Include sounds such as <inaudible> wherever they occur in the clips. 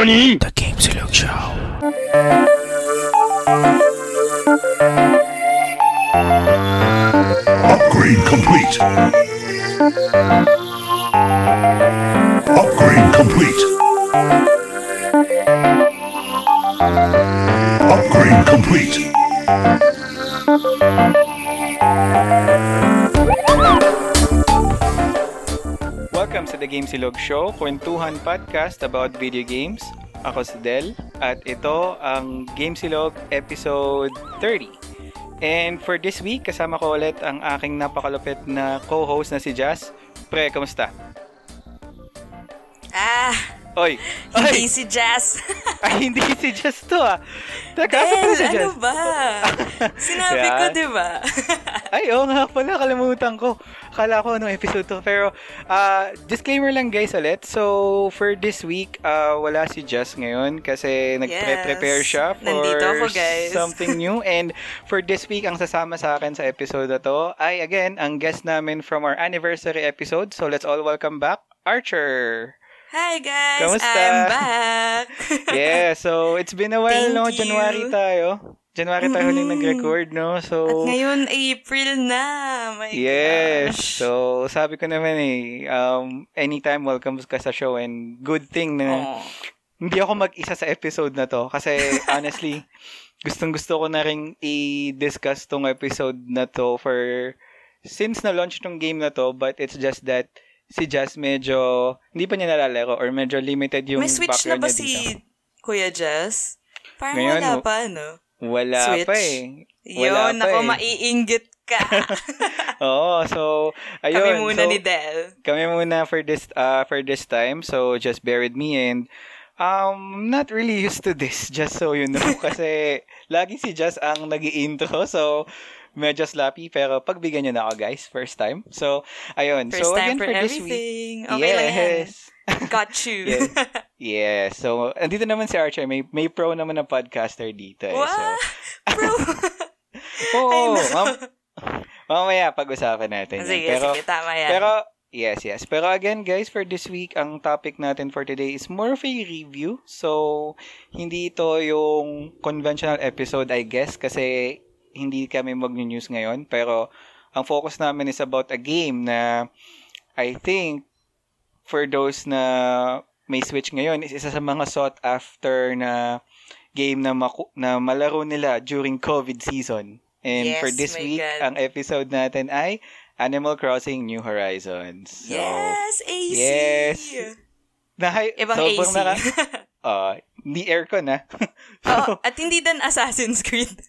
NANI? The Game Silog Show. Upgrade complete. Upgrade complete. Upgrade complete. Welcome sa The Game Silog Show, kwentuhan podcast about video games. Ako si Del at ito ang Game Silog episode 30. And for this week, kasama ko ulit ang aking napakalupit na co-host na si Jazz. Pre, kamusta? Ah, Oy! hindi Oy! si Jazz. <laughs> Ay, hindi si Jazz to ah! Teka, asa pala si ano Jazz? ba? <laughs> Sinabi Yeah. ko, di ba? Ay, oo nga pala, kalimutan ko. Akala ko anong episode to. Pero, ah, disclaimer lang guys ulit. So, for this week, ah, wala si Jess ngayon kasi nagpre-prepare siya for Nandito ako, guys. something new. And for this week, ang sasama sa akin sa episode na to ay, again, ang guest namin from our anniversary episode. So, let's all welcome back, Archer! Hi guys, Kamusta? I'm back. <laughs> Yeah, so it's been a while, Thank no? you. January tayo. January tayo huling nag-record, no? So, At ngayon, April na. My Yes. gosh. So, sabi ko naman eh, um, anytime welcome ka sa show and good thing na Oh. hindi ako mag-isa sa episode na to. Kasi <laughs> honestly, gustong gusto ko na rin i-discuss tong episode na to for since na-launch tong game na to but it's just that si Jazz medyo hindi pa niya nalalaro or medyo limited yung May switch na ba si dito. Kuya Jess? Parang Ngayon, wala pa, no? Wala Switch? pa eh. Yun, pa ako eh. maiinggit ka. <laughs> Oo, so ayun. Kami muna so, ni Del. kami muna for this uh for this time so just bear with me and um not really used to this <laughs> just so you know <laughs> kasi lagi si Just ang nag intro so medyo sloppy pero pagbigyan niyo na ako guys first time so ayun First so time again for for this week everything. Okay yes <laughs> Got you. Yes. yes so andito naman si Archer may may pro naman na podcaster dito eh, so Wow! Bro! <laughs> <laughs> Oo, mam- mamaya pag-usapan natin yan. sige, pero sige, tama yan. Pero, yes, yes. Pero again, guys, for this week, ang topic natin for today is more of a review. So, hindi ito yung conventional episode, I guess, kasi hindi kami mag-news ngayon. Pero, ang focus namin is about a game na I think for those na may Switch ngayon, is isa sa mga sought after na game na, maku- na malaro nila during COVID season. And Yes, for this week, God. ang episode natin ay Animal Crossing New Horizons. So, yes, AC! yes. Na, Ibang sobrang AC. naka- <laughs> Ah, hindi aircon na. <laughs> oh, at hindi din Assassin's Creed. <laughs>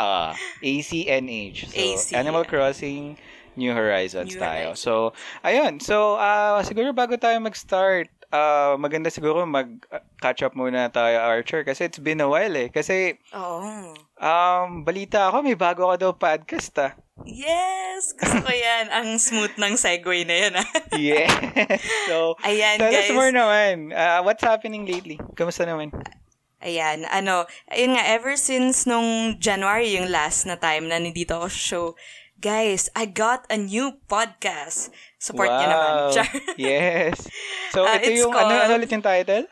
Ah, ACNH. So, AC, Animal yeah. Crossing New Horizons New tayo. Horizons. So, ayun. So, ah siguro bago tayo mag-start, ah maganda siguro mag-catch up muna tayo, Archer, kasi it's been a while eh. Kasi, Oo. um, balita ako, may bago ka daw podcast ah. Yes! Gusto ko yan. Ang smooth ng segue na yan. ah. <laughs> Yes. so, Ayan, tell us guys. more naman. Ah, what's happening lately? Kamusta naman? Ayan, ano, ayun nga, ever since nung January, yung last na time na nandito ako show, guys, I got a new podcast. Support niyo naman. Char. <laughs> yes. So, Ah, ito yung, ano, called- ano ulit yung title?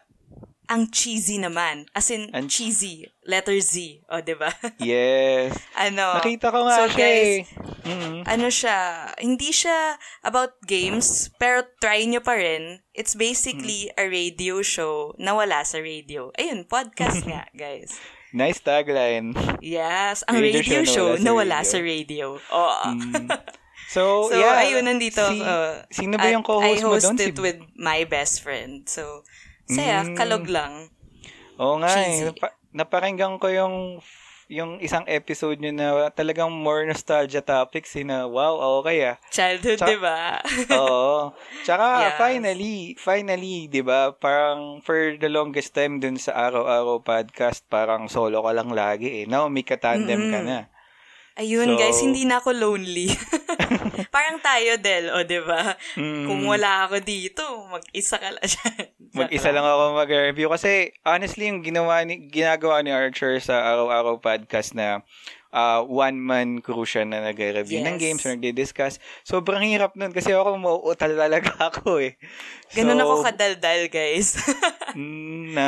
Ang cheesy naman. As in, Ang- cheesy. Letter Z. O, di ba? <laughs> Yes. ano. Nakita ko nga so, siya guys, eh. Mhm. ano siya, hindi siya about games, pero try nyo pa rin. It's basically Hmm. a radio show na wala sa radio. Ayun, podcast nga, <laughs> guys. Nice tagline. Yes, ang Radio radio, show show, na wala sa radio. Oo. Mm. <laughs> So, So, yeah. ayun, nandito Si, ako. sino ba yung co-host I mo host doon? Si, it with my best friend. So, saya, Mm. kalog lang. Oo nga eh. cheesy. Napa- naparinggan ko yung yung isang episode nyo na talagang more nostalgia topics eh, na wow, okay ah. Childhood, Tsaka- di ba? <laughs> Oo. Tsaka Yes. finally, finally, 'di ba? Parang for the longest time dun sa araw-araw podcast, parang solo ka lang lagi eh. Now may katandem ka Mm-mm. na. Ayun, So- guys, hindi na ako lonely. <laughs> Parang tayo, Del, o, di ba? Mm. Kung wala ako dito, mag-isa ka lang <laughs> dyan. Mag-isa lang ako mag-review kasi honestly yung ginawa ni ginagawa ni Archer sa araw-araw podcast na uh, one-man crew siya na nagre-review ng Yes. games or nagdi-discuss. Sobrang hirap nun kasi ako mauutal talaga <laughs> ako eh. Ganun So, ako kadaldal, guys. <laughs> mm, na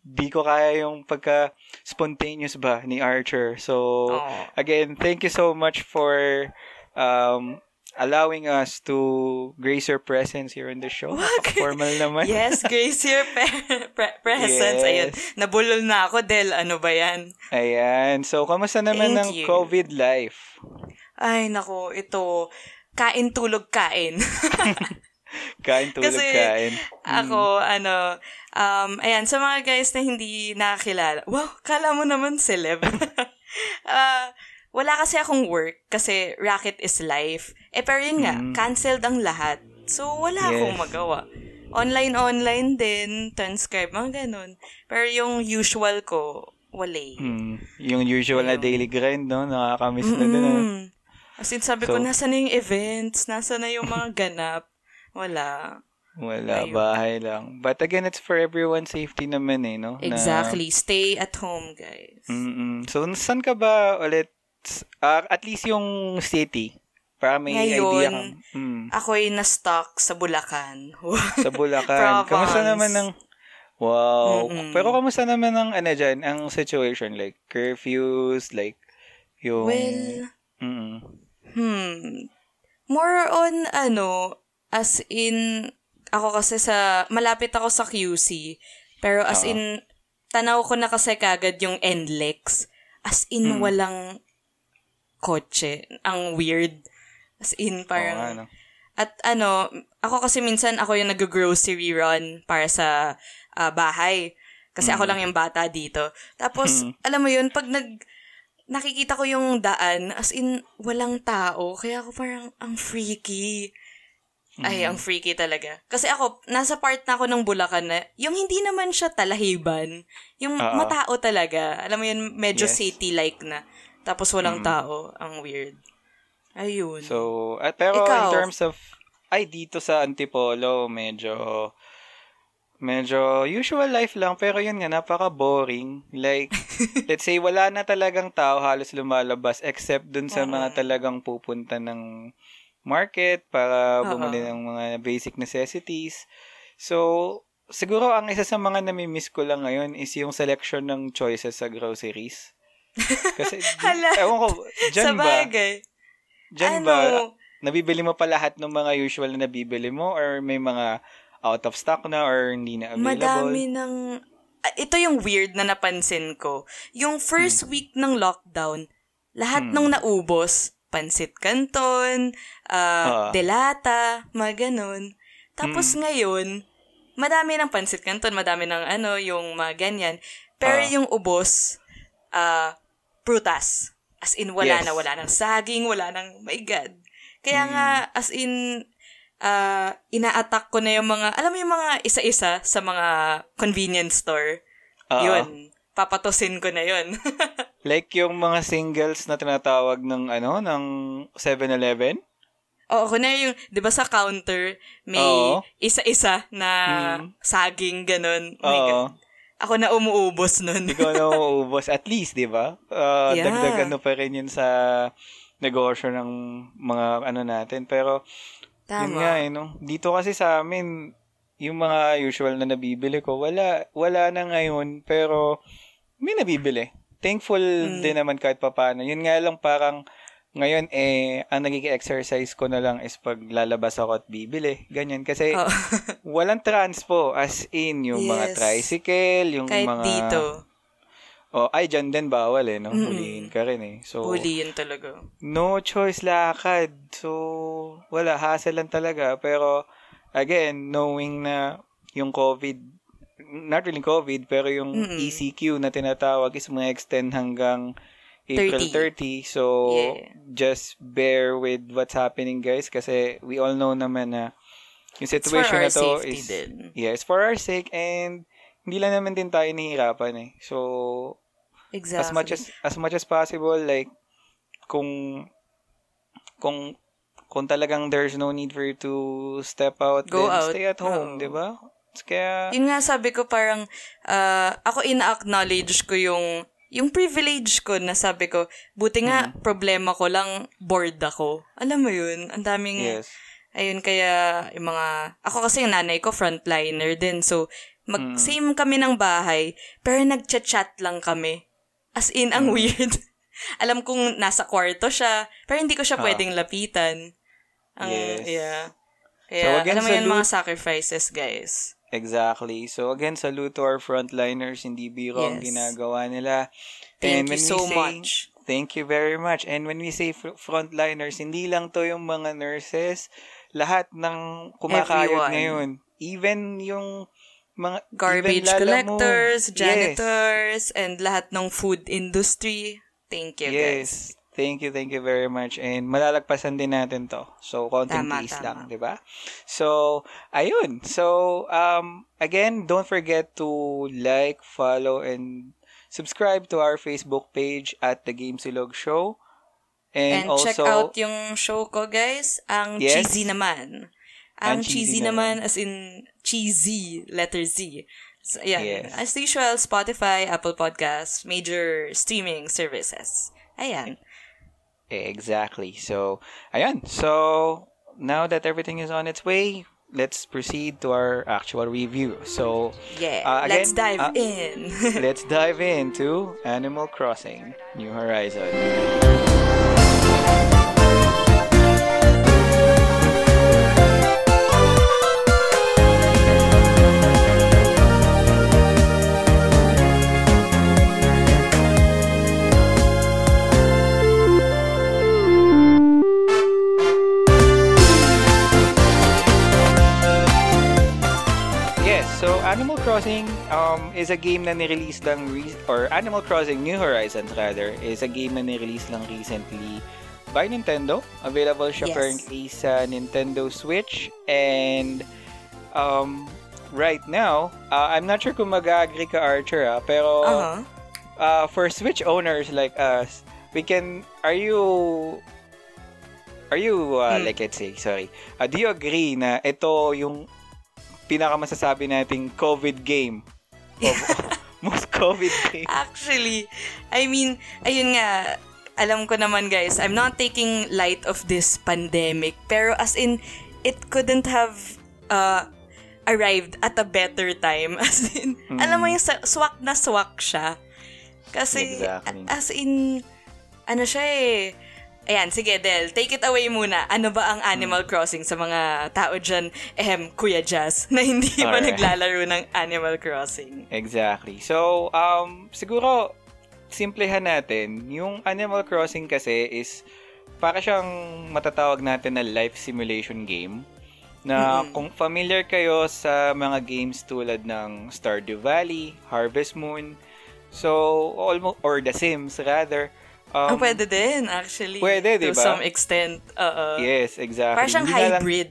di ko kaya yung pagka spontaneous ba ni Archer. So, Oo. again, thank you so much for um, allowing us to grace your presence here in the show. Formal naman. yes, <laughs> Grace, your pe- pre- presence. Yes. Ayun, nabulol na ako, Del. Ano ba yan? Ayan. So, kamusta naman Thank ng you. COVID life? Ay, nako, ito, kain, tulog, kain. <laughs> Kain, tulog, Kasi kain. Ako, ano, um, ayan, sa mga guys na hindi nakakilala, wow, kala mo naman celeb. Ah, <laughs> wala kasi akong work kasi racket is life. Eh, pero yun nga, Mm. canceled ang lahat. So, wala akong Yes. magawa. Online-online din, transcribe, mga ganun. Pero yung usual ko, wala eh. Hmm. Yung usual na Ayun. daily grind, no? Nakakamiss na din. Mm. As in, sabi ko, So- nasa na yung events? Nasa na yung mga <laughs> ganap? Wala. Wala, Ayun. bahay lang. But again, it's for everyone's safety naman eh, no? Na- Exactly. Stay at home, guys. Mm-mm. So, saan ka ba ulit? Ah, at least yung city. Para may Ngayon, idea kang... Mm, Ako'y na-stuck sa Bulacan. sa Bulacan. <laughs> Kamusta naman ng... Wow. Mm-mm. Pero kamusta naman ang ano dyan, ang situation? Like, curfews, like, yung... well, Mm-mm. hmm. More on, ano, as in, ako kasi sa, malapit ako sa QC. Pero as Oo. in, tanaw ko na kasi kagad yung NLEX. As in, Mm. walang kotse. Ang weird. As in, parang, nga, no? At ano, ako kasi minsan ako yung nag-grocery run para sa ah, bahay. Kasi ako Mm. lang yung bata dito. Tapos, Mm. alam mo yun, pag nag, nakikita ko yung daan, as in, walang tao. Kaya ako parang, ang freaky. Ay, Mm. ang freaky talaga. Kasi ako, nasa part na ako ng Bulacan na, yung hindi naman siya talahiban. Yung Oo. matao talaga. Alam mo yun, medyo Yes. city-like na. Tapos walang Mm. tao. Ang weird. Ayun. So, at pero Ikaw? in terms of, ay, dito sa Antipolo, medyo, medyo usual life lang, pero yun nga, napaka-boring. Like, <laughs> let's say, wala na talagang tao halos lumalabas, except dun sa mga Mm. talagang pupunta ng market para bumili ng mga basic necessities. So, siguro ang isa sa mga namimiss ko lang ngayon is yung selection ng choices sa groceries. Kasi, <laughs> Hala. ewan ko, dyan sa ba? Diyan ano, ba, nabibili mo pa lahat ng mga usual na nabibili mo or may mga out of stock na or hindi na available? madami ng... Ah, Ito yung weird na napansin ko. Yung first week ng lockdown, lahat Hmm. nung naubos, pansit canton, Ah. ah, delata, mga ganun. Tapos Hmm. ngayon, madami ng pansit canton, madami ng ano, yung mga ganyan. Pero Ah. yung ubos, ah, prutas. As in, wala Yes. na, wala ng saging, wala ng, my God. Kaya nga, Hmm. as in, ah, ina-attack ko na yung mga, alam mo yung mga isa-isa sa mga convenience store. Oo. Yun. Papatusin ko na yun. <laughs> Like yung mga singles na tinatawag ng ano, ng 7-Eleven? Oo, kunwari yung, di ba sa counter, may Oo. isa-isa na Mm. saging, ganun. Oh my Oo. God. Ako na umuubos nun. Ikaw na uubos. At least, di ba? Uh, Yeah. Dagdag ano pa rin yun sa negosyo ng mga ano natin. Pero, yun nga Tama. eh, no? Dito kasi sa amin, yung mga usual na nabibili ko, wala, wala na ngayon. Pero, may nabibili. Thankful Mm. din naman kahit papano. Yun nga lang parang, ngayon eh, ang nagiging exercise ko na lang is pag lalabas ako at bibili. Ganyan. Kasi, Oo. <laughs> walang transpo. As in, yung mga Yes. tricycle, yung Kahit mga... dito, Oh, ay, dyan din bawal eh, no? Hulihin ka rin eh. So, huli yun talaga. no choice lakad. So, wala, hassle lang talaga. Pero, again, knowing na yung COVID, not really COVID, pero yung Mm-mm. ECQ na tinatawag is mga extend hanggang April 30. 30. So, Yeah. just bear with what's happening, guys. Kasi we all know naman na yung situation na to is... din. Yeah, it's for our sake and hindi lang naman din tayo nahihirapan eh. So, Exactly. as much as as much as possible like kung kung kung talagang there's no need for you to step out Go then out. stay at home, Oo. 'di ba? Kaya, Yun nga sabi ko parang, ah, ako ina-acknowledge ko yung, yung privilege ko na sabi ko, buti nga problema ko lang, bored ako. Alam mo yun, ang daming, yes. ayun kaya, yung mga, ako kasi yung nanay ko frontliner din, so, mag-same kami ng bahay, pero nagchat-chat lang kami. As in, ang weird. <laughs> Alam kong nasa kwarto siya, pero hindi ko siya Ah. pwedeng lapitan. Ang, Yes. Yeah. So, Kaya, again, alam mo yun, mga sacrifices, guys. Exactly. So again, salute to our frontliners. Hindi biro ang Yes. ginagawa nila. Thank And you so say- much. Thank you very much. And when we say fr- frontliners, hindi lang to yung mga nurses. Lahat ng kumakayod Everyone. ngayon. Even yung mga... Garbage even lala mo. collectors, Yes. janitors, and lahat ng food industry. Thank you, guys. Thank you, thank you very much. And malalagpasan din natin to. So, konting Tama, tiis tama. lang, di ba? So, ayun. So, um, again, don't forget to like, follow, and subscribe to our Facebook page at The Game Silog Show. And, And also, check out yung show ko, guys. Ang Yes. cheesy naman. Ang Ang cheesy cheesy, naman, as in cheesy, letter Z. So, yeah. Yes. As usual, Spotify, Apple Podcasts, major streaming services. Ayan. Exactly. So, ayan. So, now that everything is on its way, let's proceed to our actual review. So, Yeah. Uh, again, Let's dive uh, in. <laughs> let's dive into Animal Crossing New Horizon. Is a game na nirelease lang re- or Animal Crossing New Horizons rather is a game na nirelease lang recently by Nintendo. Available siya Yes. currently sa Nintendo Switch and um, right now, uh, I'm not sure kung mag-agree ka Archer ah, pero uh-huh. uh, for Switch owners like us, we can are you are you uh, Hmm. like let's say sorry uh, do you agree na ito yung pinakamasasabi nating COVID game most <laughs> COVID game Actually, I mean, ayun nga, alam ko naman guys, I'm not taking light of this pandemic, pero as in, it couldn't have uh, arrived at a better time. <laughs> As in, alam mo yung swak na swak siya. Kasi, Exactly. as in, ano siya eh, Ayan, sige Del, take it away muna. Ano ba ang Animal Crossing sa mga tao dyan, ehem, Kuya Jazz, <laughs> na hindi pa Alright. naglalaro ng Animal Crossing? Exactly. So, um, siguro, simplehan natin, yung Animal Crossing kasi is, para siyang matatawag natin na life simulation game. Na Mm-mm. kung familiar kayo sa mga games tulad ng Stardew Valley, Harvest Moon, so, almost, or The Sims rather, Um, pwede din, actually. pwede, di To ba? some extent. Oo. Yes, exactly. Parang siyang Hindi lang- hybrid.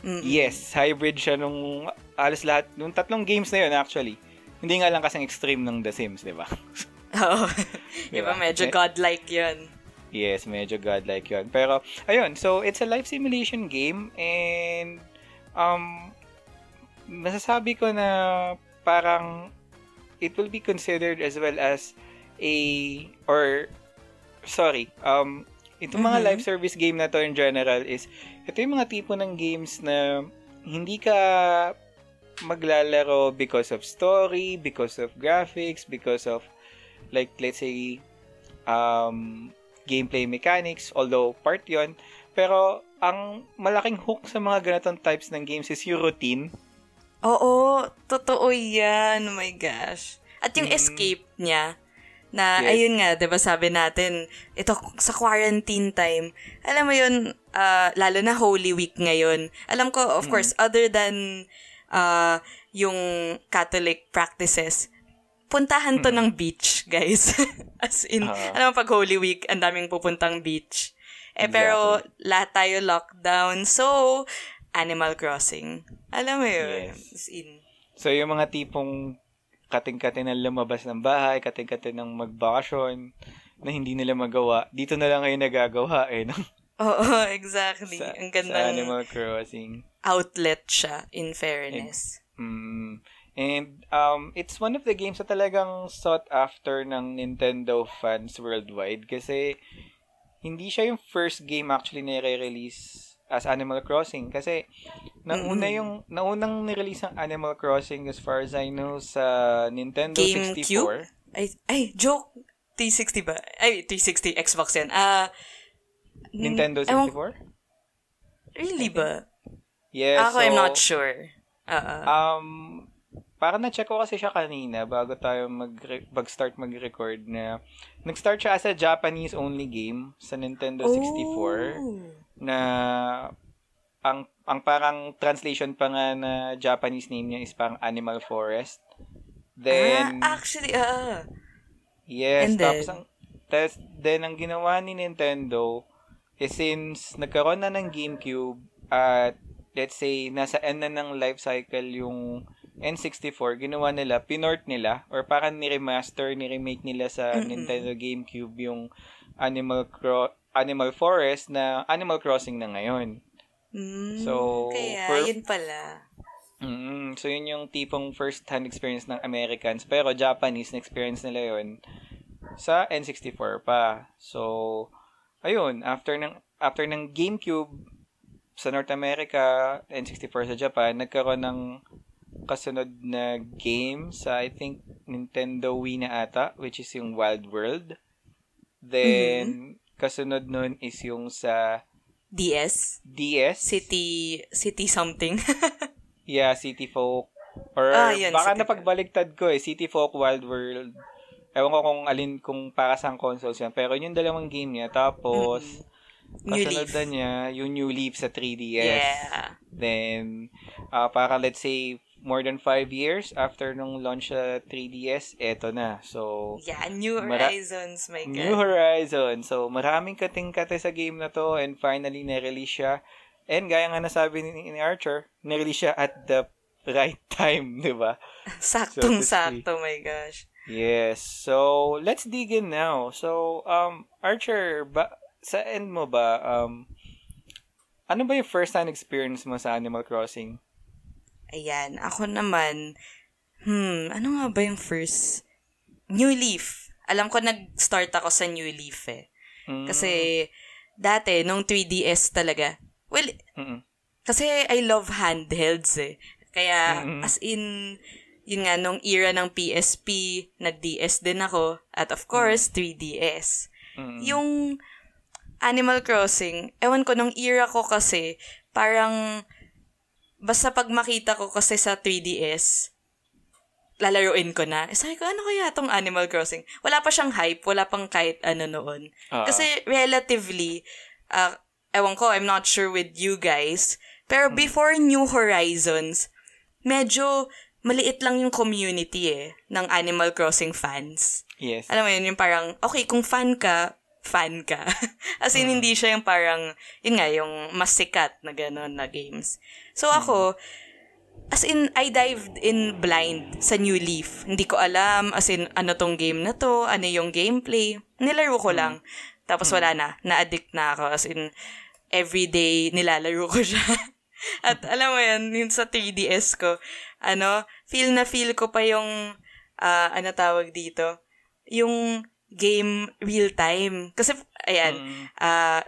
Mm. Yes, hybrid siya nung alas lahat, nung tatlong games na yun actually. Hindi nga lang kasing extreme ng The Sims, di ba? <laughs> Oo. <laughs> Di Iba ba? medyo godlike yun. Yes, medyo godlike yun. Pero, ayun, so it's a life simulation game and um, masasabi ko na parang it will be considered as well as a, or, sorry, um, itong mga Mhm. live service game na to in general is, ito yung mga tipo ng games na hindi ka maglalaro because of story, because of graphics, because of, like, let's say, um, gameplay mechanics, although part yon Pero, ang malaking hook sa mga ganitong types ng games is yung routine. Oo, totoo yan. Oh my gosh. At yung Mm. escape niya, na Yes. ayun nga, 'di ba sabi natin, ito sa quarantine time. Alam mo 'yun, ah, lalo na Holy Week ngayon. Alam ko of course other than ah, yung Catholic practices, puntahan to ng beach, guys. <laughs> As in, Ah. alam mo pag Holy Week, ang daming pupuntang beach. Eh pero lahat tayo lockdown. So, Animal Crossing. Alam mo 'yun. Yes. As in, So, yung mga tipong kating-kating na lumabas ng bahay, kating-kating ng magbakasyon, na hindi nila magawa, dito na lang ngayon nagagawa eh. No? <laughs> Oo, exactly. sa, Ang sa gandang Animal Crossing. outlet siya, in fairness. Mm. And um, it's one of the games na talagang sought after ng Nintendo fans worldwide kasi hindi siya yung first game actually na release as Animal Crossing kasi nauna yung naunang nirelease ang Animal Crossing as far as I know sa Nintendo GameCube? 64. Ay, ay, joke. 360 ba? Ay, 360 Xbox yan. Ah, n- Nintendo ewan- 64? really ba? Yes. Ako, I'm not sure. Oo. Um, parang na-check ko kasi siya kanina bago tayo mag mag-start mag-record na nag-start siya as a Japanese-only game sa Nintendo 64 Oh. Na ang ang parang translation pa nga na Japanese name niya is parang Animal Forest. Then, ah, actually, ah. yes, and tapos then? ang, tas, then ang ginawa ni Nintendo is since nagkaroon na ng GameCube at let's say nasa end na ng life cycle yung N64, ginawa nila, pinort nila, or parang ni-remaster, ni-remake nila sa Mm-mm. Nintendo GameCube yung Animal Cro- Animal Forest na Animal Crossing na ngayon. Mm, So, kaya, for- yun pala. mm So, yun yung tipong first-hand experience ng Americans. Pero Japanese na experience nila yun sa N64 pa. So, ayun, after ng after ng GameCube sa North America, N64 sa Japan, nagkaroon ng kasunod na game sa I think Nintendo Wii na ata, which is yung Wild World. Then, kasunod nun is yung sa DS? DS. City, city something. <laughs> Yeah, City Folk. Or Ah, yun, baka City napagbaliktad ko eh, City Folk Wild World. Ewan ko kung alin, kung para sa consoles yan. Pero yun yung dalawang game niya. Tapos, New kasunod Leaf. na niya, yung New Leaf sa 3DS. Yeah. Then, ah para let's say, more than 5 years after nung launch sa 3DS, eto na. So, Yeah, New Mara- Horizons, my God. New Horizon. So, maraming kating-kate sa game na to and finally na-release siya. And gaya nga nasabi ni, ni Archer, na-release siya at the right <laughs> time, di ba? Saktong-sakto, my gosh. Yes. So, let's dig in now. So, um, Archer, ba, sa end mo ba, um, ano ba yung first hand experience mo sa Animal Crossing? Ayan, ako naman, hmm, ano nga ba yung first? New Leaf. Alam ko nag-start ako sa New Leaf eh. Mm, Kasi, dati, nung 3DS talaga, well, mm-mm. kasi I love handhelds eh. Kaya, Mm-mm. as in, yun nga, nung era ng PSP, nag-DS din ako. At of course, 3DS. Mm-mm. Yung Animal Crossing, ewan ko, nung era ko kasi, parang, basta pag makita ko kasi sa 3DS, lalaruin ko na. Eh, sabi ko, ano kaya tong Animal Crossing? Wala pa siyang hype, wala pang kahit ano noon. Ah. Kasi relatively, uh, ewan ko, I'm not sure with you guys, pero before New Horizons, medyo maliit lang yung community eh, ng Animal Crossing fans. Yes. Alam mo yun, yung parang, okay, kung fan ka, fan ka. <laughs> As in, hindi siya yung parang, yun nga, yung mas sikat na gano'n na games. So ako, as in, I dived in blind sa New Leaf. Hindi ko alam, as in, ano tong game na to, ano yung gameplay. Nilaro ko lang. Tapos wala na, na-addict na ako. As in, everyday nilalaro ko <laughs> siya. At alam mo yan, yun sa 3DS ko, ano, feel na feel ko pa yung, ah, ano tawag dito, yung game real time. Kasi, ayan, Mm. ah,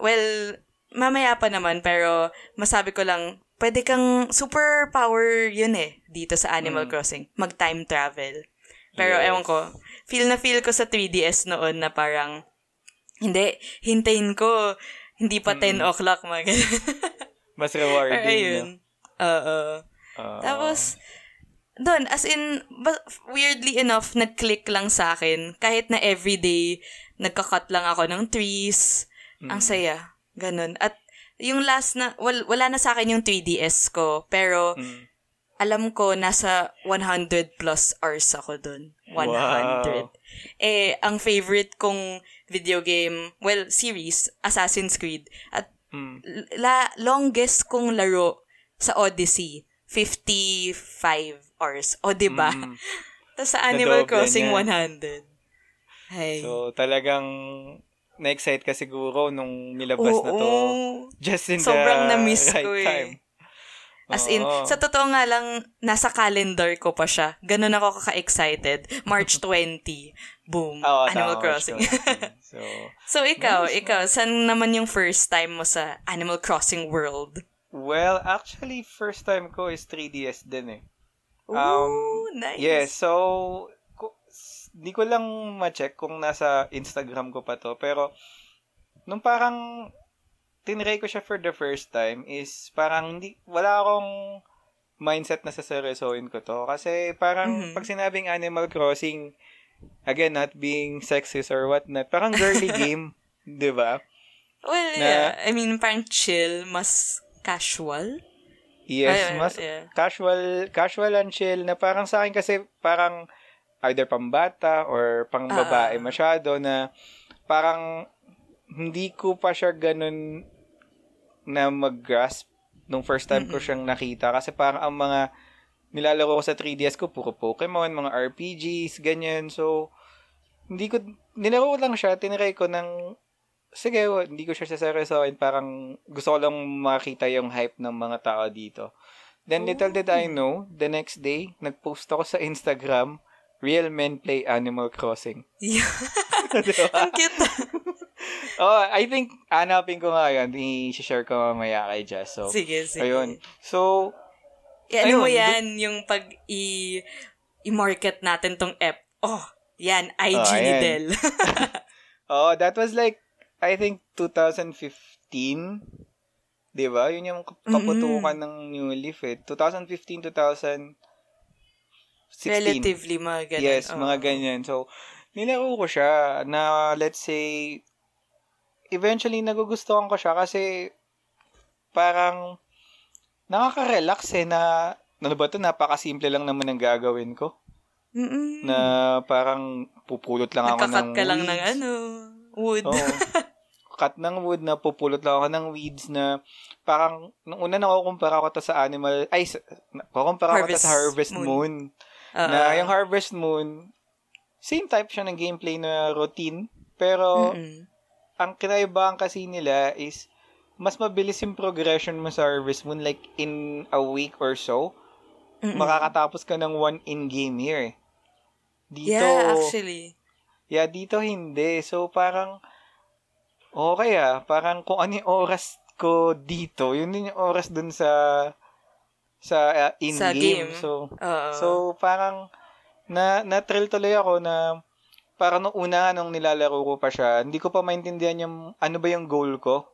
well, mamaya pa naman, pero masabi ko lang, pwede kang superpower yun eh, dito sa Animal Mm. Crossing. Mag-time travel. Pero Yes. ewan ko, feel na feel ko sa 3DS noon na parang, hindi, hintayin ko, hindi pa 10 o'clock, mga. Mas Pero rewarding. ayun. Oo. Ah. Tapos, doon, as in, weirdly enough, nag-click lang sa akin. Kahit na everyday, nagka-cut lang ako ng trees. Ang saya. Ganun. At yung last na, wal, wala na sa akin yung 3DS ko. Pero, Mm. alam ko, nasa 100 plus hours ako doon. 100. Wow. Eh, ang favorite kong video game, well, series, Assassin's Creed. At Mm. la longest kong laro sa Odyssey, 55 hours. O, di ba? Mm. <laughs> Tapos sa Animal Crossing, niya. 100. Hey. So, talagang na-excite ka siguro nung nilabas na to. Oo. Just in Sobrang the na-miss right ko eh. time. As in, Oo. sa totoo nga lang, nasa calendar ko pa siya. Ganun ako kaka-excited. March <laughs> 20. Boom. Oo, Animal tama, Crossing. March <laughs> 20. so, so, ikaw, ikaw, saan naman yung first time mo sa Animal Crossing world? well, actually, first time ko is 3DS din eh. Ooh, Um, nice. Yes, so, di ko lang ma-check kung nasa Instagram ko pa to, pero, nung parang, tinry ko siya for the first time is, parang, hindi, wala akong mindset na saseryosohin ko to. Kasi, parang, Mhm. pag sinabing Animal Crossing, again, not being sexist or whatnot, parang girly <laughs> game, di ba? Well, na- yeah. I mean, parang chill, mas casual. Yes, Ay, mas yeah. casual, casual and chill na parang sa akin kasi parang either pambata or pang Ah, babae ah. masyado na parang hindi ko pa siya ganun na mag-grasp nung first time ko siyang nakita kasi parang ang mga nilalaro ko sa 3DS ko puro Pokemon, mga RPGs, ganyan. So, hindi ko, nilaro ko lang siya, tinry ko ng, sige, wa- hindi ko siya saseryosohin, parang gusto ko lang makita yung hype ng mga tao dito. Then, little did I know, the next day, nag-post ako sa Instagram, Real Men Play Animal Crossing. Yeah. <laughs> Diba? Ang cute. <laughs> oh, I think, hanapin ko nga yun, i-share ko mamaya kay Jess. So, sige, sige. ayun. So, Eh, ano mo Ayun, yan, yung pag i- i-market natin tong app. Oh, yan, IG Oh, ni. Del. <laughs> oh, that was like, I think, 2015. Di ba? Yun yung kap- kaputukan ng New Leaf eh. 2015, 2016. Relatively, mga ganun. Yes, Oo. mga ganyan. So, nilaro ko siya na, let's say, eventually nagugustuhan ko siya kasi parang nakaka-relax eh na, ano ba to, napakasimple lang naman ang gagawin ko. Mm-mm. Na parang pupulot lang ako ng ka lang ng ano, wood. Oo. <laughs> Cut ng wood na pupulot lang ako ng weeds na parang, nung una nakukumpara ko to sa animal, ay, sa, nakukumpara ko to Harvest sa Harvest Moon. Moon. Oo. na yung Harvest Moon, same type siya ng gameplay na routine, pero Mm-mm. ang kinaibahan kasi nila is mas mabilis yung progression mo sa Harvest Moon like in a week or so, Mm-mm. makakatapos ka ng one in-game year. Dito, Yeah, actually. yeah, dito hindi. So, parang, okay ah, parang kung ano yung oras ko dito, yun din yung oras dun sa sa uh, Sa game. in-game. So, Oo. So, parang, na, na-thrill tuloy ako na, parang nung una, nung nilalaro ko pa siya, hindi ko pa maintindihan yung, ano ba yung goal ko.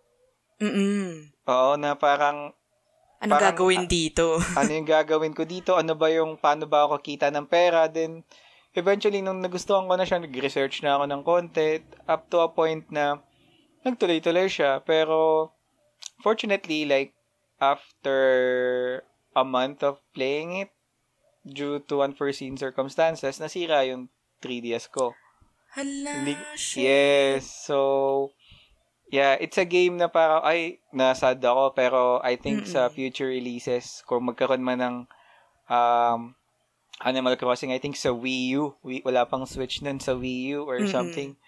Mm-mm. Oo, na parang, Ano Parang, gagawin dito? <laughs> ano yung gagawin ko dito, ano ba yung, paano ba ako kita ng pera, then, eventually, nung nagustuhan ko na siya, nag-research na ako ng content, up to a point na, nagtuloy-tuloy siya, pero, fortunately, like, after a month of playing it, due to unforeseen circumstances, nasira yung 3DS ko. Hala, Hindi- shit. Yes, so, yeah, it's a game na parang, ay, nasad ako, pero I think sa Mm-mm. future releases, kung magkaroon man ng um, Animal Crossing, I think sa Wii U, Wii, wala pang Switch nun sa Wii U or Mm-mm. something,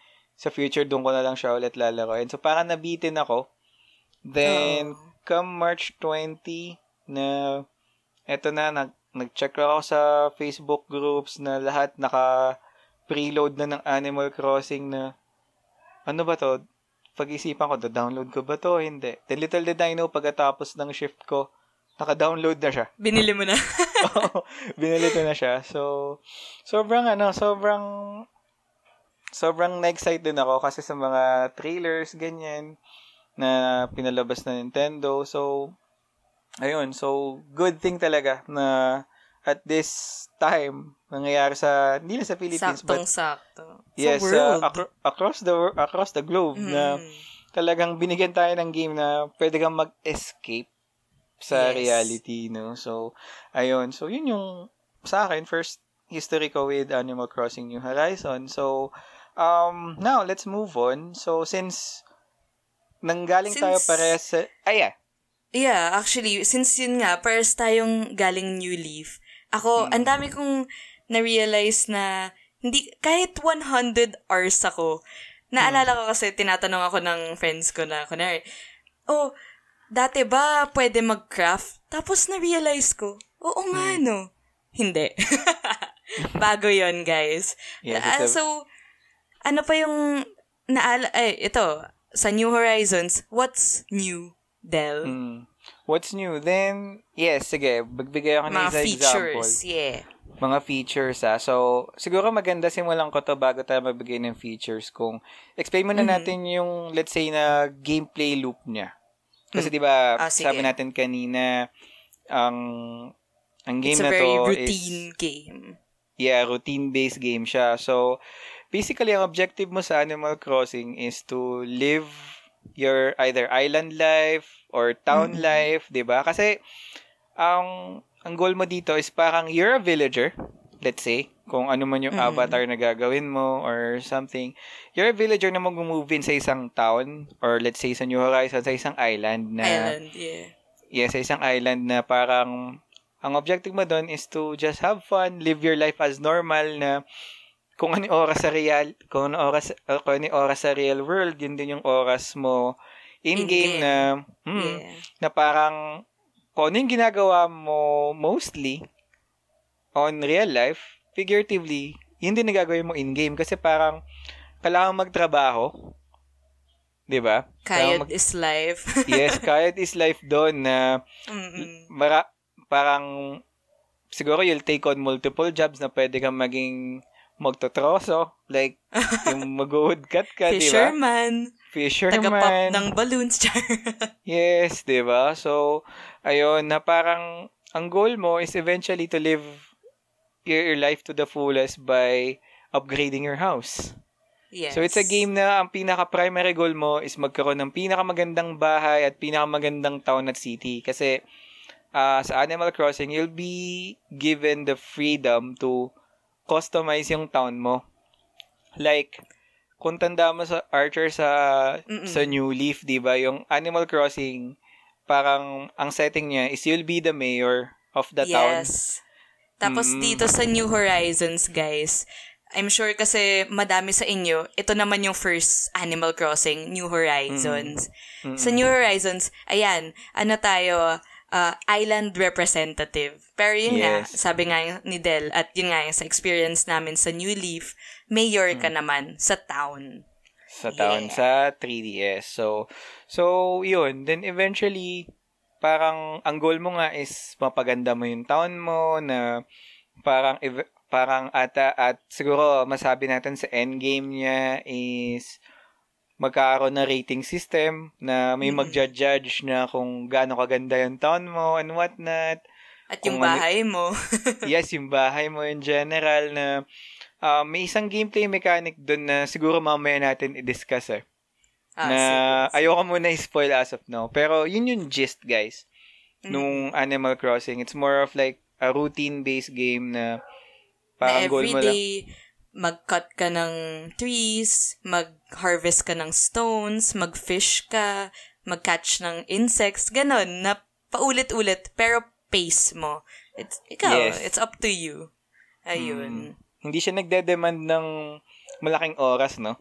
sa future, doon ko na lang siya ulit lalaroin. So, parang nabitin ako. Then, Oo. come March 20, na, eto na, nag, nag-check ako sa Facebook groups na lahat naka preload na ng Animal Crossing na ano ba to? Pag-isipan ko, download ko ba to? Hindi. Then little did I know, pagkatapos ng shift ko, naka-download na siya. Binili mo na. <laughs> Oo, Binili ko na siya. So, sobrang ano, sobrang sobrang na-excite din ako kasi sa mga trailers, ganyan, na pinalabas na Nintendo. So, ayun. So, good thing talaga na at this time, nangyayari sa, hindi lang sa Philippines, but Saktong-sakto. yes, sa uh, acro- across the across the globe na Mm. talagang binigyan tayo ng game na pwede kang mag-escape sa Yes. reality, no? So, ayun. So, yun yung sa akin, first history ko with Animal Crossing New Horizon. So, um, now, let's move on. So, since nanggaling tayo Since- parehas sa... Ay, yeah. Yeah, actually, since yun nga, pares tayong galing New Leaf, ako, Mm. ang dami kong na-realize na hindi, kahit 100 hours ako, naalala ko kasi, tinatanong ako ng friends ko na, kunwari, oh, dati ba pwede mag-craft? Tapos na-realize ko, oo nga Hmm. no. Hindi. <laughs> Bago yon guys. Yes, Ah, it's a- so, ano pa yung naala, ay, ito, sa New Horizons, what's new, Del? Mm. What's new? Then, yes, sige, magbigay ako ng Mga isa features, example. yeah. Mga features, ah. So, siguro maganda simulan ko to bago tayo magbigay ng features. Kung, explain muna Mm-hmm. natin yung, let's say, na gameplay loop niya. Kasi, di ba, Ah, sige. sabi natin kanina, ang, ang game It's a na very to routine is, game. yeah, routine-based game siya. So, basically, ang objective mo sa Animal Crossing is to live your either island life or town Mm-hmm. life, 'di ba? Kasi ang ang goal mo dito is parang you're a villager, let's say, kung ano man yung Mhm. avatar na gagawin mo or something. You're a villager na mag-move in sa isang town or let's say sa New Horizons, sa isang island na Island, yeah. Yes, sa isang island na parang ang objective mo doon is to just have fun, live your life as normal na kung ano oras sa real, kung ano oras, uh, kung ano oras sa real world, yun din yung oras mo in-game In-game. na, mm, yeah. na parang kung ano yung ginagawa mo mostly on real life, figuratively, yun din nagagawin mo in-game kasi parang kailangan magtrabaho. 'Di ba? Kayod is life. <laughs> yes, kayod is life doon na Mm-mm. mara, parang siguro you'll take on multiple jobs na pwede kang maging magtotroso. Like, <laughs> yung mag-woodcut ka, di ba? Fisherman. Fisherman. Taga-pop ng balloons. <laughs> Char. Yes, di ba? So, ayun, na parang ang goal mo is eventually to live your, your life to the fullest by upgrading your house. yes. So, it's a game na ang pinaka-primary goal mo is magkaroon ng pinakamagandang bahay at pinakamagandang town at city. Kasi, ah, sa Animal Crossing, you'll be given the freedom to customize yung town mo. Like, kung tanda mo sa Archer sa Mm-mm. sa New Leaf, 'di ba? Yung Animal Crossing, parang ang setting niya is you'll be the mayor of the town. Yes. Tapos Mm. dito sa New Horizons, guys, I'm sure kasi madami sa inyo, ito naman yung first Animal Crossing, New Horizons. Mm. Sa New Horizons, ayan, ano tayo, uh, island representative. Pero yun nga, Yes. sabi nga ni Del, at yun nga yung sa experience namin sa New Leaf, mayor ka naman sa town. sa town Yeah. sa 3DS. So so yun, then eventually parang ang goal mo nga is mapaganda mo yung town mo na parang ev- parang ata at siguro masabi natin sa end game niya is magkakaroon na rating system na may magja-judge na kung gaano kaganda yung town mo and what not. At yung ano- bahay mo. <laughs> yes, yung bahay mo in general na ah, may isang gameplay mechanic doon na siguro mamaya natin i-discuss eh. Ah, na sige, ayoko muna i-spoil as of now. Pero yun yung gist, guys, Mm. nung Animal Crossing. It's more of like a routine-based game na na parang goal mo lang. Mag-cut ka ng trees, mag-harvest ka ng stones, mag-fish ka, mag-catch ng insects, ganon, na paulit-ulit, pero pace mo. It's, ikaw, Yes. it's up to you. Ayun. Hindi siya nagde-demand ng malaking oras, no?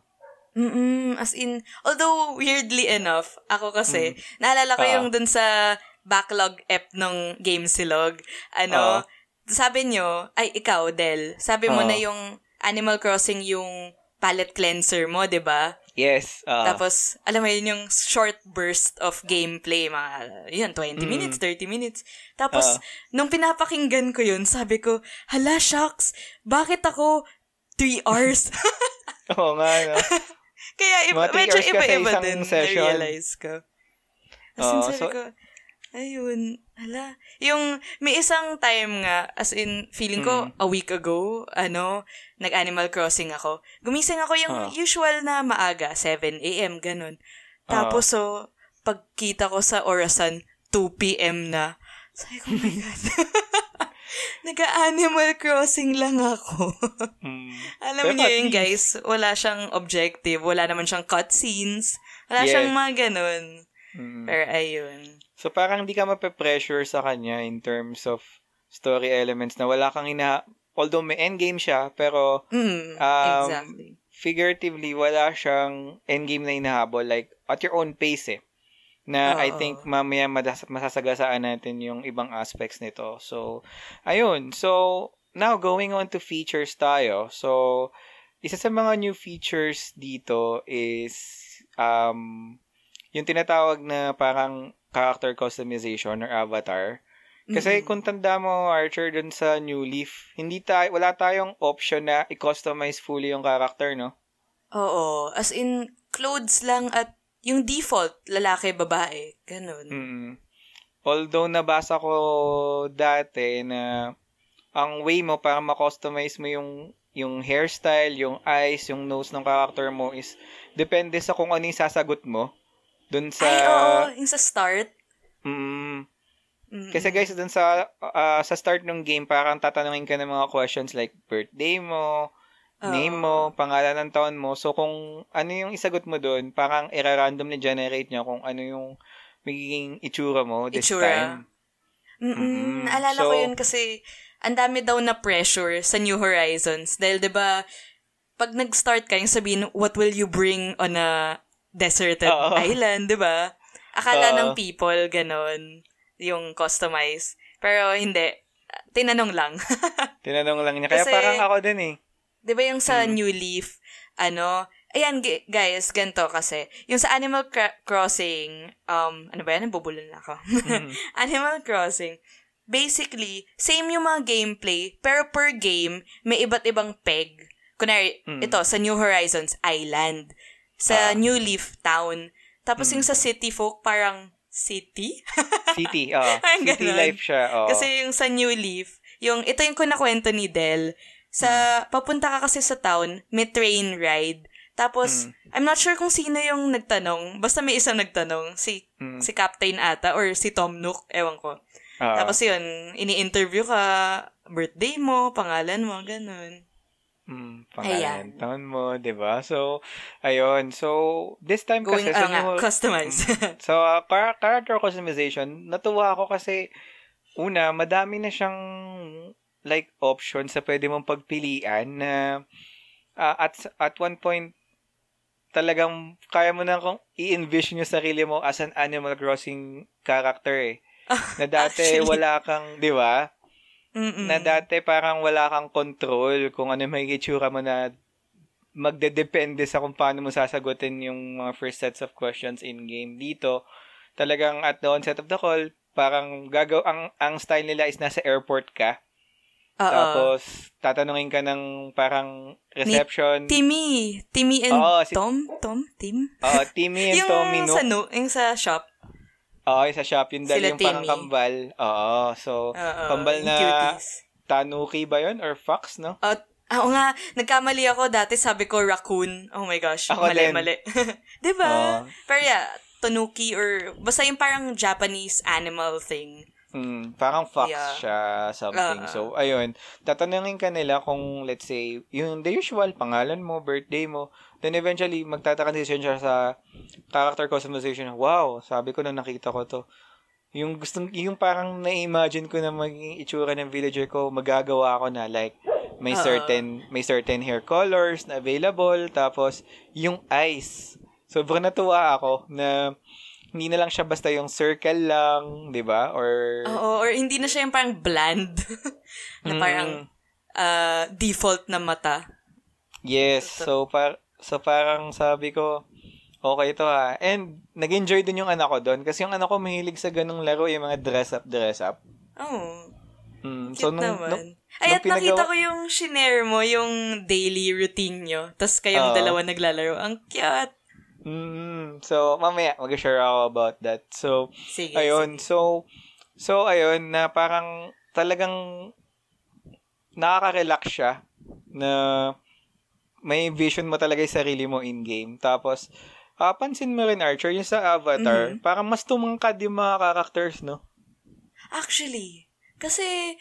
Mm-mm, as in, although weirdly enough, ako kasi, naalala ko Ah. yung dun sa backlog app ng Game Silog, ano, Ah. sabi nyo, ay ikaw, Del, sabi mo Ah. na yung Animal Crossing yung palette cleanser mo, 'di ba? Yes. ah. Tapos, alam mo yun, yung short burst of gameplay, mga, yun, 20 Mm. minutes, 30 minutes. Tapos, Ah. nung pinapakinggan ko yun, sabi ko, hala, shucks, bakit ako 3 hours? <laughs> Oo nga, no? <laughs> Kaya iba, medyo iba-iba isang din session. na-realize ko. As in, Oo, sabi so- ko, ayun, hala. Yung, may isang time nga, as in, feeling ko, Mm. a week ago, ano, nag-Animal Crossing ako. Gumising ako yung Ah. usual na maaga, 7 a.m., ganun. Ah. Tapos, so, pagkita ko sa orasan, 2 p.m. na. Sabi ko, oh my God. <laughs> Nag-Animal Crossing lang ako. <laughs> Mm. Alam Pero niyo yun, least- guys, wala siyang objective, wala naman siyang cutscenes, wala Yes. siyang mga ganun. Mm. Pero ayun. So parang hindi ka mape-pressure sa kanya in terms of story elements na wala kang ina... Although may endgame siya, pero Mm, Um, exactly. figuratively, wala siyang endgame na inahabol. Like, at your own pace eh. na I Oo. think mamaya madas- masasagasaan natin yung ibang aspects nito. So, ayun. So, now going on to features tayo. So, isa sa mga new features dito is um yung tinatawag na parang character customization or avatar. Kasi Mm-mm. kung tanda mo, Archer, dun sa New Leaf, hindi tayo, wala tayong option na i-customize fully yung character, no? Oo. As in, clothes lang at yung default, lalaki, babae. Ganun. Mm. Although nabasa ko dati na ang way mo para ma-customize mo yung yung hairstyle, yung eyes, yung nose ng character mo is depende sa kung ano yung sasagot mo. Dun sa... Ay, oo. Yung sa start. Mm, Mm-mm. Kasi guys, dun sa ah, sa start ng game, parang tatanungin ka ng mga questions like birthday mo, Oo. name mo, pangalan ng taon mo. So, kung ano yung isagot mo dun, parang i-randomly generate niya kung ano yung magiging itsura mo this Itsura. time. Mm-mm. Mm-mm. Naalala So- ko yun kasi ang dami daw na pressure sa New Horizons. Dahil 'di ba pag nag-start ka, yung sabihin, what will you bring on a deserted Oo. island, 'di ba? Akala Oo. ng people, ganon, yung customize. Pero hindi. Tinanong lang. <laughs> Tinanong lang niya. Kaya Kasi- parang ako din eh. 'Di ba yung sa Mm. New Leaf, ano, ayan guys, ganito kasi. Yung sa Animal Crossing, um, ano ba yan? Nabubulol na ako. Mhm. <laughs> Animal Crossing, basically, same yung mga gameplay, pero per game, may iba't ibang peg. Kunwari, Mm. ito, sa New Horizons, Island. Sa Ah. New Leaf, Town. Tapos Mm. yung sa City Folk, parang City? <laughs> City, oh. Ang City ganon. life siya, oh. Kasi yung sa New Leaf, yung, ito yung kunakwento ni Del. Sa, Hmm. papunta ka kasi sa town, may train ride. Tapos, Mm. I'm not sure kung sino yung nagtanong. Basta may isang nagtanong. Si, Mm. si Captain ata or si Tom Nook. Ewan ko. Oo. Tapos yun, ini-interview ka, birthday mo, pangalan mo, ganun. Mm, Ayan. pangalan, taon mo, 'di ba? So, ayun. So, this time Going, kasi ah sa nga, new- customize. So, uh, char- character customization, natuwa ako kasi una, madami na siyang like options sa pwede mong pagpilian na ah, at at one point talagang kaya mo na kung i-envision yung sarili mo as an Animal Crossing character eh. <laughs> Na dati Actually. wala kang, 'di ba? Mm-mm. na dati parang wala kang control kung ano may itsura mo na magdedepende sa kung paano mo sasagutin yung mga first sets of questions in game. Dito, talagang at the onset of the call, parang gagaw ang ang style nila is nasa airport ka. Oo. Tapos tatanungin ka ng parang reception. Timmy. Timmy and Oo, si- Tom? Tom? Tim? Oh, Timmy and yung Tommy no. sa, no, yung sa shop. Oo, sa shop yung dali Sila yung parang kambal. Oo, so Oo, kambal na cuties. tanuki ba yun or fox, no? At, ako nga, nagkamali ako dati, sabi ko raccoon. Oh my gosh, Ako mali, din. mali. <laughs> Di ba? Oo. Pero yeah, tanuki or basta yung parang Japanese animal thing. Mm, parang fox Yeah. siya, something. Ah. so, ayun. Tatanungin ka nila kung, let's say, yung the usual, pangalan mo, birthday mo. Then, eventually, magtatransition siya sa character customization. Wow, sabi ko nung nakita ko to. Yung gustong, yung parang na-imagine ko na maging itsura ng villager ko, magagawa ko na. Like, may Oo. certain, may certain hair colors na available. Tapos, yung eyes. Sobrang natuwa ako na hindi na lang siya basta yung circle lang, 'di ba? Or Oo, or hindi na siya yung parang bland. <laughs> na parang Mm, uh, default na mata. yes. So par so parang sabi ko okay to ha. And nag-enjoy din yung anak ko doon kasi yung anak ko mahilig sa ganung laro, yung mga dress up dress up. Oh, Mm, cute so nung, naman. nung, Ay, at nung nakita pinagawa- ko yung shinare mo, yung daily routine nyo. Tapos kayong Oo. dalawa naglalaro. Ang cute. Mm, so mamaya mag-share ako about that. So Sige, ayun, sige. so so ayun na parang talagang nakaka-relax siya na may vision mo talaga yung sarili mo in-game. Tapos, ah, pansin mo rin, Archer, yung sa Avatar, Mhm. parang mas tumangkad yung mga characters, no? Actually, kasi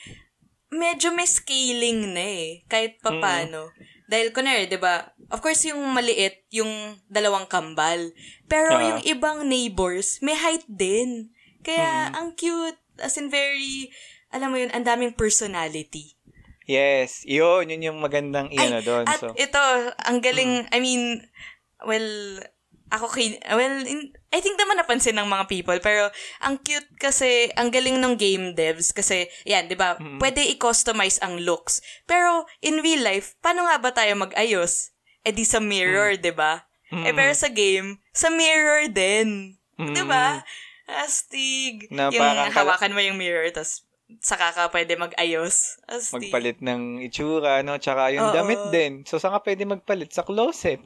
medyo may scaling na eh. Kahit papano. Dahil kunwari, di ba, of course yung maliit, yung dalawang kambal. Pero Ah. yung ibang neighbors, may height din. Kaya, ang cute. As in, very, alam mo yun, ang daming personality. Yes, yun, yun yung magandang iyan na doon. At So, ito, ang galing, I mean, well, ako kin well in, I think naman napansin ng mga people pero ang cute kasi ang galing ng game devs kasi yan 'di ba pwede i-customize ang looks. Pero in real life paano nga ba tayo mag-ayos? Eh di sa mirror 'di ba? Eh pero sa game sa mirror din. 'di ba? Astig. Na yung hawakan mo yung mirror tas saka ka pwede mag-ayos astig Magpalit ng itsura, no? Tsaka yung Oo. damit din. So, saan ka pwede magpalit? Sa closet.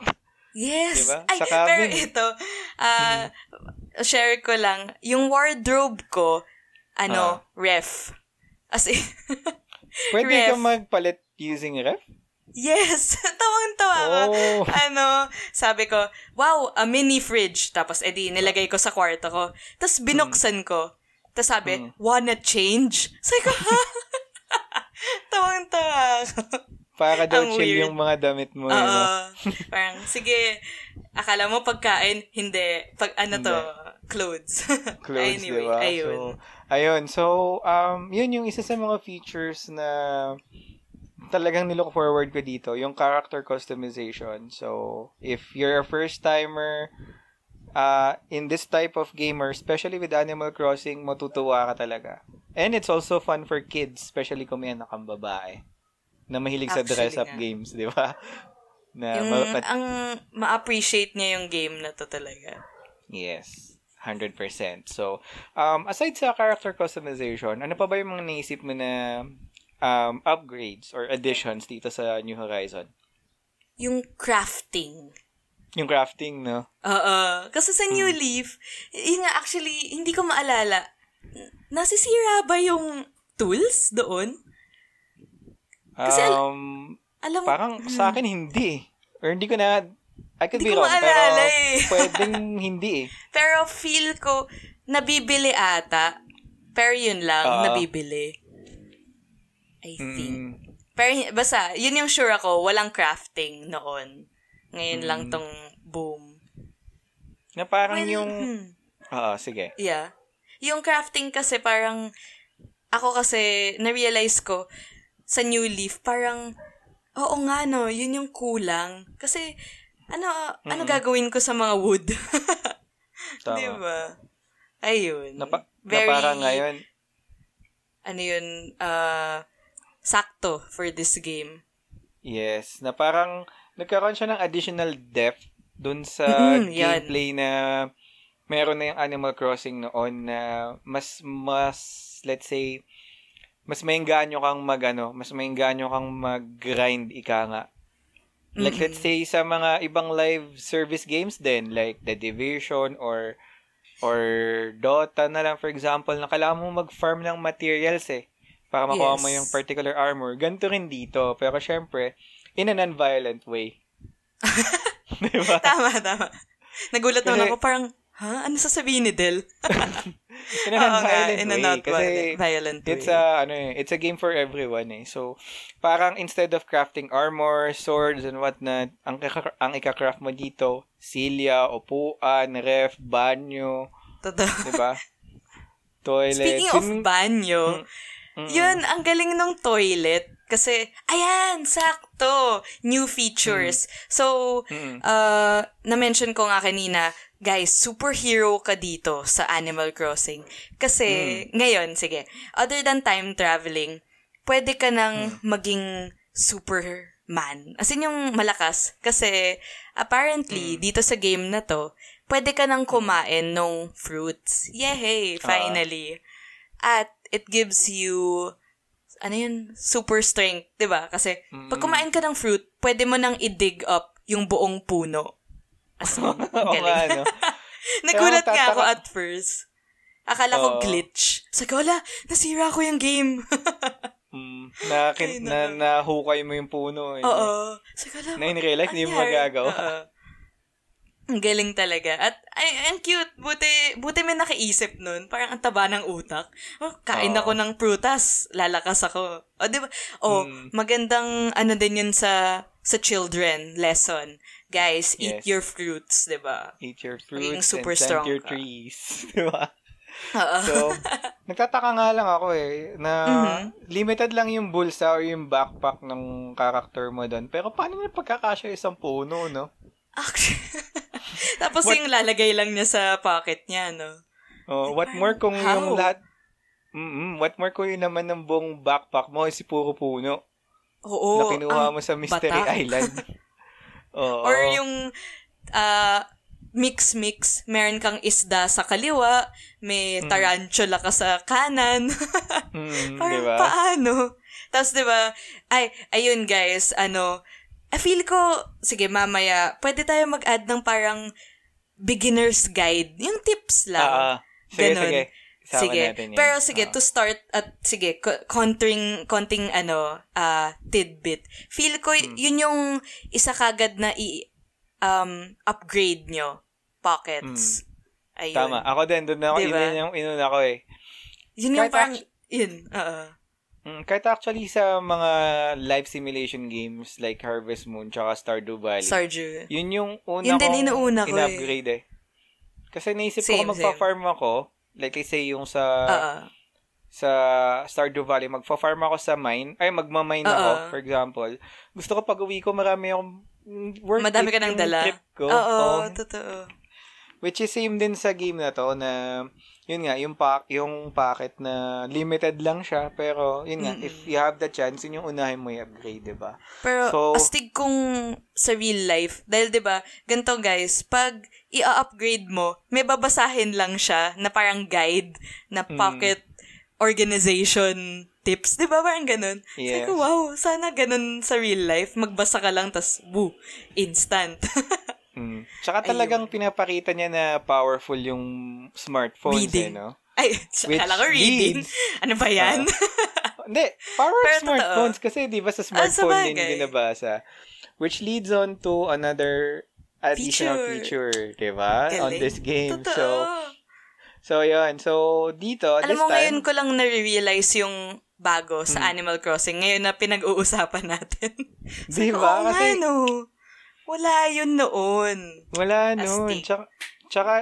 Yes. Diba? Ay, Sa cabin. pero ito, ah, share ko lang, yung wardrobe ko, ano, ref. As in, <laughs> Pwede Ref. ka magpalit using ref? yes, <laughs> tawang-tawa ako. Oh. Ano, sabi ko, wow, a mini fridge. Tapos, edi, nilagay ko sa kwarto ko. Tapos, binuksan ko. Tapos sabi, wanna change? Sabi <laughs> ko, ha? tawang-tawa. Para daw Ang chill weird. yung mga damit mo. Oo. eh, no? <laughs> parang, sige, akala mo pagkain, hindi. Pag ano to, clothes. <laughs> Clothes, anyway, diba? ayun. So, ayun. So, um, yun yung isa sa mga features na talagang nilook forward ko dito, yung character customization. So, if you're a first-timer uh, in this type of gamer, especially with Animal Crossing, matutuwa ka talaga. And it's also fun for kids, especially kung may anak kang babae na mahilig sa Actually dress-up nga. games, di ba? <laughs> Na yung, ma- ma- ang ma-appreciate niya yung game na to talaga. Yes. 100%. So, um, aside sa character customization, ano pa ba yung mga naisip mo na um, upgrades or additions dito sa New Horizon? Yung crafting. Yung crafting, no? Oo. Kasi sa Hmm. New Leaf, yun nga, actually, hindi ko maalala. Nasisira ba yung tools doon? Kasi al- Um, Alam parang sa akin hindi eh. Or hindi ko na, I could Hindi be wrong, pero eh. <laughs> pwedeng hindi eh. pero feel ko, nabibili ata. Pero yun lang, Oo. nabibili. I think. Mm, Pero basta, yun yung sure ako, walang crafting noon. Ngayon lang Hmm. tong boom. na parang Well, yung, hmm. oo, sige. Yeah. Yung crafting kasi parang, ako kasi, na-realize ko, sa New Leaf, parang, oo nga no, yun yung kulang. Kasi, ano, ano gagawin ko sa mga wood? <laughs> Tama. Di ba? Ayun. Na, pa- na Very, parang ngayon, ano yun, uh, sakto for this game. Yes, na parang nagkaroon siya ng additional depth dun sa Mhm, yan. gameplay na meron na yung Animal Crossing noon na mas mas let's say mas maingganyo kang mag ano, mas maingganyo kang mag-grind ika nga. Like let's say sa mga ibang live service games din like The Division or or Dota na lang for example na kailangan mo mag-farm ng materials eh para makuha mo Yes. yung particular armor. Ganito rin dito. Pero syempre, in a non-violent way. <laughs> diba? Tama, tama. Nagulat naman ako, parang, ha? Ano sasabihin ni Del? <laughs> In a non-violent in a way. not Kasi violent way. it's a, ano eh, it's a game for everyone eh. So, parang instead of crafting armor, swords, and whatnot, ang, ang ika-craft mo dito, silya, upuan, ref, banyo, Totoo. di ba? Toilet. <laughs> Speaking of banyo, Mm-mm. yun, ang galing ng toilet. Kasi, ayan, sakto. New features. So, Mm-mm. uh, na-mention ko nga kanina, guys, superhero ka dito sa Animal Crossing. Kasi, ngayon, sige, other than time traveling, pwede ka nang maging superman. As in yung malakas. Kasi, apparently, dito sa game na to, pwede ka nang kumain ng fruits. Yay! Finally. At, it gives you ano yun, super strength, 'di ba? Kasi pag kumain ka ng fruit, pwede mo nang i-dig up yung buong puno. As in, <laughs> galing. <laughs> Nagulat nga ako at first. Akala ko glitch. Sabi ko, wala, nasira ko yung game. <laughs> Mm, na, kin- na, nahukay mo yung puno eh. Oo. Sabi ko, wala, Na in-realize, hindi mo magagawa. Ang galing talaga. At, ay, ang cute. Buti, buti may nakaisip nun. Parang ang taba ng utak. Oh, kain Oo. ako ng prutas. Lalakas ako. O, di ba? O, Mm. magandang, ano din yun sa, sa children lesson. Guys, Yes. eat your fruits, di ba? Eat your Maging fruits super and strong your ka. trees. <laughs> Di ba? Oo. So, <laughs> nagtataka nga lang ako eh, na Mhm. limited lang yung bulsa or yung backpack ng character mo doon. Pero paano na pagkakasya isang puno, no? <laughs> Tapos What- yung lalagay lang niya sa pocket niya, no? Oh, what more kung How? yung lahat Mm, what more kung yun naman ng buong backpack mo is puro puno Oo. na kinuha mo sa Mystery batak. Island. <laughs> Oo. Or yung ah, mix-mix, meron kang isda sa kaliwa, may tarantula ka sa kanan. Mm, <laughs> Parang diba? paano? Tapos, di ba, ay, ayun guys, ano, I feel ko, sige, mamaya, pwede tayo mag-add ng parang beginner's guide. Yung tips lang. Ah. sige, Ganon. sige. Isama sige. natin. Pero sige, Ah. to start at sige, ko- konting ano, ah tidbit. Feel ko Hmm. yun yung isa kagad na i um upgrade nyo pockets. Ayun. Hmm. Tama. Ako din, doon ako, Diba? yun yung inuna ko eh. Yun yung Kahit parang actu- yun. Oo. Mm, kahit actually sa mga live simulation games like Harvest Moon tsaka Stardew Valley. Sarju. Yun yung una Yun din kong inuuna ko eh. in-upgrade eh. Kasi naisip Same, ko magpa-farm ako. Like I say yung sa Oo. sa Stardew Valley, magfa-farm ako sa mine. Ay, magma-mine Oo. ako, for example. Gusto ko pag uwi ko, marami akong worth Madami ka nang dala. trip ko. Oo, Oo. totoo. Which is same din sa game na to na yun nga, yung pack, yung packet na limited lang siya, pero yun nga, if you have the chance, yun yung unahin mo i-upgrade, 'di ba? Pero So- astig kung sa real life, dahil 'di ba, ganito guys, pag i-upgrade mo, may babasahin lang siya na parang guide na Hmm. pocket organization tips, 'di ba? Parang ganun. Sabi Yes. ko, wow, sana ganun sa real life, magbasa ka lang tas woo, instant. <laughs> Mm. Tsaka talagang pinapakita niya na powerful yung smartphones, Reading. eh, no? Ay, <laughs> Which kala ko reading. leads- <laughs> Ano ba yan? <laughs> Hindi, power of smartphones kasi 'di ba sa smartphone din sabagay. binabasa. Which leads on to another additional Feature. feature, 'di ba? On this game. Totoo. So so 'yun. So dito Alam this mo, time ngayon ko lang na-realize yung bago Hmm. sa Animal Crossing. Ngayon na pinag-uusapan natin. Di ba? "Oo nga, Kasi- no. Wala yun noon. wala noon. Tsaka, tsaka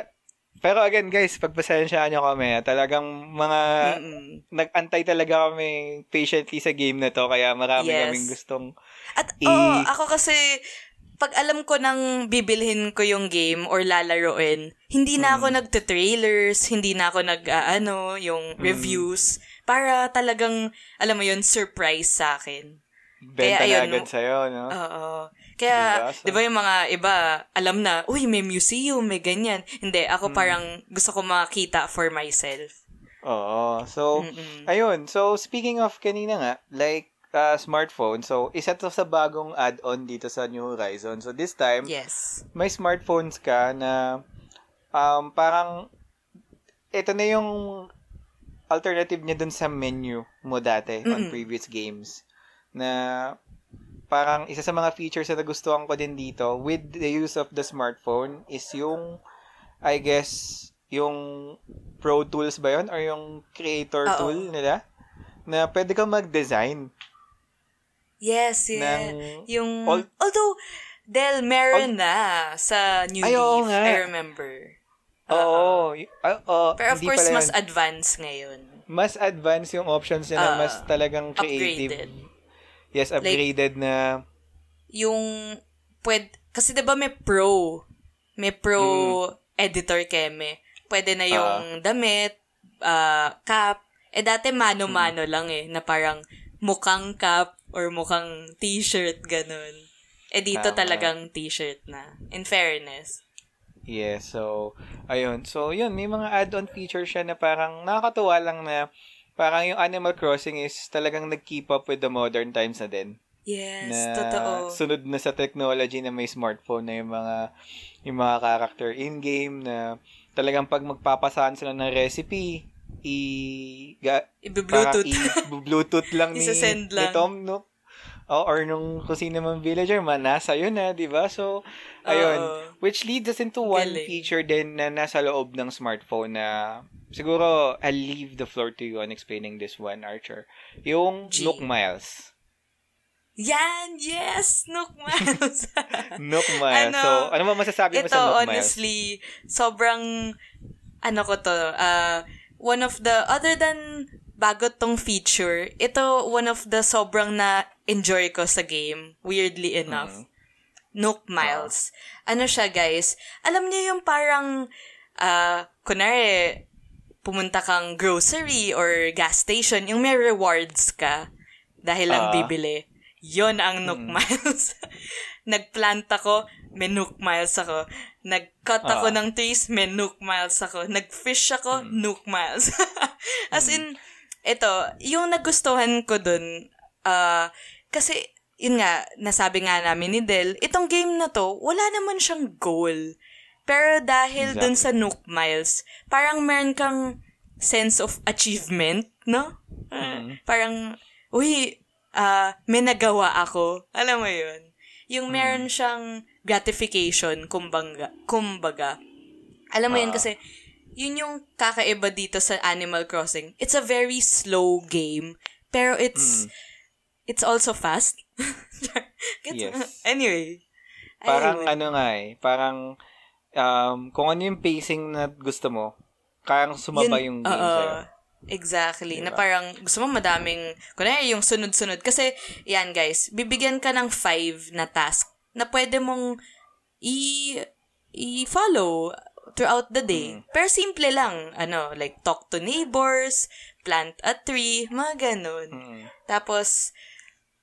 pero again guys, pagpasensyaan niyo kami. ah. Talagang mga Mm-mm. nag-antay talaga kami patiently sa game na to kaya marami Yes. kaming gustong At I- oo, ako kasi, pag alam ko nang bibilhin ko yung game or lalaroin, hindi na Hmm. ako nagte-trailers, hindi na ako nag, ano, yung Hmm. reviews, para talagang, alam mo yun, surprise sa akin. benta ayun, na agad sa'yo, no? Oo. Kaya, Diba? So- di ba yung mga iba, alam na, uy, may museum, may ganyan. Hindi, ako parang gusto ko makita for myself. Oo. So, Mm-mm. ayun. So, speaking of kanina nga, like, uh, smartphone. So, isa to sa bagong add-on dito sa New Horizon. So, this time, Yes. may smartphones ka na um, parang ito na yung alternative niya dun sa menu mo dati on Mm-mm. previous games. Na parang isa sa mga features na nagustuhan ko din dito with the use of the smartphone is yung I guess yung Pro Tools ba yun? Or yung Creator Oo. tool nila? Na pwede kang mag-design. Yes, yeah. Ng- yung, all- although, Del, meron na sa New Ay, oo Leaf, nga. I remember. Oo. Y- ah, oh, Pero of course, mas yun. advanced ngayon. mas advanced yung options niya na Ah, mas talagang creative. Upgraded. Yes, upgraded na Yung, pwede, kasi diba may pro, may pro editor keme. Pwede na yung damit, ah, cap. Eh dati mano-mano lang eh, na parang mukhang cap or mukhang t-shirt, ganun. Eh dito Tama. talagang t-shirt na. In fairness. Yes, so, ayun. So, yun, may mga add-on features siya na parang nakakatuwa lang na parang yung Animal Crossing is talagang nag-keep up with the modern times na din. Yes, na totoo. sunod na sa technology na may smartphone na yung mga yung mga character in-game na talagang pag magpapasahan sila ng recipe, i ga, Ibi-Bluetooth. parang i-Bluetooth lang <laughs> ni, Isasend ni lang. Tom, no? O, or nung kung sino man villager, man, nasa yun na, di ba? So, ayun. Oo. Which leads us into one Galing. feature din na nasa loob ng smartphone na siguro I'll leave the floor to you on explaining this one, Archer. Yung G. Nook Miles. Yan! Yes! Nook Miles! <laughs> Nook Miles. Ano, so, ano ba masasabi mo Ito, sa Nook Miles? honestly, sobrang, ano ko to, uh, one of the, other than bago tong feature, ito one of the sobrang na enjoy ko sa game, weirdly enough. Mm-hmm. Nook Miles. Ano siya, guys? Alam niyo yung parang, ah, kunwari, pumunta kang grocery or gas station, yung may rewards ka dahil lang Ah. bibili. Yon ang Nook Miles. <laughs> Nagplant ako, may Nook Miles ako. Nag-cut ako Ah. ng trees, may Nook Miles ako. Nag-fish ako, Nook Miles. <laughs> As in, ito, yung nagustuhan ko dun, ah, kasi, yun nga, nasabi nga namin ni Del, itong game na to, wala naman siyang goal. Pero dahil dun sa Nook Miles, parang meron kang sense of achievement, no? Ah, <laughs> Parang, uy, ah, may nagawa ako. Alam mo yun? Yung meron siyang gratification, kumbaga. kumbaga. Alam mo yun Ah. kasi, yun yung kakaiba dito sa Animal Crossing. It's a very slow game, pero it's, it's also fast. <laughs> Yes. <laughs> Anyway. Parang ano nga eh, parang um, kung ano yung pacing na gusto mo, kayang sumaba yung game sa'yo. Exactly. Na Diba? parang gusto mo madaming, kunwari yung sunod-sunod. Kasi, yan guys, bibigyan ka ng five na task na pwede mong i- i-follow throughout the day. Mm. Pero simple lang. Ano, like talk to neighbors, plant a tree, mga ganun. Mm. Tapos,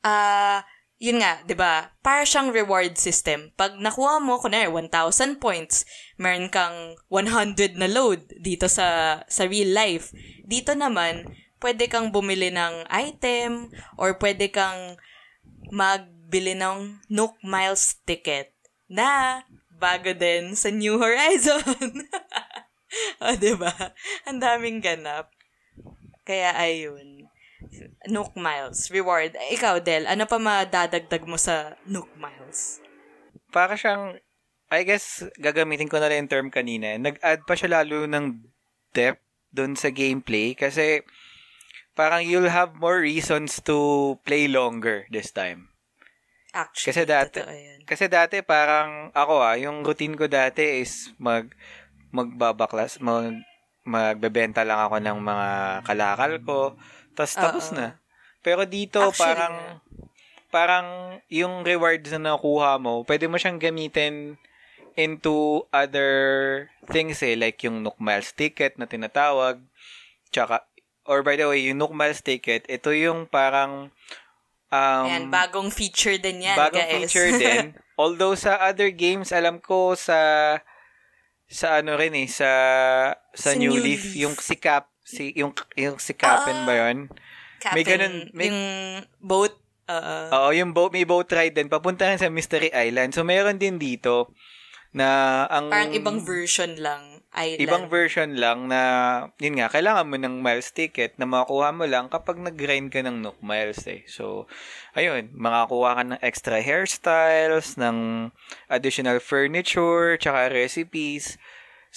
ah, yun nga, 'di ba? Para siyang reward system. Pag nakuha mo kunwari 1,000 points, meron kang 100 na load dito sa sa real life. Dito naman, pwede kang bumili ng item or pwede kang magbili ng Nook Miles ticket na bago din sa New Horizon. <laughs> o, 'di ba? Ang daming ganap. Kaya ayun. Nook Miles, reward. Ikaw, Del, ano pa madadagdag mo sa Nook Miles? Para siyang, I guess, gagamitin ko na rin yung term kanina. Nag-add pa siya lalo ng depth dun sa gameplay kasi parang you'll have more reasons to play longer this time. Actually, Kasi dati, kasi dati parang ako ah, yung routine ko dati is mag magbabaklas, mag magbebenta lang ako ng mga kalakal ko, tapos tapos na. Pero dito Actually, parang parang yung rewards na nakuha mo, pwede mo siyang gamitin into other things eh, like yung Nook Miles ticket na tinatawag, tsaka, or by the way, yung Nook Miles ticket, ito yung parang, um, Ayan, bagong feature din yan, bagong guys. feature <laughs> din. Although sa other games, alam ko sa sa ano rin eh, sa sa Sa New, New Leaf, Leaf. yung si Cap, si yung yung si Cap'n ba 'yon? Captain, may ganun, may- yung boat, oo. Oo, yung boat, may boat ride din papunta rin sa Mystery Island. So meron din dito na ang parang ibang version lang. Island. ibang version lang na yun nga kailangan mo ng miles ticket na makuha mo lang kapag nag-grind ka ng Nook Miles eh. So ayun, makakuha ka ng extra hairstyles, ng additional furniture, tsaka recipes.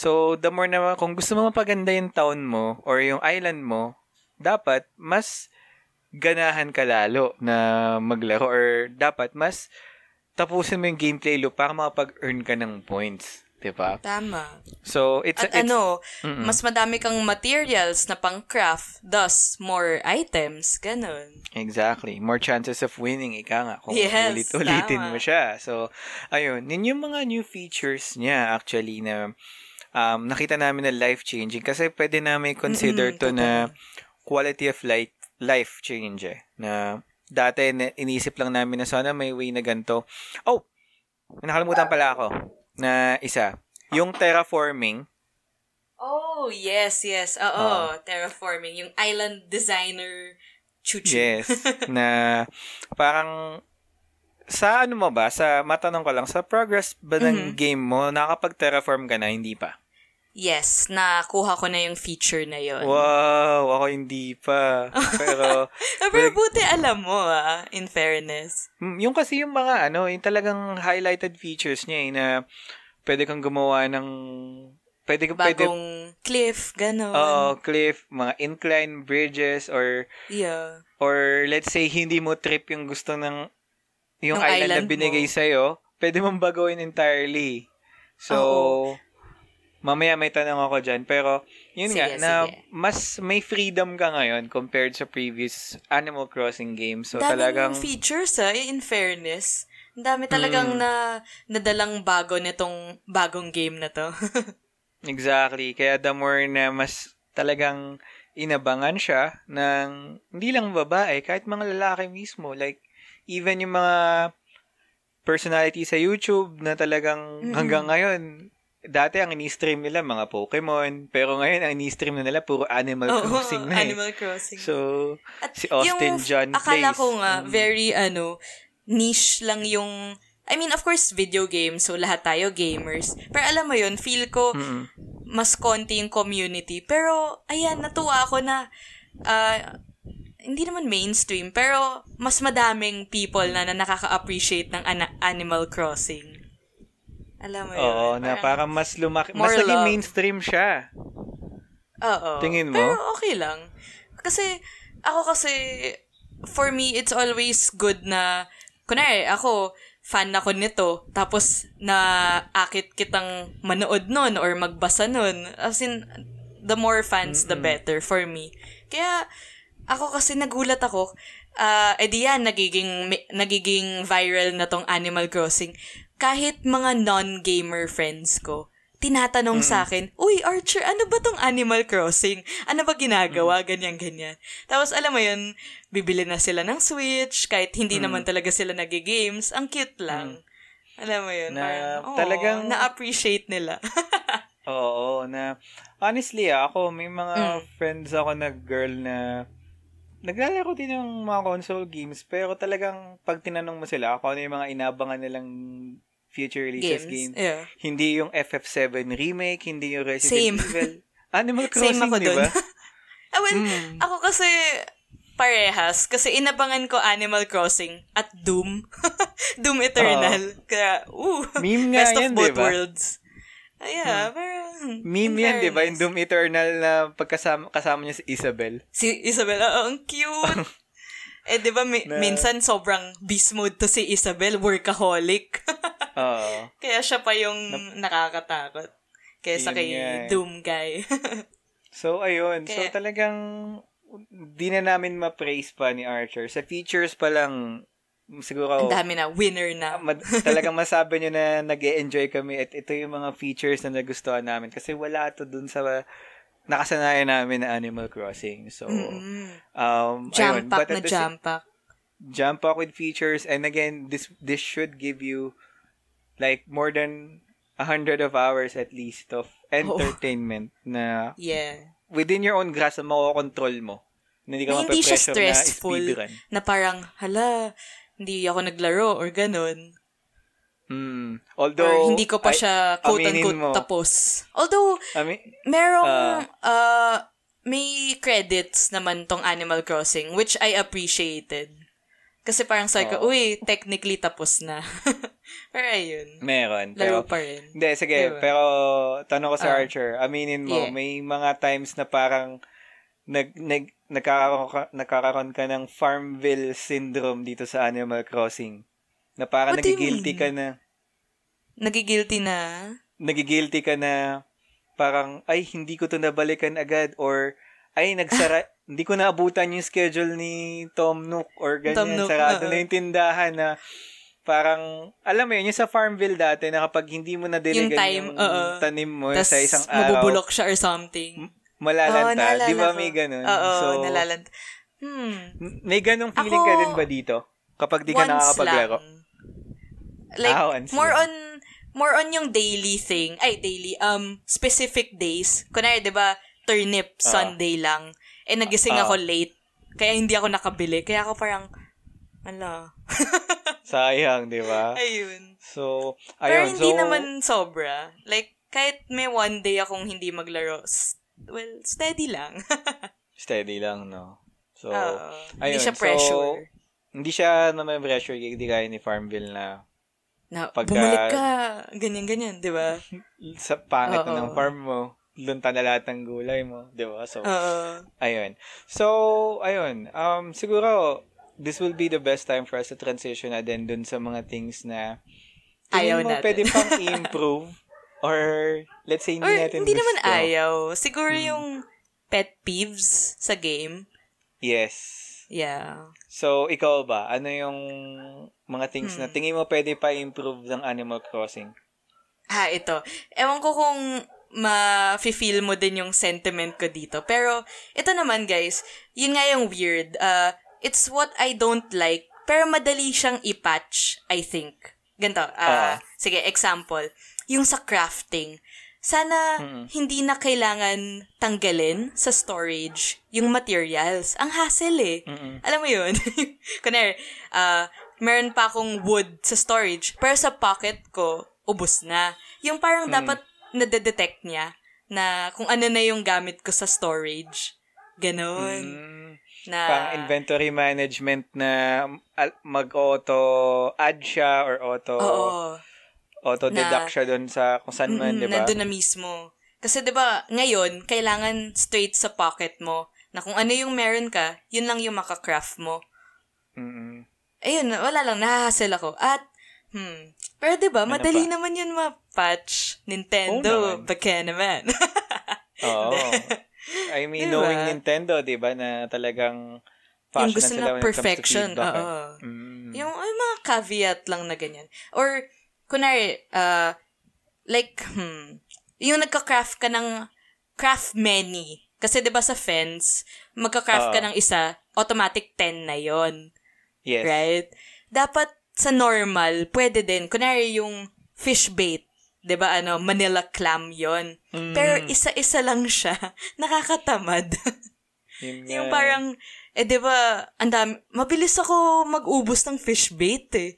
So the more na kung gusto mo mapaganda yung town mo or yung island mo, dapat mas ganahan ka lalo na maglaro or dapat mas tapusin mo yung gameplay loop para makapag-earn ka ng points. 'di ba? Tama. So, it's, At it's ano, Mm-mm. mas madami kang materials na pang craft, thus more items, ganun. Exactly. More chances of winning, ika nga, kung Yes, ulit-ulitin tama. mo siya. So, ayun. Yun yung mga new features niya, actually, na um, nakita namin na life-changing. Kasi pwede namin consider Mm-mm, to na quality of life, life change eh. Na dati, na, inisip lang namin na sana may way na ganito. Oh! Nakalimutan pala ako na isa. Yung terraforming, Oh, yes, yes. Oo, terraforming. Yung island designer chuchu. Yes. <laughs> na parang sa ano mo ba, sa matanong ko lang, sa progress ba ng Mhm. game mo, nakapag-terraform ka na, hindi pa? Yes, nakuha ko na yung feature na yon. Wow, ako hindi pa. Pero, <laughs> Pero buti alam mo ah, in fairness. mm, yung kasi yung mga ano, yung talagang highlighted features niya eh, na pwede kang gumawa ng, pwede kang, pwede, Bagong cliff, gano'n. Oo, cliff, mga incline bridges, or yeah. or let's say hindi mo trip yung gusto ng yung Yung island, island na binigay mo. sa'yo, pwede mong baguhin entirely. So, Oo. mamaya may tanong ako dyan. Pero, yun Sige, nga, na sige. mas may freedom ka ngayon compared sa previous Animal Crossing games. So, Daming talagang, features ah, in fairness. Ang dami talagang Mm. na nadalang bago nitong bagong game na to. <laughs> Exactly. Kaya the more na mas talagang inabangan siya ng hindi lang babae, kahit mga lalaki mismo. Like, even yung mga personality sa YouTube na talagang Mm-mm. hanggang ngayon, dati ang ini-stream nila mga Pokemon, pero ngayon ang ini-stream na nila puro Animal Oo, Crossing na eh. Animal Crossing. So, At si Austin yung, John akala Place. ko nga, Mm. very, ano, niche lang yung, I mean, of course, video games, so lahat tayo gamers. Pero alam mo yun, feel ko, Mm-mm. mas konti yung community. Pero, ayan, natuwa ako na, ah, hindi naman mainstream, pero mas madaming people na, na nakaka-appreciate ng ana- Animal Crossing. Alam mo yun? Oo, na parang mas lumaki, mas naging love. mainstream siya. Oo. Tingin mo? Pero okay lang. Kasi, ako kasi, for me, it's always good na, kunwari, ako, fan ako nito, tapos na akit kitang manood nun or magbasa nun. As in, the more fans, the better for me. Kaya, ako kasi nagulat ako, ah edi yan, nagiging, nagiging viral na tong Animal Crossing. Kahit mga non-gamer friends ko, tinatanong sa akin, Uy, Archer, ano ba tong Animal Crossing? Ano ba ginagawa? Ganyan, ganyan. Tapos, alam mo yun, bibili na sila ng Switch, kahit hindi naman talaga sila nag-games. Ang cute lang. Alam mo yun, Na parang, "Aw, talagang- na-appreciate nila. <laughs> Oo, na honestly ah, ako may mga Mm. friends ako na girl na naglalaro din ng mga console games pero talagang pag tinanong mo sila kung ano yung mga inabangan nilang future releases game, Games. Yeah. hindi yung FF7 remake, hindi yung Resident Same. Evil. Animal <laughs> Same Crossing, ako di dun. ba? <laughs> Ah, well, Mm. ako kasi parehas. Kasi inabangan ko Animal Crossing at Doom. <laughs> Doom Eternal. Kaya, ooh. Meme nga best of yan, both di ba? worlds. Yeah, pero... Meme yan, di ba? Yung. Doom Eternal na pagkasama kasama niya si Isabel. Si Isabel, oh, ang cute. <laughs> eh, di ba, mi- Na- minsan sobrang beast mode to si Isabel, workaholic. <laughs> Oo. Kaya siya pa yung nakakatakot. Kaysa kay nga eh. Doom guy. <laughs> So, ayun. so, Kaya- talagang di na namin ma-praise pa ni Archer. Sa features pa lang, siguro, Ang dami na, winner na. <laughs> mad- talagang masabi nyo na nag enjoy kami at ito yung mga features na nagustuhan namin kasi wala to dun sa nakasanayan namin na Animal Crossing. So, Mm-mm. um, ayun. Jam But pack na jam pack. jump pack with features and again this this should give you like more than a hundred of hours at least of entertainment na Yeah. within your own grasp na makokontrol mo na hindi ka Na hindi siya stressful. na. Na parang, hala, hindi ako naglaro or ganun. Hmm. Or Although hindi ko pa siya aminin quote-unquote mo. tapos. Although, I mean, merong, uh, may credits naman tong Animal Crossing, which I appreciated. Kasi parang sabi ko, Oo. uy, technically tapos na. <laughs> Pero ayun, meron. laro Pero, pa rin. hindi, sige. Diba? Pero, tanong ko sa Ah. Archer, aminin mo, Yeah. may mga times na parang nag, nag, nagkakaroon, ka, nagkakaroon ka ng Farmville syndrome dito sa Animal Crossing. Na parang What nagigilty ka na, Nagigilty na. nagigilty ka na parang, ay, hindi ko to nabalikan agad or, ay, nagsara, <laughs> hindi ko naabutan yung schedule ni Tom Nook or ganyan. Tom Nook, Sarado na yung tindahan na parang, alam mo yun, yung sa Farmville dati na kapag hindi mo na Yung time, yung oo. tanim mo Tapos, sa isang araw, mabubulok siya or something. Malalanta. naalala Di ba may ganun? Oo, so, nalalanta. Hmm. may ganung feeling ka Ako, din ba dito? Kapag di ka nakakapaglaro? lang. Like, Ah, once more lang. on, more on yung daily thing. Ay, daily. Um, specific days. Kunwari, di ba, turnip, Ah. Sunday lang. Eh, nagising Ah. ako late. Kaya hindi ako nakabili. Kaya ako parang, ala. <laughs> Sayang, di ba? Ayun. So, Pero ayun. hindi so, naman sobra. Like, kahit may one day akong hindi maglaro, well, steady lang. <laughs> steady lang, no? So, Oo. ayun. hindi siya So, pressure. hindi siya na may pressure, hindi kaya ni Farmville na na, pagka- bumalik ka. Ganyan-ganyan, di ba? <laughs> sa pangit Oo. ng farm mo, lunta na lahat ng gulay mo, di ba? So, Oo. ayun. So, ayun. Um, siguro, this will be the best time for us to transition na din dun sa mga things na Ayaw mo natin. pwede pang <laughs> i-improve or let's say hindi Or natin hindi gusto. naman ayaw. Siguro Hmm. yung pet peeves sa game. Yes. Yeah. So, ikaw ba? Ano yung mga things Hmm. na tingin mo pwede pa improve ng Animal Crossing? Ah, ito. Ewan ko kung ma-feel mo din yung sentiment ko dito. Pero, ito naman guys, yun nga yung weird. Uh, it's what I don't like, pero madali siyang i-patch, I think. Ganto. ah Ah. Sige, example. Yung sa crafting. Sana Mm. hindi na kailangan tanggalin sa storage yung materials. Ang hassle eh. Mm-mm. Alam mo yun? <laughs> Kunwari, ah, meron pa akong wood sa storage, pero sa pocket ko, ubus na. Yung parang Mm. dapat nade-detect niya na kung ano na yung gamit ko sa storage. Ganon. Mm, Na, pang inventory management na mag-auto add siya or auto Oo. Auto deduct Na- siya doon sa kung saan man, Mm, 'di ba? Nandun na mismo. Kasi 'di ba ngayon, kailangan straight sa pocket mo na kung ano yung meron ka, yun lang yung makakraft mo. Mm. Ayun, wala lang, nahahassle ako. At, hmm, pero 'di ba Ano madali pa? naman yun ma-patch. Nintendo, naman. baka naman. <laughs> Oo. I mean, Diba? knowing Nintendo, 'di ba, na talagang yung passionate gusto sila na perfection. Oo. Mm. Yung ay, mga caveat lang na ganyan. Or, kunwari, uh, like, hmm, yung nagka-craft ka ng craft many. Kasi 'di ba sa fence, magka-craft ka Oo. ng isa, automatic 10 na yon Yes. Right? Dapat sa normal, pwede din. Kunwari yung fish bait, 'di ba ano, Manila clam yon Mm. Pero isa-isa lang siya. <laughs> Nakakatamad. Yun <laughs> yung parang, eh di ba, ang dami, mabilis ako mag-ubos ng fish bait eh.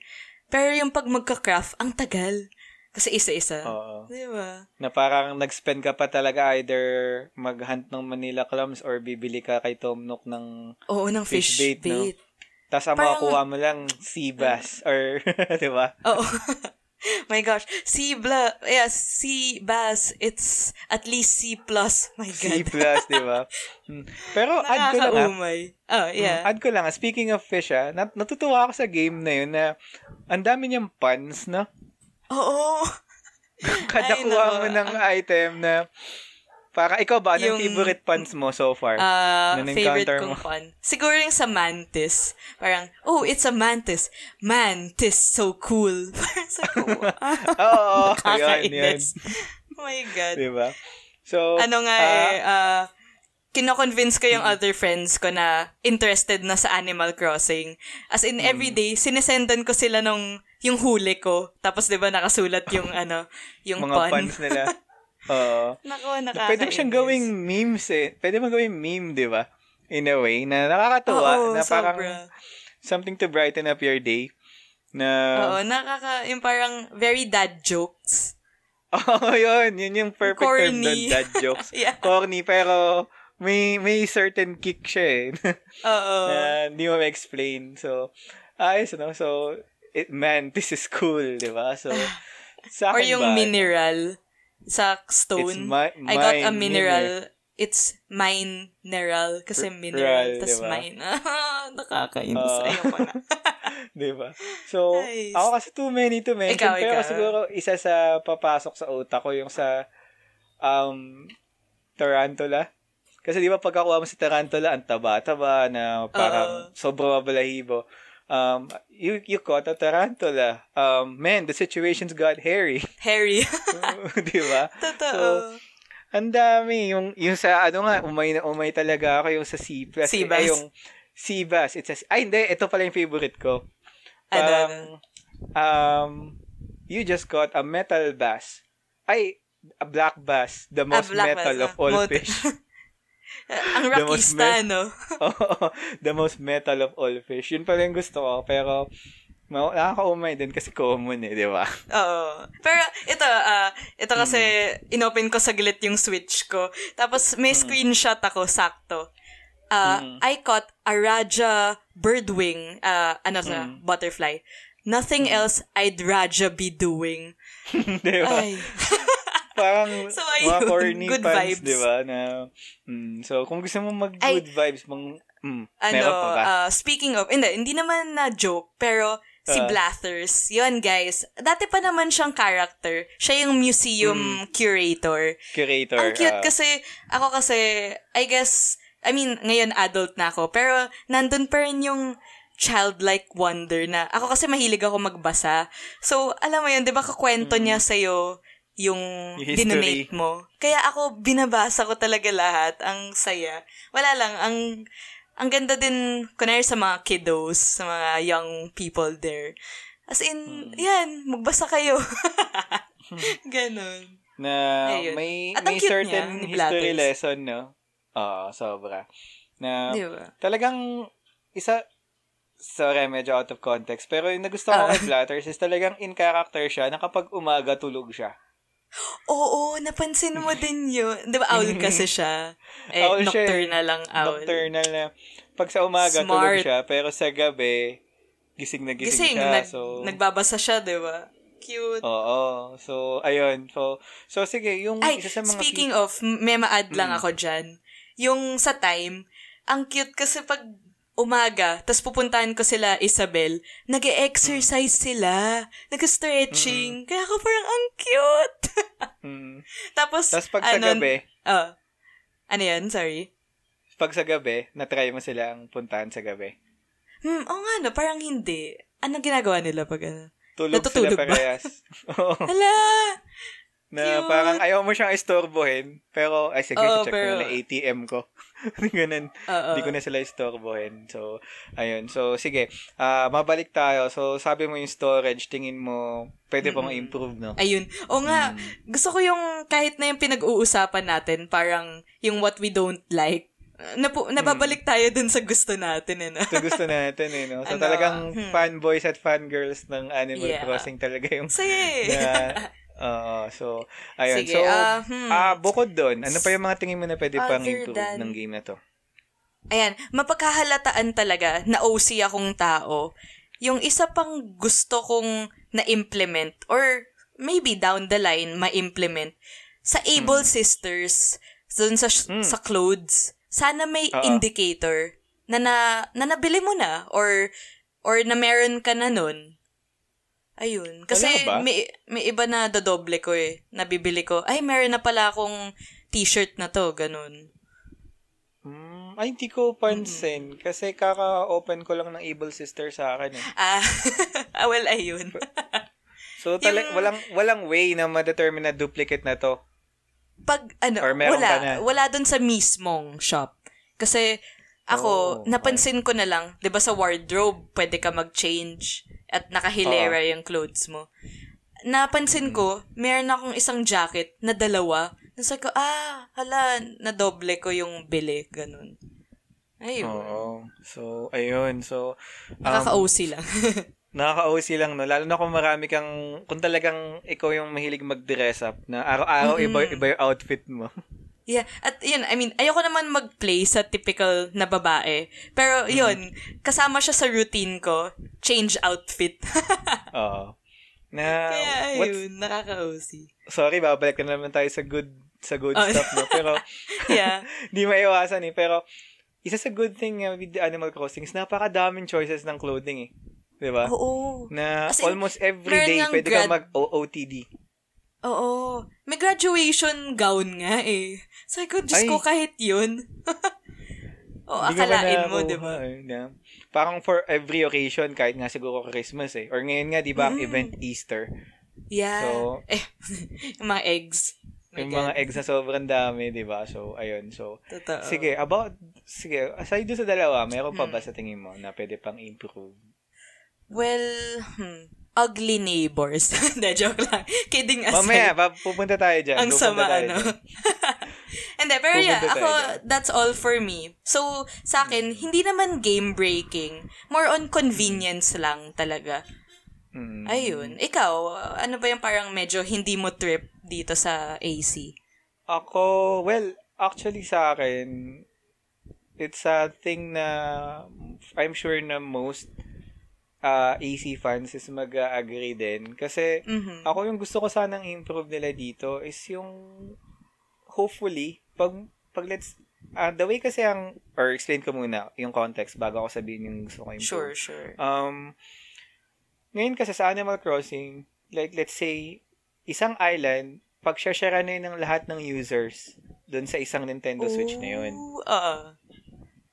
Pero yung pag magka-craft, ang tagal. Kasi isa-isa. Oo. Di ba? Na parang nag-spend ka pa talaga either mag-hunt ng Manila clams or bibili ka kay Tom Nook ng Oo, ng Fish fish, bait, no? bait. tas ang Parang- makukuha mo lang sea bass <laughs> or <laughs> 'di ba? Oo. <laughs> My gosh. C bla, yeah, C bass, it's at least C plus. My C God. plus, 'di ba? Hmm. Pero add ko lang ah. Oh, yeah. Mm, Add ko lang, ah, speaking of fish, ah, nat- natutuwa ako sa game na yun na ang dami niyang puns, no? Oo. Kada <laughs> Ay, kuha mo ng item na para ikaw ba, anong Yung- favorite puns mo so far? Nung favorite kong mo? fun. Siguro yung sa mantis. Parang, oh, it's a mantis. Mantis, so cool. <laughs> Parang sa <laughs> Oo, yun, yun. Oh my God. Diba? So, Ano nga ah, eh, ah, kino-convince ko yung other friends ko na interested na sa Animal Crossing. As in, everyday, sinesendan ko sila nung yung huli ko. Tapos, di ba, nakasulat yung, <laughs> ano, yung mga pun. puns nila. <laughs> Oo. Nako, nakakainis. Pwede mo siyang gawing memes eh. Pwede mo gawing meme, di ba? In a way, na nakakatuwa. Oo, na parang sobra. something to brighten up your day. Na, Oo, nakaka, yung parang very dad jokes. <laughs> Oo, yun. Yun yung perfect term Corny. doon, dad jokes. Yeah. Corny, pero may may certain kick siya eh. <laughs> Oo. na hindi mo ma-explain. So, ayos, no? So, it, man, this is cool, di ba? So, <laughs> sa Or yung ba, mineral sa stone. Mi- I got a mine, mineral. It's mine mineral kasi mineral ral, tas diba? mine. <laughs> Nakakainis. Oo. Ayoko na. Di ba? So, Nice. ako kasi too many to mention. Ikaw, pero ikaw. siguro, isa sa papasok sa utak ko, yung sa um, tarantula. Kasi di ba pagkakuha mo sa tarantula, ang taba-taba na parang sobrang mabalahibo. Um, you, you caught a tarantula. Um, man, the situation's got hairy. <laughs> Harry. <laughs> di ba? Totoo. Ang dami. Yung, yung sa, ano nga, umay na umay talaga ako yung sa sea bass. Sea Eh, bass. yung sea bass. It's a, ay, hindi. Ito pala yung favorite ko. Ano, Parang, um, you just caught a metal bass. Ay, a black bass. The most Ah, metal bass, of ah. all Mot- fish. <laughs> <laughs> Ang The most rockista, me- no? <laughs> Oo, the most metal of all fish. Yun pala yung gusto ko. Pero, ma- nakakaumay din kasi common eh, di ba? <laughs> Oo. Pero ito, ah, ito kasi inopen ko saglit yung switch ko. Tapos may screenshot ako, sakto. Ah, I caught a Raja birdwing, ah, ano sa, butterfly. Nothing else I'd Raja be doing. di ba? Ay. Parang So, mga ayun, corny good fans, vibes. di ba? Na, mm, so, kung gusto mo Ay. mag-good vibes, mang, mm, ano, meron pa ba? ah, speaking of, hindi, hindi naman na joke, pero si Ah. Blathers, yun guys, dati pa naman siyang character. Siya yung museum curator. Curator. Ang cute ah, kasi, ako kasi, I guess, I mean, ngayon adult na ako, pero nandun pa rin yung childlike wonder na, ako kasi mahilig ako magbasa. So, alam mo yun, di ba kakwento niya sa'yo yung. Yung dinonate mo. Kaya ako, binabasa ko talaga lahat. Ang saya. Wala lang, ang, ang ganda din, kunwari sa mga kiddos, sa mga young people there. As in, Mm. yan, magbasa kayo. <laughs> Ganon. Na Ayun. may, At may certain niya, ni history lesson, no? Oo, sobra. Na Di ba? talagang isa, sorry, medyo out of context, pero yung nagustuhan ko kay Blatters is talagang in character siya na kapag umaga tulog siya. Oo, napansin mo din yun. Di ba, owl kasi siya. <laughs> Eh, Owl siya eh. nocturnal lang owl. Nocturnal na. Pag sa umaga, tulog Smart. siya, pero sa gabi, gising na gising, Gising, siya. nag, so, nagbabasa siya, di ba? Cute. Oo. So, ayun. So, so sige, yung Ay, isa sa mga... speaking of, may ma-add lang Mm. ako dyan. Yung sa time, ang cute kasi pag umaga, tas pupuntahan ko sila, Isabel, nag exercise sila, nag-stretching. Kaya ako parang, ang cute. <laughs> Mm. Tapos, Tapos pag sa ano, gabi, Oh. Ano yan? Sorry. pag sa gabi, na-try mo silang puntahan sa gabi. Hmm, oo nga no, parang hindi. Ano ginagawa nila pag ano? Tulog Natutulog sila parehas. Oo. <laughs> Hala! na Cute. parang ayaw mo siyang istorbohin. Pero, ay sige, Oo, check pero- ko na ATM ko. <laughs> Ganun. Oo. Hindi ko na sila istorbohin. So, ayun. So, sige. Ah, mabalik tayo. So, sabi mo yung storage, tingin mo, pwede pang improve, no? Ayun. O nga, Hmm. gusto ko yung kahit na yung pinag-uusapan natin, parang yung what we don't like, napu- nababalik tayo dun sa gusto natin, eh, no? Ito gusto natin, eh, no? <laughs> So, Ano? talagang Hmm. fanboys at fangirls ng Animal Yeah. Crossing talaga yung eh. <laughs> na, oo, so, ayun. Sige, so, ah, hmm. ah, bukod doon, ano pa yung mga tingin mo na pwede pang Other improve than- ng game na to? Ayan, mapagkahalataan talaga na OC akong tao. Yung isa pang gusto kong na-implement or maybe down the line ma-implement sa Able Sisters dun sa Hmm. sa clothes. Sana may Oo. indicator na, na na nabili mo na or or na meron ka na nun. Ayun. Kasi may, may iba na dodoble ko eh. Nabibili ko, ay meron na pala akong t-shirt na to, ganun. Hmm, ay, hindi ko pansin. Kasi kaka-open ko lang ng Able Sister sa akin. Eh. Ah, <laughs> ah, well, ayun. <laughs> So, tala- Yung- walang, walang way na ma-determine na duplicate na to. Pag, ano, Or meron wala. ka na? Wala dun sa mismong shop. Kasi, ako, Oh, napansin ko na lang, di ba sa wardrobe, pwede ka mag-change at nakahilera yung clothes mo. Napansin ko, meron akong isang jacket na dalawa. Nasa ko, ah, hala, nadoble ko yung bili. Ganun. Ayun. Oo. So, ayun. So, um, Nakaka-OC lang. <laughs> Nakaka-OC lang, no? Lalo na kung marami kang, kung talagang ikaw yung mahilig mag-dress up, na araw-araw iba, iba yung outfit mo. <laughs> Yeah. At yun, I mean, ayoko naman mag-play sa typical na babae. Pero yun, kasama siya sa routine ko. Change outfit. <laughs> Oo. Na, Kaya ayun, nakaka-OC. sorry, babalik na naman tayo sa good, sa good Oh. stuff, no? Pero, <laughs> Yeah. <laughs> di maiwasan eh. Pero, isa sa good thing uh, with Animal Crossing is napakadaming choices ng clothing eh. Di ba? Oo. Na As in, almost every day pwede grad- ka mag-OOTD. Oo. May graduation gown nga eh. Sabi ko, Diyos Ay. ko, kahit yun. <laughs> o, akalain mo, di ba? eh, na, parang for every occasion, kahit nga siguro Christmas eh. Or ngayon nga, di ba, ang Mm. event Easter. Yeah. So, <laughs> eh, yung mga eggs. My yung God. mga eggs na sobrang dami, di ba? So, ayun. So, Totoo. sige, about, sige, aside doon sa dalawa, meron pa ba Hmm. sa tingin mo na pwede pang improve? Well, hmm, ugly neighbors. <laughs> Hindi, joke lang. Kidding aside. Mamaya, pupunta tayo dyan. Ang Pupunta sama, ano? <laughs> Hindi, pero yeah, Pupunta ako, tayo dyan. that's all for me. So, sa akin, hindi naman game-breaking. More on convenience lang talaga. Mm. Ayun. Ikaw, ano ba yung parang medyo hindi mo trip dito sa AC? Ako, well, actually sa akin, it's a thing na I'm sure na most uh, AC fans is mag-agree din. Kasi Mhm. ako yung gusto ko sanang improve nila dito is yung hopefully, pag, pag let's, ah, the way kasi ang, or explain ko muna yung context bago ako sabihin yung gusto ko improve. Sure, sure. Um, ngayon kasi sa Animal Crossing, like let's say, isang island, pag share na yun ng lahat ng users doon sa isang Nintendo Switch na yun. Oo.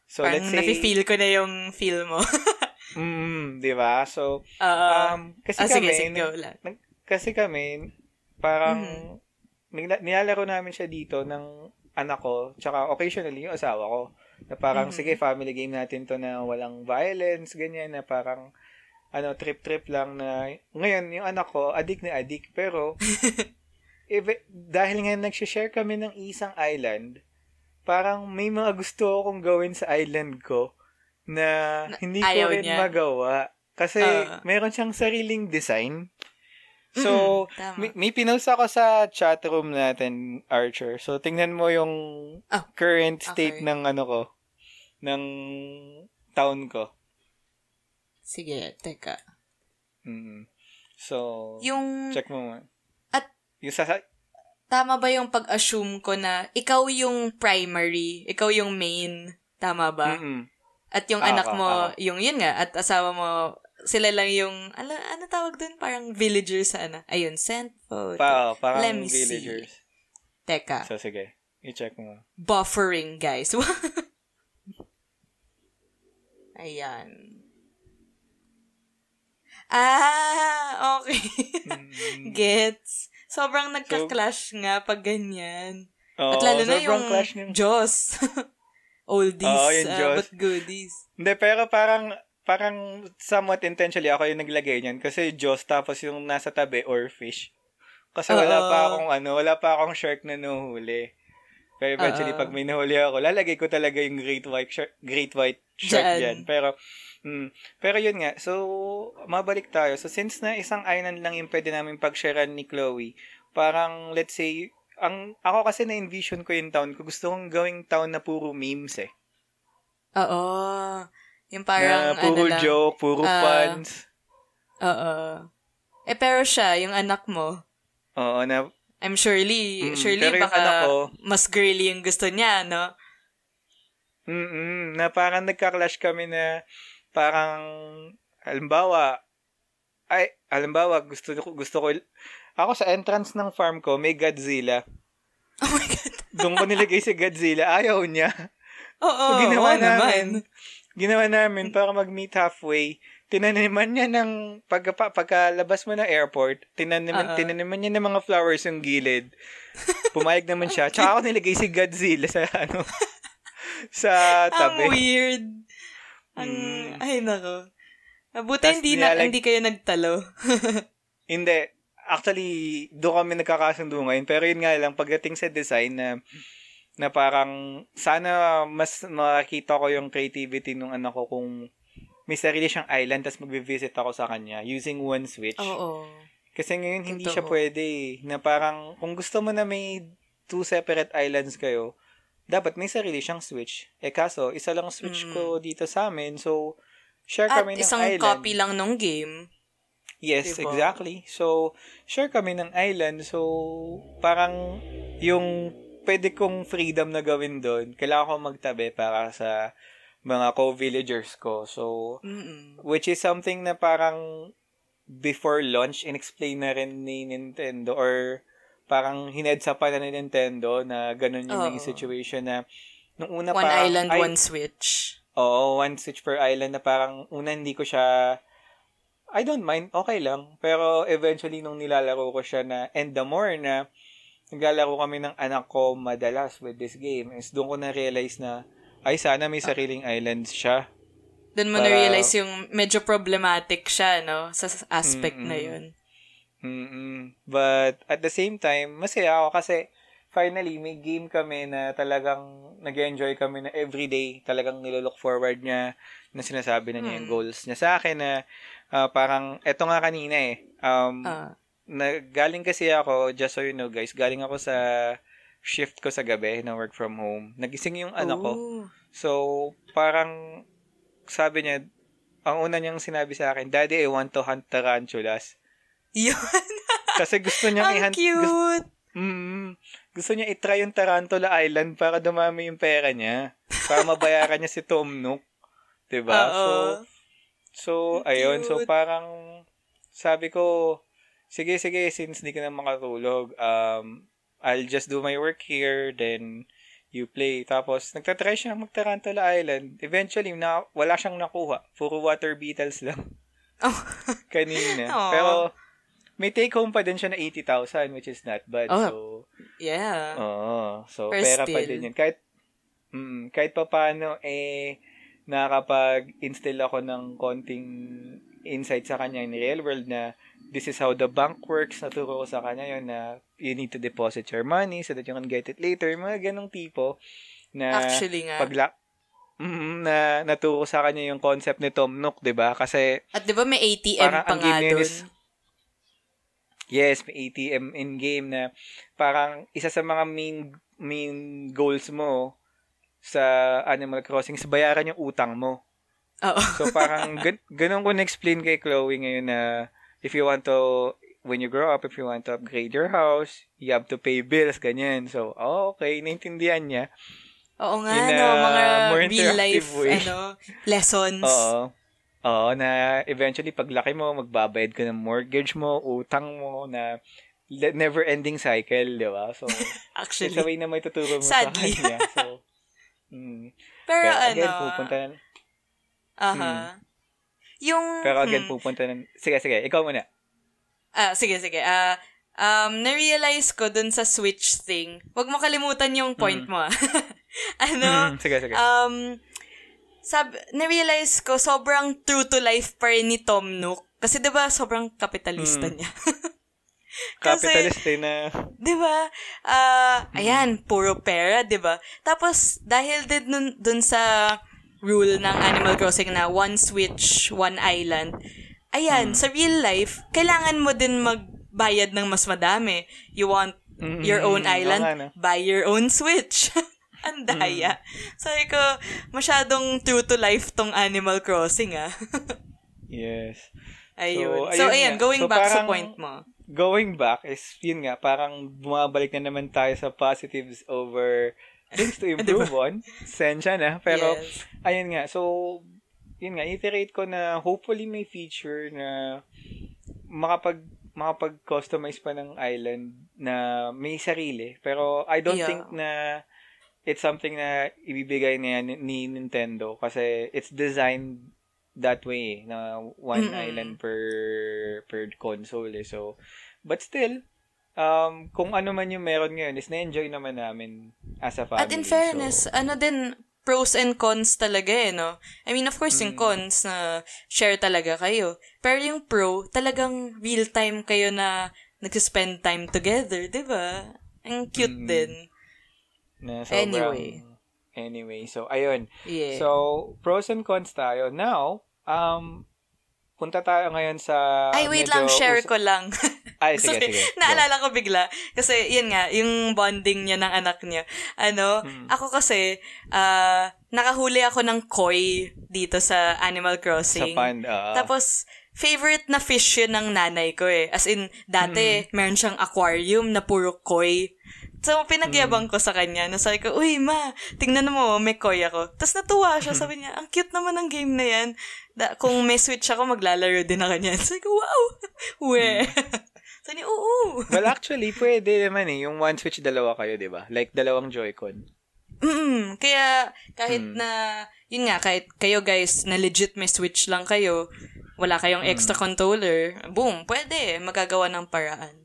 So, Parang let's say, nafe-feel ko na yung feel mo. <laughs> mm, di ba? So, Oo. um, kasi ah, kami, sige, sige, nag- kasi kami, parang, Mhm. nila- nilalaro namin siya dito ng anak ko, tsaka occasionally yung asawa ko. Na parang, Mhm. sige, family game natin to na walang violence, ganyan, na parang, ano, trip-trip lang na, ngayon, yung anak ko, adik na adik, pero, <laughs> if, dahil nga nagsishare kami ng isang island, parang may mga gusto akong gawin sa island ko na hindi ko ayaw rin niya. magawa. Kasi Oo. meron siyang sariling design. So, Mm, may, may pinost ako sa chat room natin, Archer. So, tingnan mo yung Oh, current state okay. ng ano ko, ng town ko. Sige, teka. Mm. So, Yung, check mo. nga. At- yung sa, tama ba yung pag-assume ko na ikaw yung primary, ikaw yung main, tama ba? Mm-mm. At yung Ako, anak mo, ako. yung yun nga, at asawa mo, sila lang yung, ano, ano tawag dun? Parang villagers sa ano? Ayun, sent photo. Pa, parang Let me see. villagers. Teka, So, sige. I-check mo. buffering, guys. <laughs> Ayan. Ah, okay. <laughs> Gets. Sobrang nagka-clash nga pag ganyan. Oo, At lalo na yung clash ng- Diyos. <laughs> Oldies, yung ah, Diyos. but goodies. Hindi, pero parang, parang somewhat intentionally ako yung naglagay niyan. Kasi Diyos, tapos yung nasa tabi, or fish. Kasi wala Oo. pa akong, ano, wala pa akong shark na nahuhuli. Pero eventually, Oo. pag may nahuli ako, lalagay ko talaga yung great white shark, great white shark Diyan. dyan. Pero, mm, pero yun nga, so, mabalik tayo. So, since na isang island lang yung pwede namin pag-sharean ni Chloe, parang, let's say, ang ako kasi na-envision ko yung town ko. Gusto kong gawing town na puro memes eh. Oo. Yung parang, na puro ano lang. joke, puro Ah. puns. Oo. Eh, pero siya, yung anak mo, Oo, na, I'm surely, Mm, surely baka ko- mas girly yung gusto niya, no? mm na parang nagka-clash kami na parang, halimbawa, ay, halimbawa, gusto ko, gusto ko, ako sa entrance ng farm ko, may Godzilla. <laughs> Oh my God. Doon ko nilagay si Godzilla, ayaw niya. Oo, So, ginawa oo namin, naman. ginawa namin para mag-meet halfway. Tinaniman niya ng, pagka, pagkalabas mo ng airport, tinaniman, Oo. tinaniman niya ng mga flowers yung gilid. Pumayag naman siya. Tsaka ako nilagay si Godzilla sa, ano, <laughs> sa Ang tabi. weird. Ang, Mm. ay nako. Tas hindi na, hindi kayo nagtalo. <laughs> Hindi. Actually, doon kami nagkakasundo ngayon. Pero yun nga lang, pagdating sa design na, na parang, sana mas makita ko yung creativity nung anak ko kung may sarili siyang island tapos magbe-visit ako sa kanya using one switch. Oo. Kasi ngayon hindi Totoo. siya pwede eh. Na parang, kung gusto mo na may two separate islands kayo, dapat may sarili siyang switch. Eh kaso, isa lang switch Mm. ko dito sa amin. So, share At kami ng isang island. copy lang nung game. Yes, Diba? exactly. So, share kami ng island. So, parang yung pwede kong freedom na gawin doon, kailangan ko magtabi para sa mga co-villagers ko. So, Mm-mm. which is something na parang before launch, in-explain na rin ni Nintendo or parang hinedsa pa na ni Nintendo na ganun yung naging situation na nung una One parang, island, ay, one switch. Oo, one switch per island na parang una hindi ko siya I don't mind, okay lang. Pero eventually nung nilalaro ko siya na and the more na naglalaro kami ng anak ko madalas with this game is doon ko na-realize na ay sana may sariling islands siya. Doon mo Para- na-realize yung medyo problematic siya, no? Sa aspect na Mm-mm. yun. mm But at the same time, masaya ako kasi finally may game kami na talagang nag-enjoy kami na everyday talagang nilolook forward niya na sinasabi na niya yung Hmm. goals niya sa akin na ah, parang eto nga kanina eh um, Ah. na, galing kasi ako just so you know guys galing ako sa shift ko sa gabi na work from home nagising yung anak ko so parang sabi niya ang una niyang sinabi sa akin daddy I want to hunt tarantulas Yun. <laughs> kasi gusto Ang i-hunt gusto, cute. Mm, gusto niya itry yung Tarantula Island para dumami yung pera niya. Para mabayaran niya si Tom Nook. <laughs> 'Di ba? So. So Ang ayun. So, parang, sabi ko, sige, sige, since di ka na makatulog, um, I'll just do my work here, then, you play. Tapos, nagtatry siya mag-Tarantula Island. Eventually, na, wala siyang nakuha. Puro water beetles lang. <laughs> Oh. Kanina. Aw. Pero, may take home pa din siya na 80,000, which is not bad. Oh. So, yeah. Oo. So, Pero pera pa still. din yun. Kahit, mm, kahit pa paano, eh, nakakapag-instill ako ng konting insight sa kanya in real world na this is how the bank works. Naturo ko sa kanya yun na you need to deposit your money so that you can get it later. Mga ganong tipo na Actually nga. pagla Mm, na naturo sa kanya yung concept ni Tom Nook, 'di ba? Kasi At di ba may ATM pa nga game doon? is- Yes, may ATM in-game na parang isa sa mga main main goals mo sa Animal Crossing is bayaran yung utang mo. Oo. So parang <laughs> gan- ganun ko na-explain kay Chloe ngayon na if you want to when you grow up, if you want to upgrade your house, you have to pay bills, ganyan. So, oh, okay, naintindihan niya. Oo nga, In a no, mga more real life, way. ano, lessons. Oo. Oo, na eventually paglaki mo, magbabayad ka ng mortgage mo, utang mo, na never-ending cycle, di ba? So, <laughs> Actually. it's a way na may tuturo mo Sadly. sa kanya. So, mm. Pero, Pero ano, again, pupunta na, aha. Yung, pero again, hmm, pupunta na, sige, sige, ikaw muna. ah, sige, sige, ah, um, na-realize ko dun sa Switch thing, wag mo kalimutan yung point mo, ah. <laughs> ano, Mm, sige, sige. um, sab na-realize ko, sobrang true to life pa rin ni Tom Nook. Kasi 'di ba sobrang kapitalista Mm. niya. <laughs> kasi- Capitalist eh na, 'Di ba? Ah, ayan, puro pera, 'di ba? Tapos dahil din nun, dun sa rule ng Animal Crossing na one switch, one island. Ayan, sa real life, kailangan mo din magbayad ng mas madami. You want Mm, your own island, no? buy your own switch. <laughs> Ang daya. Sabi ko, masyadong true to life tong Animal Crossing, ah. <laughs> yes. ayun. So, So, ayun ayan, nga. going So, back sa parang- point mo. Going back is, yun nga, parang bumabalik na naman tayo sa positives over things to <laughs> improve on. Sensya na. Pero, yes. ayun nga, so, yun nga, iterate ko na hopefully may feature na makapag makapag-customize pa ng island na may sarili. Pero I don't Yeah. think na it's something na ibibigay na yan ni Nintendo kasi it's designed that way na one Mm-mm. island per per console eh. So, but still, um, kung ano man yung meron ngayon is na-enjoy naman namin as a family. At in fairness, So, ano din, pros and cons talaga eh, no? I mean, of course, yung Mm. cons na share talaga kayo. Pero yung pro, talagang real time kayo na nag-spend time together, di ba? Ang cute Mm. din. na sobrang, Anyway. Anyway, so, ayun. Yeah. So, pros and cons tayo. Now, um, punta tayo ngayon sa Ay, wait medyo lang, share us- ko lang. <laughs> Ay, sige, Sorry, sige. Naalala ko bigla. Kasi, yun nga, yung bonding niya ng anak niya. Ano, Hmm. ako kasi, ah, nakahuli ako ng koi dito sa Animal Sa Crossing. pond, oo. Tapos, favorite na fish yun ng nanay ko eh. As in, dati, Hmm. meron siyang aquarium na puro koi. So, pinagyabang Hmm. ko sa kanya. Na sabi ko, uy, ma, tingnan mo, may koi ako. Tapos natuwa Hmm. siya. Sabi niya, ang cute naman ng game na yan. Da, kung may switch ako, maglalaro din ako niyan. <laughs> Sabi ko, wow! We. Hmm. Sabi niya, oo. Well, actually, pwede naman eh. Yung one switch, dalawa kayo, di ba? Like, dalawang Joy-Con. Mm, kaya kahit Hmm. na, yun nga, kahit kayo guys, na legit may switch lang kayo, wala kayong Hmm. extra controller, boom, pwede, magagawa ng paraan.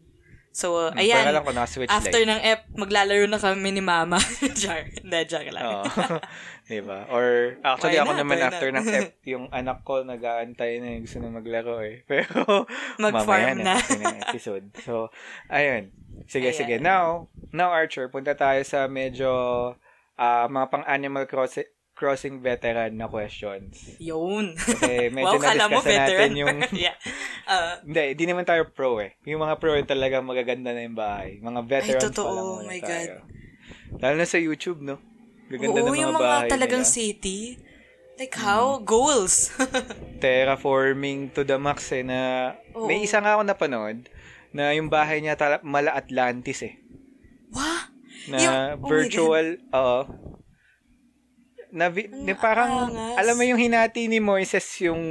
So, Hmm, ayan, lang naka-switch after light. ng ep, maglalaro na kami ni mama. <laughs> Jar, hindi, jar lang. Oo. <laughs> di ba? Or, actually, Why ako not? naman Why after not? ng F, yung anak ko nag-aantay na gusto na maglaro eh. <laughs> Pero, mamaya na. after ng episode. So, ayun. Sige, Ayan. sige. Now, now Archer, punta tayo sa medyo ah mga pang-Animal Crossing, crossing veteran na questions. Yun. Kasi <laughs> medyo wow, na-discuss na natin yung... <laughs> yeah. Uh, Hindi, di naman tayo pro eh. Yung mga pro yung talagang magaganda na yung bahay. Mga veterans totoo. pa lang Oh my tayo. Lalo na sa YouTube, no? Gaganda oo, ng mga yung bahay mga talagang nila. city. Like how? Goals. <laughs> Terraforming to the max eh na... Oo. May isa nga ako napanood na yung bahay niya tala, mala Atlantis eh. Wah! Na Yung- oh virtual, oo. Na, vi- Ang na parang, angas. alam mo yung hinati ni Moises yung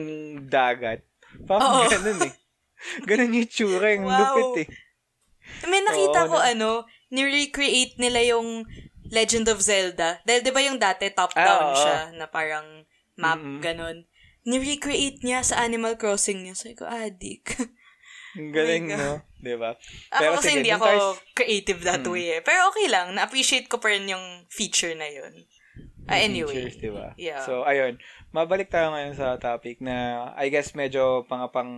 dagat. Parang Oo. ganun eh. <laughs> Ganun yung tsura, yung Wow. lupit eh. May nakita Oo, ko na- ano, ni-recreate nila yung Legend of Zelda. Dahil di ba yung dati top-down Ah, oo. siya na parang map, Mm-mm. ganun. Ni-recreate niya sa Animal Crossing niya. Sabi ko, adik. <laughs> Ang galing, my God. no? Di ba? ako kasi sige, hindi ako tayo- creative that Mm. way eh. Pero okay lang. Na-appreciate ko pa rin yung feature na yun. Ah, anyway. Features, di ba? Yeah. So, ayun. Mabalik tayo ngayon sa topic na I guess medyo pang pang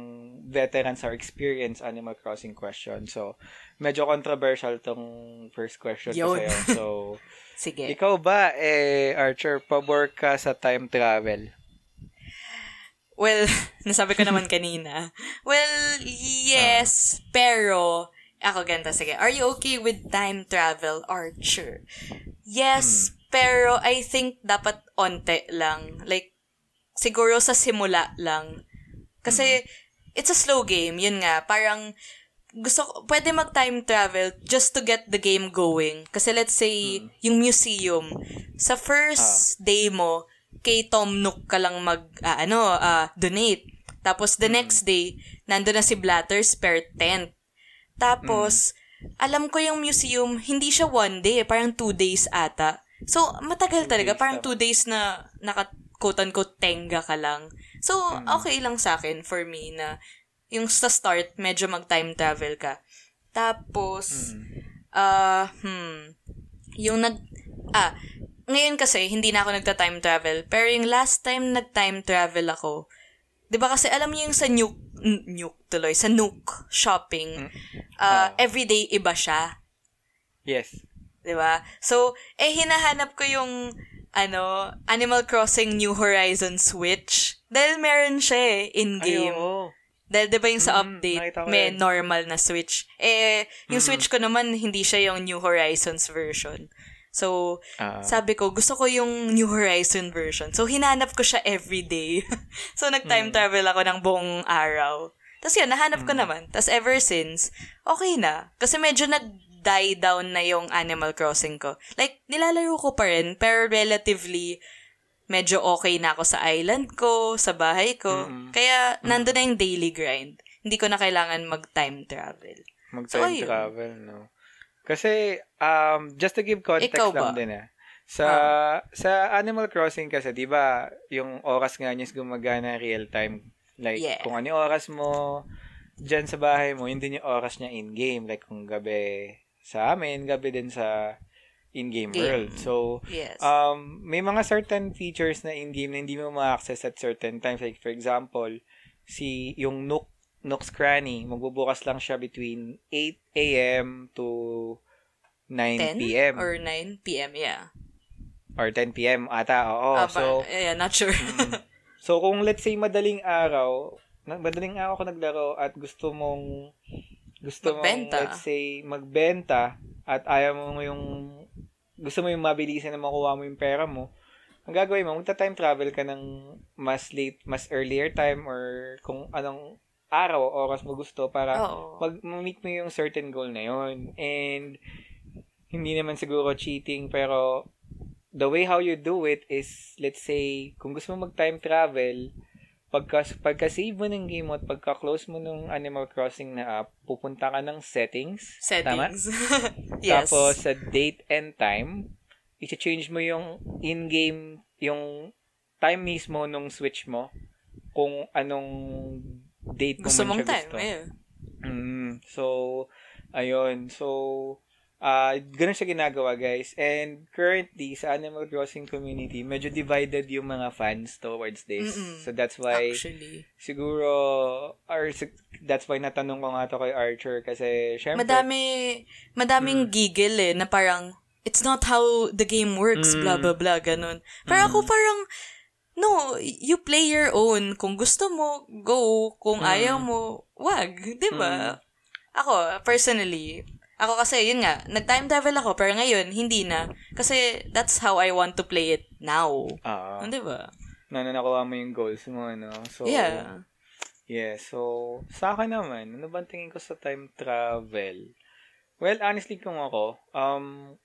veterans or experience Animal Crossing question. So, medyo controversial tong first question ko Yun. sa'yo. So, <laughs> Sige. ikaw ba, eh, Archer, pabor ka sa time travel? Well, <laughs> nasabi ko naman kanina. Well, yes, pero ako ganito, sige. Are you okay with time travel, Archer? Yes, pero I think dapat onte lang. Like, siguro sa simula lang. Kasi, it's a slow game. Yun nga, parang, gusto ko, pwede mag-time travel just to get the game going. Kasi let's say, yung museum, sa first day mo, kay Tom Nook ka lang mag, ah, ano, ah, donate. Tapos the next day, nandun na si Blatter's spare tent. Tapos, alam ko yung museum, hindi siya one day, parang two days ata. So, matagal talaga. days Parang two days na naka, quote-unquote, tenga ka lang. So, okay lang sa akin, for me, na yung sa start, medyo mag-time travel ka. Tapos, ah, hmm, yung nag, ah, ngayon kasi, hindi na ako nagta-time travel. Pero yung last time nag-time travel ako, di ba kasi alam niyo yung sa Nuke, n- Nuke tuloy, sa Nook shopping, ah, everyday iba siya. Yes. 'Di ba? So, eh hinahanap ko yung ano, Animal Crossing New Horizon Switch. Dahil meron siya eh, in-game. Ay, oo. Dahil 'di ba yung sa Mm, update, ko may yan. normal na Switch. Eh, yung Switch ko naman, hindi siya yung New Horizons version. So, Ah. sabi ko, gusto ko yung New Horizon version. So, hinanap ko siya everyday. <laughs> so, Hmm. nag-time travel ako ng buong araw. Tapos yun, nahanap ko naman. Tapos ever since, okay na. Kasi medyo nag-die down na yung Animal Crossing ko. Like, nilalaro ko pa rin, pero relatively, medyo okay na ako sa island ko, sa bahay ko. Kaya, nandun na yung daily grind. Hindi ko na kailangan mag-time travel. Mag-time So, travel, no? Kasi, um, just to give context Ikaw lang ba? din ah. Sa, sa Animal Crossing kasi, di ba, yung oras nga niya gumagana real time. Like, Yeah. kung ano yung oras mo dyan sa bahay mo, yun din yung oras niya in-game. Like, kung gabi sa amin, gabi din sa in-game Game. world. So, Yes. um, may mga certain features na in-game na hindi mo ma-access at certain times. Like, for example, si, yung Nook, Nook's Cranny, magbubukas lang siya between 8 a.m. to 9 10 p.m. or 9 p.m., yeah. Or 10 p.m. ata, oo. Ah, so, yeah, not sure. <laughs> so, kung let's say madaling araw, madaling araw ka naglaro at gusto mong gusto Magbenta. mong, let's say, magbenta at ayaw mo yung gusto mo yung mabilisan na makuha mo yung pera mo, ang gagawin mo, magta-time travel ka ng mas late, mas earlier time or kung anong araw o oras mo gusto para Oo. mag meet mo yung certain goal na yun. And hindi naman siguro cheating pero the way how you do it is let's say kung gusto mo mag-time travel pagka pagka save mo ng game mo at pagka close mo ng Animal Crossing na app, pupunta ka ng settings. Tama? Settings. <laughs> yes. Tapos sa date and time, i-change mo yung in-game, yung time mismo nung switch mo kung anong date mo gusto mong time. gusto. Ayun. Mm, so, ayun. So, ah ganun siya ginagawa, guys. And currently, sa Animal Crossing community, medyo divided yung mga fans towards this. Mm-mm. So, that's why, Actually. siguro, or that's why natanong ko nga to kay Archer kasi, syempre, Madami, madaming giggle eh, na parang, it's not how the game works, blah, blah, blah, ganun. Pero ako parang, no, you play your own. Kung gusto mo, go. Kung ayaw mo, wag. Di ba? Ako, personally, ako kasi, yun nga, nag-time travel ako, pero ngayon, hindi na. Kasi, that's how I want to play it now. ah, Di ba? na na nakuha mo yung goals mo, ano. So, Yeah. Yeah, so, sa akin naman, ano bang tingin ko sa time travel? Well, honestly, kung ako, um,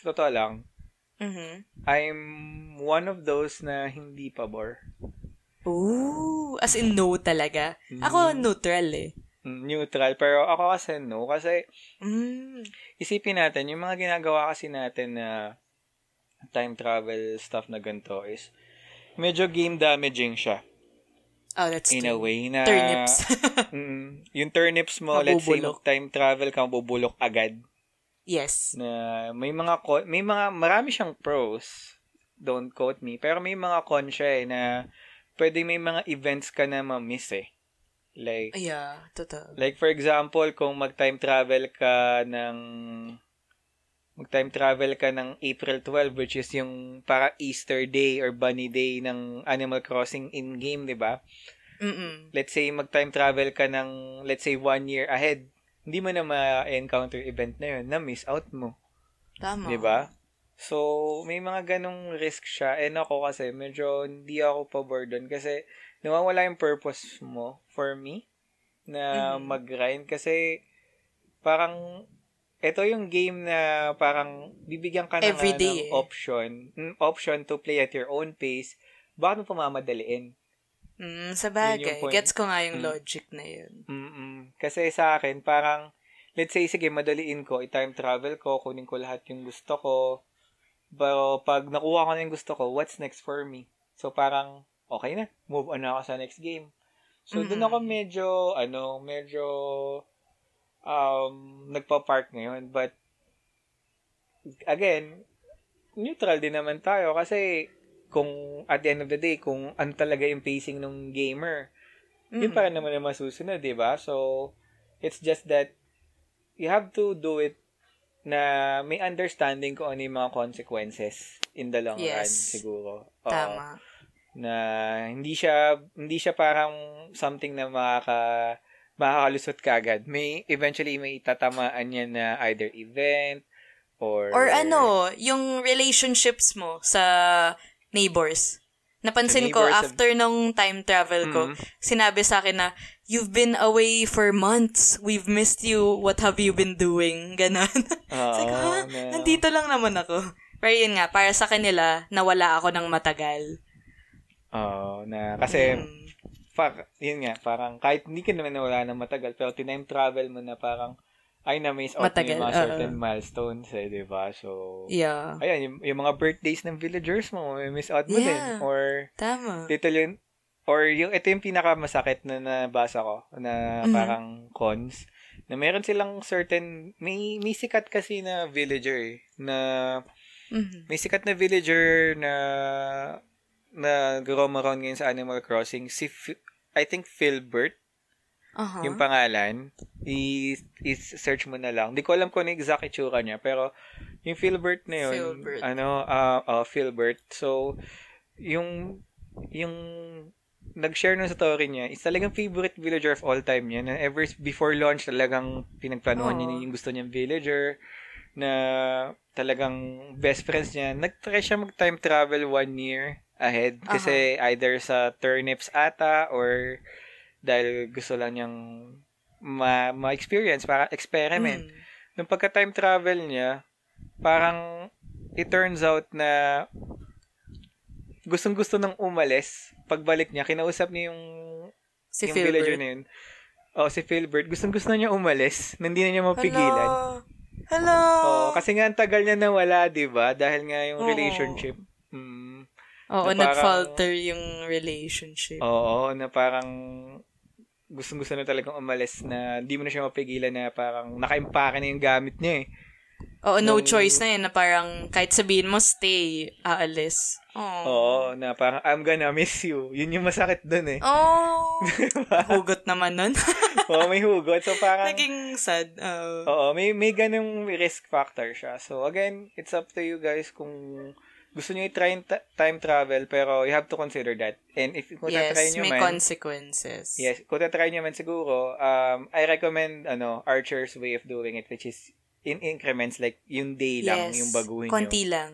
sa totoo lang, Mhm. I'm one of those na hindi pabor. Ooh, as in no talaga. Ako, neutral eh. Neutral. Pero ako kasi no. Kasi Mm. isipin natin, yung mga ginagawa kasi natin na time travel stuff na ganito is medyo game damaging siya. Oh, that's In a true. way na... Turnips. <laughs> <laughs> Mm, yung turnips mo, let's say, Mabubulok. time travel ka, mabubulok agad. yes. Na may mga, may mga, marami siyang pros. Don't quote me. Pero may mga con siya eh, na pwede may mga events ka na ma-miss eh. Like, Yeah, totoo. like for example, kung mag-time travel ka ng mag-time travel ka ng April 12 which is yung para Easter Day or Bunny Day ng Animal Crossing in-game, di ba? Mm-mm. let's say mag-time travel ka ng let's say one year ahead, hindi mo na ma-encounter event na yun, na-miss out mo. Tama. Di ba? So, may mga ganong risk siya. And ako kasi, medyo hindi ako pabor doon kasi nawawala yung purpose mo for me na Mhm. mag-grind kasi parang ito yung game na parang bibigyan ka na nga ng eh. option, mm, option to play at your own pace. Bakit mo pamamadaliin? Mm, sa bagay. Gets ko nga yung Mm. logic na yun. Mm-mm. Kasi sa akin, parang, let's say, sige, madaliin ko, i-time travel ko, kunin ko lahat yung gusto ko. Pero pag nakuha ko na yung gusto ko, what's next for me? So parang, okay na, move on na ako sa next game. So doon Mhm. ako medyo, ano, medyo, um, nagpa-park ngayon. But, again, neutral din naman tayo kasi kung at the end of the day, kung ano talaga yung pacing ng gamer, yun Mm. pa rin naman yung masusunod, di ba? So, it's just that you have to do it na may understanding kung ano yung mga consequences in the long run, Yes. siguro. Oo. Tama. Na hindi siya, hindi siya parang something na makaka, makakalusot ka agad. May, eventually, may tatamaan niya na either event, or... Or ano, yung relationships mo sa neighbors. Napansin ko, after nung time travel ko, Mm. sinabi sa akin na, you've been away for months. We've missed you. What have you been doing? <laughs> Ganon. Sabi ko, ha? na- Nandito lang naman ako. Pero yun nga, para sa kanila, nawala ako ng matagal. Oo, na, kasi, Mm. Fuck, yun nga, parang kahit hindi ka naman nawala ng matagal, pero tinime travel mo na parang, ay na-miss out Matagal, yung mga certain milestones eh, di ba? So, Yeah. ayan, yung, yung mga birthdays ng villagers mo, may miss out mo din. Yeah. Or, Tama. dito yun, or yung, ito yung pinakamasakit na nabasa ko, na Mhm. parang cons, na meron silang certain, may, may sikat kasi na villager eh, na, Mhm. may sikat na villager na na roam around ngayon sa Animal Crossing, si, Fi- I think Philbert, Aha. yung pangalan, i-search mo na lang. Hindi ko alam kung ano exact itsura niya, pero yung Philbert na yun, Philbert. ano, ah ah, Philbert. So, yung, yung nag-share ng story niya, is talagang favorite villager of all time niya. Na ever before launch, talagang pinagplanuhan niya Aw. yung gusto niyang villager na talagang best friends niya. Nag-try siya mag-time travel one year ahead kasi either sa turnips ata or dahil gusto lang niyang ma- ma-experience, para experiment. Mm. Nung pagka-time travel niya, parang it turns out na gustong-gusto nang umalis. Pagbalik niya, kinausap niya yung, Si yung villager Philbert. na yun. Oh, si Philbert. Gustong-gusto na niya umalis. Hindi na niya mapigilan. Hello. Hello. Oh, kasi nga ang tagal niya nawala, 'di ba? Dahil nga yung Oo. relationship. Mm, Oo, na nag-falter yung relationship. oo, na parang gustong-gusto na talagang umalis na hindi mo na siya mapigilan na parang nakaimpake na yung gamit niya eh. Oo, no nung- choice na yun na parang kahit sabihin mo stay, aalis. Oh. Oo, na parang I'm gonna miss you. Yun yung masakit dun eh. Oh. <laughs> Hugot naman nun. <laughs> Oo, may hugot. So parang Naging sad. Oh. Oo, may may ganung risk factor siya. So again, it's up to you guys kung gusto niyo i-try ta- time travel pero you have to consider that. And if kung yes, tatry niyo may man, consequences. yes, kung tatry niyo man siguro, um, I recommend ano, Archer's way of doing it which is in increments like yung day lang Yes, yung baguhin konti niyo. lang.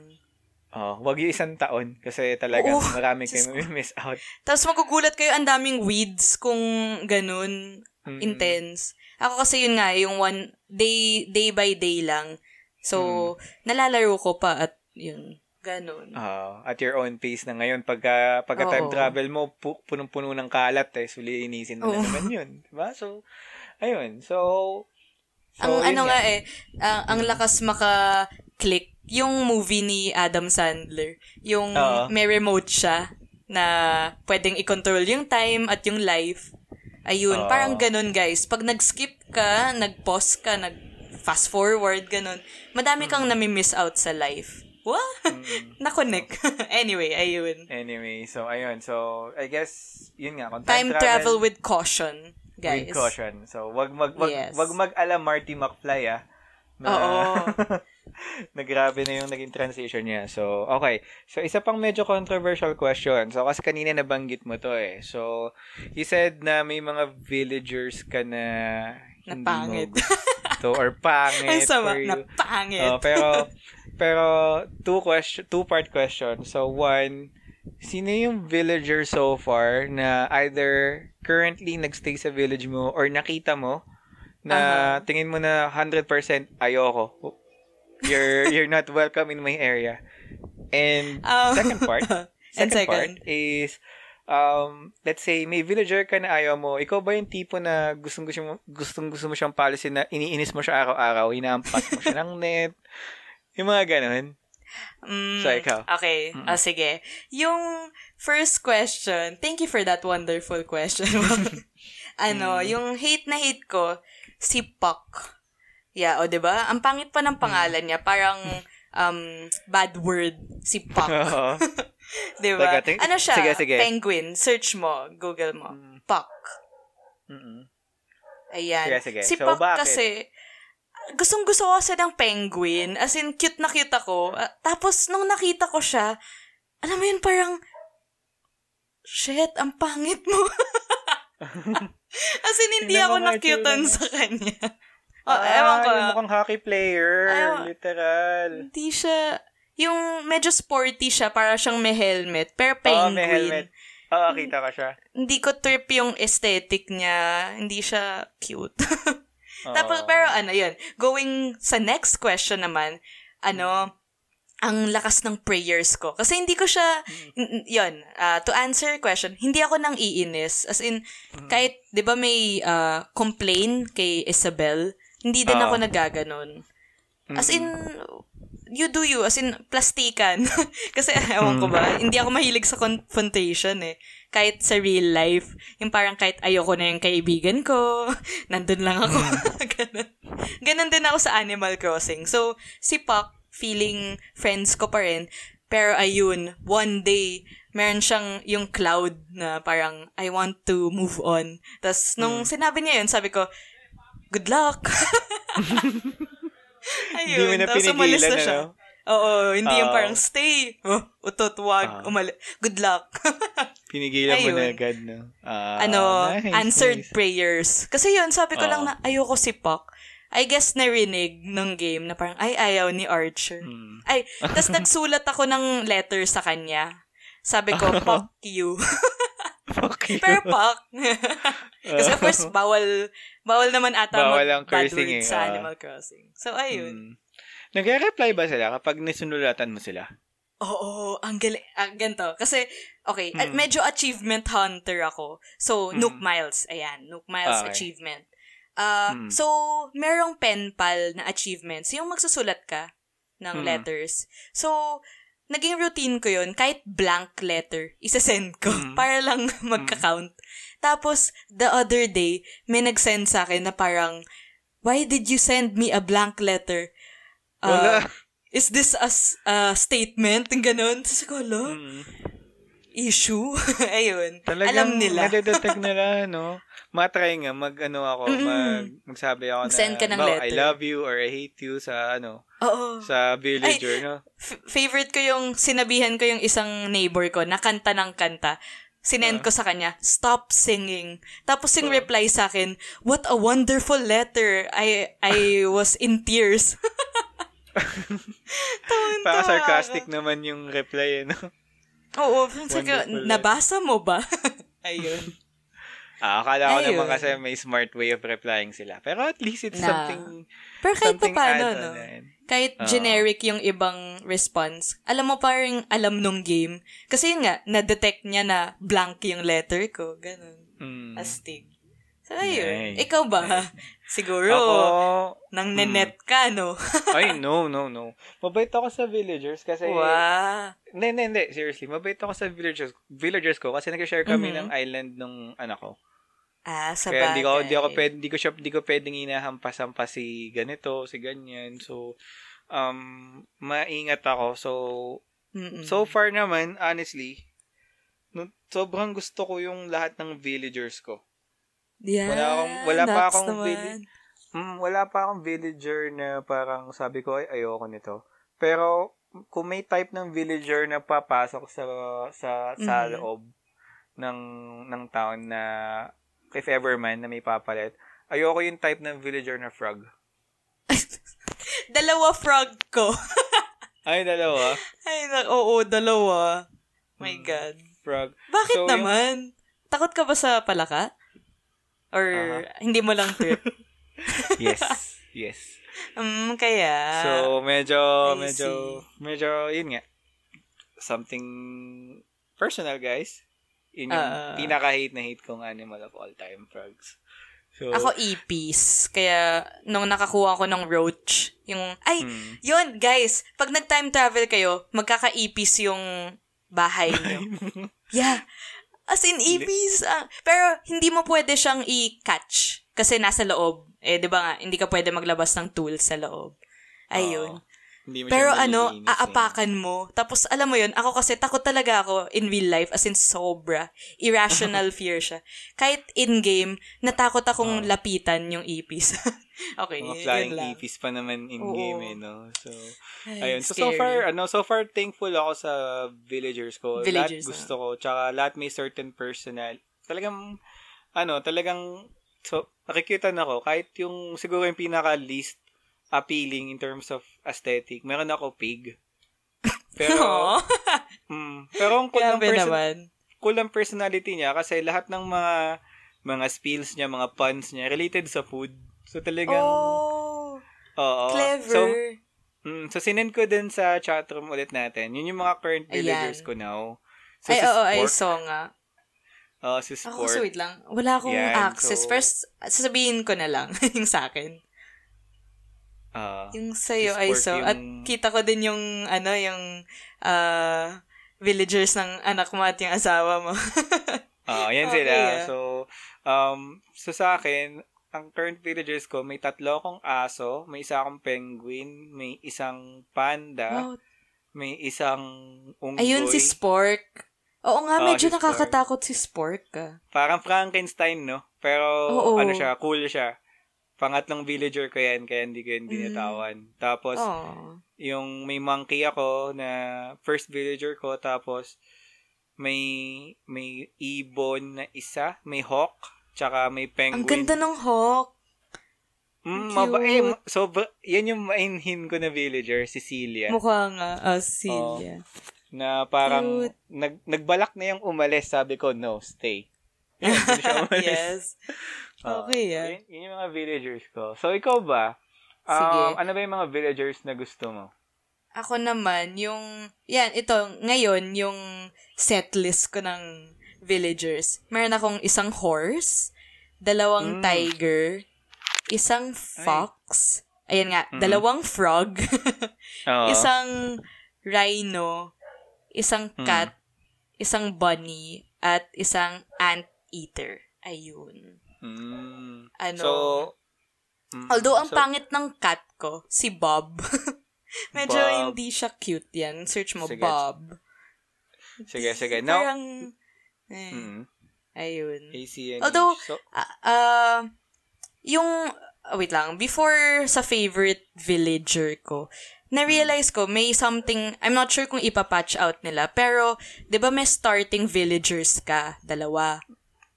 Oh, wag yung isang taon kasi talagang Oo, marami kayo miss out. Tapos magugulat kayo, ang daming weeds kung ganun, Mm. intense. Ako kasi yun nga, yung one, day, day by day lang. So, Mm. nalalaro ko pa at yun, ganun. Ah, at your own pace na ngayon. Pagka, pagka time Oo. travel mo, pu- punong-puno ng kalat eh. Suli inisin mo na Oo. naman yun. Diba? So, ayun, so, so ang yun ano nga eh, ang, ang lakas maka-click, yung movie ni Adam Sandler, yung Oo. may remote siya na pwedeng i-control yung time at yung life. Ayun, Oo. parang ganun guys. Pag nag-skip ka, nag-pause ka, nag-fast forward, ganun, madami kang Mm. nami-miss out sa life. What? <laughs> Na-connect. <laughs> anyway, ayun. Anyway, so ayun. So, I guess, yun nga. Kung Time travel with caution, guys. with caution. So, wag mag wag, Yes. wag mag-ala Marty McFly ah. Na, Oo. <laughs> na grabe na yung naging transition niya. So, okay. So, isa pang medyo controversial question. So, kasi kanina nabanggit mo to eh. So, you said na may mga villagers ka na Na hindi pangit. gusto or pangit Ang sama, na pangit. Oh, pero pero two question two part question. So one, sino yung villager so far na either currently nagstay sa village mo or nakita mo na tingin mo na 100% ayoko. You're <laughs> you're not welcome in my area. And Um, second part, <laughs> and second, part second? is um let's say may villager ka na ayaw mo, ikaw ba yung tipo na gustong gusto mo gustong gusto mo siyang policy na iniinis mo siya araw-araw, inaampas mo siya ng net, yung mga ganun. Mm, So, ikaw. Okay. Ah, sige. Yung first question, thank you for that wonderful question. <laughs> ano, yung hate na hate ko, si Puck. Yeah, o, 'di ba? Ang pangit pa ng pangalan niya, parang um bad word, si Puck. <laughs> Oo. <laughs> 'Di ba? Teka, ting- Ano siya? sige, sige. Penguin. Search mo, Google mo. Puck. Mm-mm. Ayan. Sige, sige. Si So, Puck bakit? kasi, gustong gusto ko kasi ng penguin. As in, cute na cute ako. Ah, tapos, nung nakita ko siya, alam mo yun, parang, shit, ang pangit mo. As in, hindi ako nga nakyutan sa kanya. Oh, ah, ewan ko. yung mukhang hockey player. Ayaw. literal. Hindi siya, yung medyo sporty siya, para siyang may helmet. Pero Oo, penguin. may helmet. Oo, kita ka siya. Hindi ko trip yung aesthetic niya. Hindi siya cute. <laughs> Tapos, pero ano, yun. Going sa next question naman, ano, ang lakas ng prayers ko. Kasi hindi ko siya, n- n- yun, ah, to answer your question, hindi ako nang iinis. As in, kahit, di ba may ah, complain kay Isabel, hindi din Oo. ako nagaganon. As in, you do you. As in, plastikan. <laughs> Kasi, ewan ko ba, hindi ako mahilig sa confrontation eh. Kahit sa real life. Yung parang kahit ayoko na yung kaibigan ko, <laughs> nandun lang ako. <laughs> Ganon. Ganon din ako sa Animal Crossing. So, si Puck, feeling friends ko pa rin. Pero ayun, one day, meron siyang yung cloud na parang, I want to move on. Tapos, nung sinabi niya yun, sabi ko, good luck. <laughs> Hindi mo Ayun, na tapos umalis na siya. ano? Oo, hindi yung Ah. parang stay. Oh, utot, wag, Ah. umali. Good luck. Pinigilan mo na Ayun. agad, no? Ah, ano, nice, answered nice. prayers. Kasi yun, sabi ko Ah. lang na ayoko si Puck. I guess narinig ng game na parang, ay, ayaw ni Archer. Hmm. Ay, <laughs> tas nagsulat ako ng letter sa kanya. Sabi ko, fuck you. <laughs> Fuck you. Pero Puck. <laughs> Kasi of course, bawal, bawal naman ata Bawal mag ang cursing eh, sa ah. Animal Crossing. So, ayun. Hmm. Nagre-reply ba sila kapag nisunulatan mo sila? Oo, ang galing. Ah, ganito. Kasi, okay, at Mm. medyo achievement hunter ako. So, Mm. Nook Miles. Ayan, Nook Miles Okay. achievement. Ah, Mm. So, merong pen pal na achievements. Yung magsusulat ka ng Mm. letters. So, naging routine ko yun. Kahit blank letter, isasend ko Mm. <laughs> para lang magka-count. Tapos, the other day, may nag-send sa akin na parang, why did you send me a blank letter? Wala. Uh, is this a, a statement? Ganun. Tapos ako, "Ala, Hmm. Issue? <laughs> Ayun. Talagang Alam nila. nadedetect <laughs> nila, no? Matry nga, mag, ano ako, Mm-mm. mag, magsabi ako na, Mag-send ka ng "Wow, I letter." love you or I hate you sa, ano, Oo. sa villager, no? F- favorite ko yung, sinabihan ko yung isang neighbor ko na kanta ng kanta. Sinend ko sa kanya, stop singing. Tapos yung reply sa akin, what a wonderful letter. I I was in tears. <laughs> Ako. sarcastic naman yung reply, eh, no? Oo. Wonderful nabasa mo ba? <laughs> Ayun. Ah, akala ko Ayun. naman kasi may smart way of replying sila. Pero at least it's Na. something, Pero kahit pa something paano, add-on no? yun. Kahit Oo. generic yung ibang response, alam mo parang alam nung game. Kasi yun nga, na-detect niya na blank yung letter ko. Ganun. Mm. Astig. So, ayun. Nice. Ikaw ba? Siguro, Ako, nang Hmm. nenet ka, no? <laughs> ay, no, no, no. Mabait ako sa villagers kasi... wow. Hindi, hindi, hindi. Seriously, mabait ako sa villagers, villagers ko kasi nag-share kami Mhm. ng island nung anak ko. Ah, sa Kaya hindi ko, hindi ako pwede, hindi ko siya, hindi ko pwedeng inahampas-hampas si ganito, si ganyan. So, um, maingat ako. So, Mm-mm. so far naman, honestly, no, sobrang gusto ko yung lahat ng villagers ko. Yeah, wala akong- wala pa akong naman. bili- Mm, wala pa akong villager na parang sabi ko, ay, ayoko nito. Pero, kung may type ng villager na papasok sa sa sa Mhm. loob ng ng town na if ever man na may papalit, ayoko yung type ng villager na frog. <laughs> Dalawa frog ko. <laughs> Ay, dalawa. Ay, na- oo, dalawa. My Mm. God. Frog. Bakit So, yung- naman? Takot ka ba sa palaka? Or Ah. hindi mo lang trip? <laughs> Yes. yes. um, kaya... So, medyo, I medyo, see. medyo, yun nga. Something personal, guys. Yun yung Ah. pinaka-hate na hate kong animal of all time, frogs. So, Ako ipis. Kaya, nung nakakuha ko ng roach, yung, ay, hmm. yun, guys, pag nag-time travel kayo, magkakaipis yung bahay niyo. <laughs> yeah. As in, ipis. ah. pero, hindi mo pwede siyang i-catch. Kasi nasa loob. Eh, di ba nga, hindi ka pwede maglabas ng tools sa loob. Ayun. Mo Pero ano, eh. aapakan mo. Tapos alam mo yun, ako kasi takot talaga ako in real life, as in sobra. Irrational <laughs> fear siya. Kahit in-game, natakot akong lapitan yung ipis. <laughs> okay, Mga flying ipis pa naman in-game eh, no? So, Ay, ayun. So, so far, ano, so far, thankful ako sa villagers ko. Villagers, lahat gusto ko. Tsaka, lahat may certain personal. Talagang, ano, talagang, so, nakikita na ako, kahit yung, siguro yung pinaka-least appealing in terms of aesthetic, meron ako pig. Pero, <laughs> mm, pero ang cool ng, person- naman. cool ng personality niya kasi lahat ng mga mga spills niya, mga puns niya, related sa food. So, talagang, Oh, oo. clever. So, Mm, so, sinend ko din sa chatroom ulit natin. Yun yung mga current villagers Ayan. ko now. So, ay, si oo, Spork. saw nga. Oo, si Ako, Sport. so wait lang. Wala akong Yan, access. so- First, sasabihin ko na lang <laughs> yung sa akin. Ah, Yung sa'yo, Si Spork saw. yung- At kita ko din yung, ano, yung ah, villagers ng anak mo at yung asawa mo. <laughs> ah, yan Okay, sila. ah. So, um, so sa akin, ang current villagers ko, may tatlo akong aso, may isa akong penguin, may isang panda, wow. may isang unggoy. Ayun, si Spork. Oo nga, Oo, medyo si Spork. nakakatakot si Spork. Ah. Parang Frankenstein, no? Pero, Oo. ano siya, cool siya. Pangatlong villager ko yan, kaya hindi ko Mm. yan binitawan. Tapos, Oh. yung may monkey ako na first villager ko, tapos, may, may ibon na isa, may hawk, tsaka may penguin. Ang ganda ng hawk. Mm, Ang maba- eh, so, yan yung mainhin ko na villager, si Celia. Mukha nga. Ah, Celia. na parang, Cute. nag, nagbalak na yung umalis, sabi ko, no, stay. <laughs> Yes. Oo. Okay, ah. Yun, yun yung mga villagers ko. So, ikaw ba? Um, Sige. Ano ba yung mga villagers na gusto mo? Ako naman, yung, yan, ito, ngayon, yung set list ko ng villagers. Meron akong isang horse, dalawang Mm. tiger, isang fox, ayan nga, Mm. dalawang frog, <laughs> isang rhino, isang Mm. cat, isang bunny, at isang ant-eater. Ayun. Mm. Ano? So, mm, Although, ang so, pangit ng cat ko, si Bob. <laughs> Medyo Bob. hindi siya cute yan. Search mo, Sige. Bob. Sige, sige. <laughs> Now, Parang, eh, mm, ayun. ACNH. Although, so, ah, yung, ah, wait lang, before sa favorite villager ko, na-realize ko, may something, I'm not sure kung ipapatch out nila, pero, di ba may starting villagers ka, dalawa.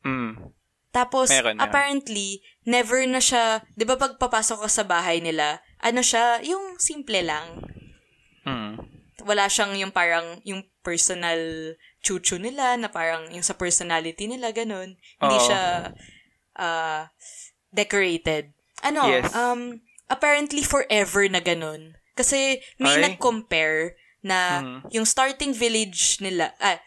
mm, Tapos, Meron, meron. apparently, never na siya, di ba pag papasok ka sa bahay nila, ano siya, yung simple lang. mm, Wala siyang yung parang, yung personal chuchu nila, na parang yung sa personality nila, ganun. Hindi Oo. siya ah, decorated. Ano, Yes. um, apparently forever na ganun. Kasi may Ay. nag-compare na Mhm. yung starting village nila, ah,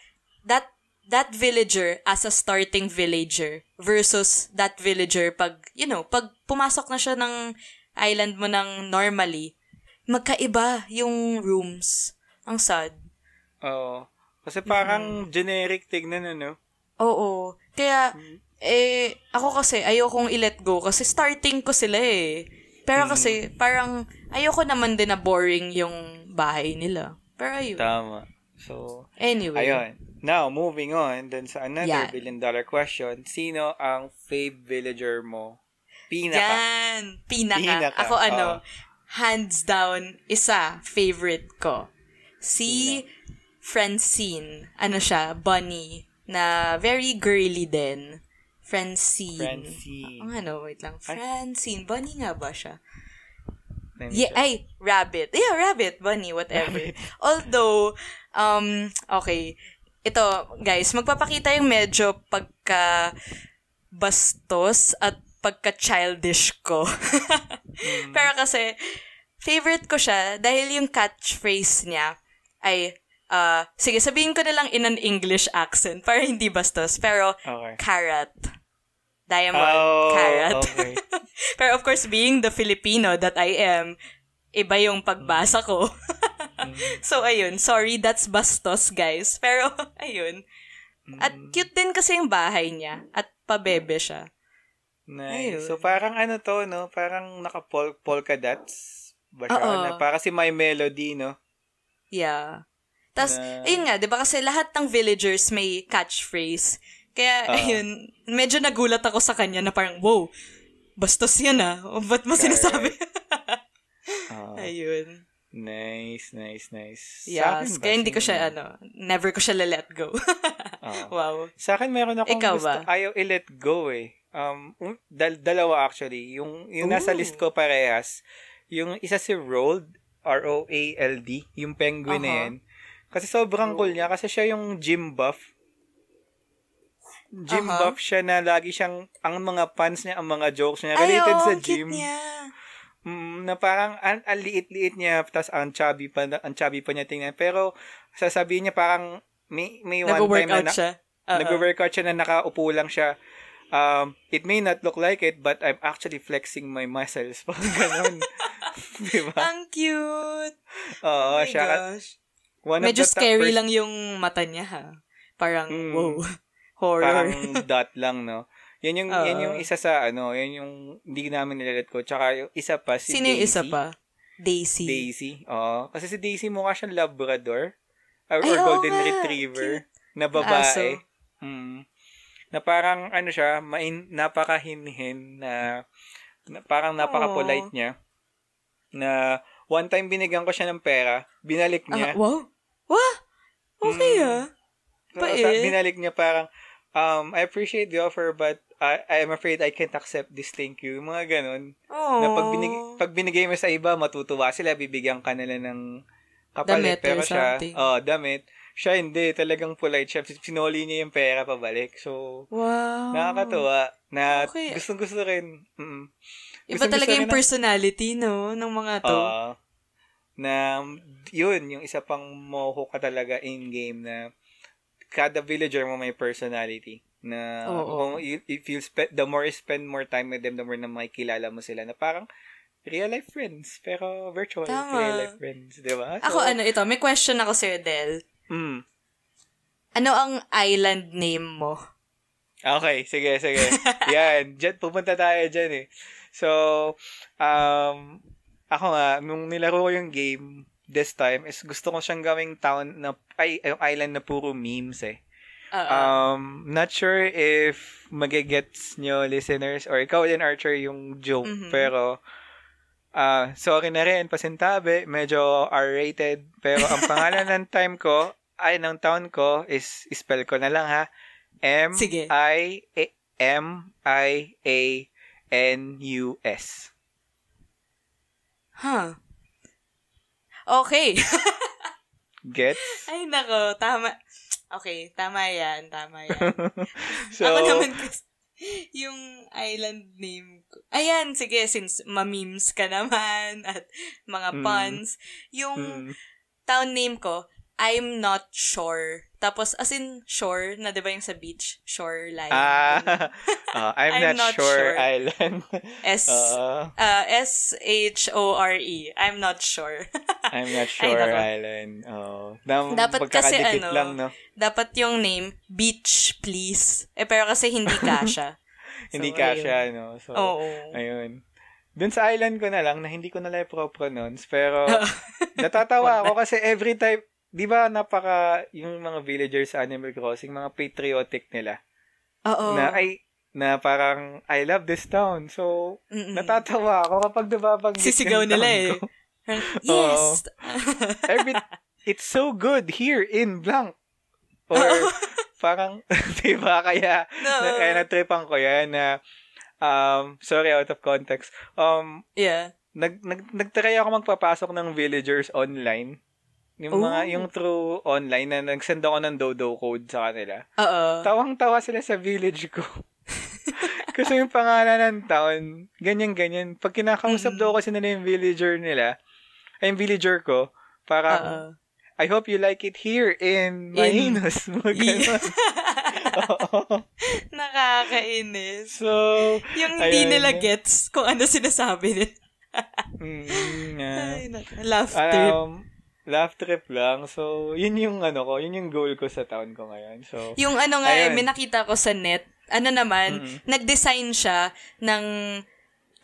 that that villager as a starting villager versus that villager pag, you know, pag pumasok na siya ng island mo ng normally, magkaiba yung rooms. Ang sad. Oo. Kasi parang generic tignan, ano? Oo. Kaya, eh, ako kasi, ayokong i-let go kasi starting ko sila eh. Pero kasi, parang, ayoko naman din na boring yung bahay nila. Pero ayun. Tama. So, Anyway. ayun. Now, moving on dun sa another Yan. billion dollar question. Sino ang fave villager mo? Pinaka. Yan. Pinaka. Pinaka, Ako ano, oo. hands down, isa, favorite ko. Si Francine. Ano siya? Bunny. Na very girly din. Francine. Francine. Ang ano, wait lang. Francine. Bunny nga ba siya? Yeah, siya. ay, rabbit. Yeah, rabbit, bunny, whatever. <laughs> Although, um, okay. Ito, guys, magpapakita yung medyo pagka bastos at pagka childish ko. <laughs> Pero kasi, favorite ko siya dahil yung catchphrase niya ay, uh, sige, sabihin ko na lang in an English accent para hindi bastos. Pero, Okay. carrot. Diamond, Oh, carrot. okay. <laughs> Pero of course, being the Filipino that I am, iba yung pagbasa ko. <laughs> so, ayun. Sorry, that's bastos, guys. Pero, <laughs> ayun. At cute din kasi yung bahay niya. At pabebe siya. Nice. Ayun. So, parang ano to, no? Parang naka-polka dots. Ba siya? Na, para si My Melody, no? Yeah. Tapos, Na- ayun nga, di ba kasi lahat ng villagers may catchphrase. Kaya, Oo. ayun, medyo nagulat ako sa kanya na parang, wow, bastos yan ah. Ba't mo sinasabi? Oo. <laughs> ayun. Nice, nice, nice. Yes. Kaya hindi ko siya, ano, never ko siya let go. Oo. <laughs> wow. Sa akin, meron akong Ikaw gusto, ba? ayaw i-let go eh. Um, dal- dalawa actually. Yung, yung nasa Ooh. list ko parehas. Yung isa si Roald, R-O-A-L-D, yung penguin na Aha. yan. Kasi sobrang cool niya, kasi siya yung gym buff. Gym Aha. buff siya na lagi siyang, ang mga fans niya, ang mga jokes niya, Ay, related oo, sa ang cute gym. niya. Mm, na parang ang, ang liit-liit niya tapos ang chubby pa ang chubby pa niya tingnan pero sasabihin niya parang may may one time na, na siya. Oo. nag-workout siya na nakaupo lang siya um it may not look like it but I'm actually flexing my muscles <laughs> parang ganun <laughs> di ba Ang cute. oo oh siya gosh. One Medyo scary pers- lang yung mata niya ha. Parang, Mm. wow. <laughs> Horror. parang dot lang no yan yung yan Oo. yung isa sa ano yan yung hindi namin nilalet ko tsaka yung isa pa si Sino yung Daisy. isa pa? Daisy. Daisy. Oo. Kasi si Daisy mukha siyang Labrador. Or, Ay, or Golden nga. Retriever. Na Aso. babae. Mm. Na parang, ano siya, main, napakahinhin na, na parang napaka-polite Aw. niya. Na, one time binigyan ko siya ng pera, binalik Ah, niya. wow. Wah! Okay Mm. ah. Bait. sa- binalik niya parang, um, I appreciate the offer but I, I'm afraid I can't accept this, thank you. Mga ganun. Oh. na pag, binig, pag binigay mo sa iba, matutuwa sila, bibigyan ka nila ng kapalit. Damit pero siya, something. oh, damit. Siya hindi, talagang polite siya. Sinoli niya yung pera pabalik. So, Wow. nakakatuwa. Na Okay. gustong gusto rin. Mm. Iba talaga yung ng- personality, no? Ng mga to. Oo. Na, yun, yung isa pang moho ka talaga in-game na kada villager mo may personality na kung you, if you spend, the more you spend more time with them, the more na makikilala mo sila na parang real life friends, pero virtual Tama. real life friends, di ba? Ako ano ito, may question ako sa'yo, Del. Mm. Ano ang island name mo? Okay, sige, sige. <laughs> Yan, dyan, pupunta tayo dyan eh. So, um, ako nga, nung nilaro ko yung game this time, is gusto ko siyang gawing town na, ay, yung island na puro memes eh. Oo. Um, not sure if magigets nyo, listeners, or ikaw din, Archer, yung joke, Mhm. pero, ah sorry na rin, pasintabi, medyo R-rated, pero ang pangalan ng <laughs> time ko, ay, ng town ko, is, spell ko na lang ha, M, Sige. I, A, M, I, A, N, U, S. Huh. Okay. <laughs> Gets? Ay, nako. Tama. Okay, tama yan. Tama yan. <laughs> so, Ako naman kasi, yung island name ko. Ayan, sige, since ma-memes ka naman at mga Mm. puns. Yung mm, town name ko, I'm not sure. Tapos, as in, shore, na di ba yung sa beach? Shoreline. Ah, ah, <laughs> I'm, I'm not, not sure, sure. Island. <laughs> S, uh, S-H-O-R-E. I'm not sure. <laughs> I'm not sure. Island. Oh. Dam, Dapat kasi ano, lang, no? Dapat yung name, beach, please. Eh, pero kasi hindi kasha. Hindi So, kasha, ayun. no? So, Oo. ayun. Dun sa island ko na lang, na hindi ko na lang pro-pronounce, pero natatawa ako kasi every time, di ba napaka, yung mga villagers sa Animal Crossing, mga patriotic nila. Oo. Na, ay, na parang, I love this town. So, Mm-mm. natatawa ako kapag nababanggit Sisigaw nila eh. ko. <laughs> <laughs> Yes! <laughs> Every, it's so good here in blank. Or, parang, di ba, kaya, No. na, kaya natripan ko yan na, um, sorry, out of context. Um, yeah. nag, nag, nagtry ako magpapasok ng villagers online. Yung mga, Oh. yung true online na nagsend ako ng dodo code sa kanila. Oo. Tawang-tawa sila sa village ko. <laughs> Kasi yung pangalan ng town, ganyan-ganyan. Pag kinakausap Mm. daw kasi nila yung villager nila, ay yung villager ko, parang, Oo. I hope you like it here in In- Mainos. <laughs> Mga. <laughs> Oo. Nakakainis. So, Yung hindi nila gets kung ano sinasabi nila. mm, nga. Ay, nak- laugh trip. Um, laugh trip lang. So, yun yung ano ko, yun yung goal ko sa town ko ngayon. So, Yung ano nga, Ayun. may nakita ko sa net, ano naman, Mm-mm. nag-design siya ng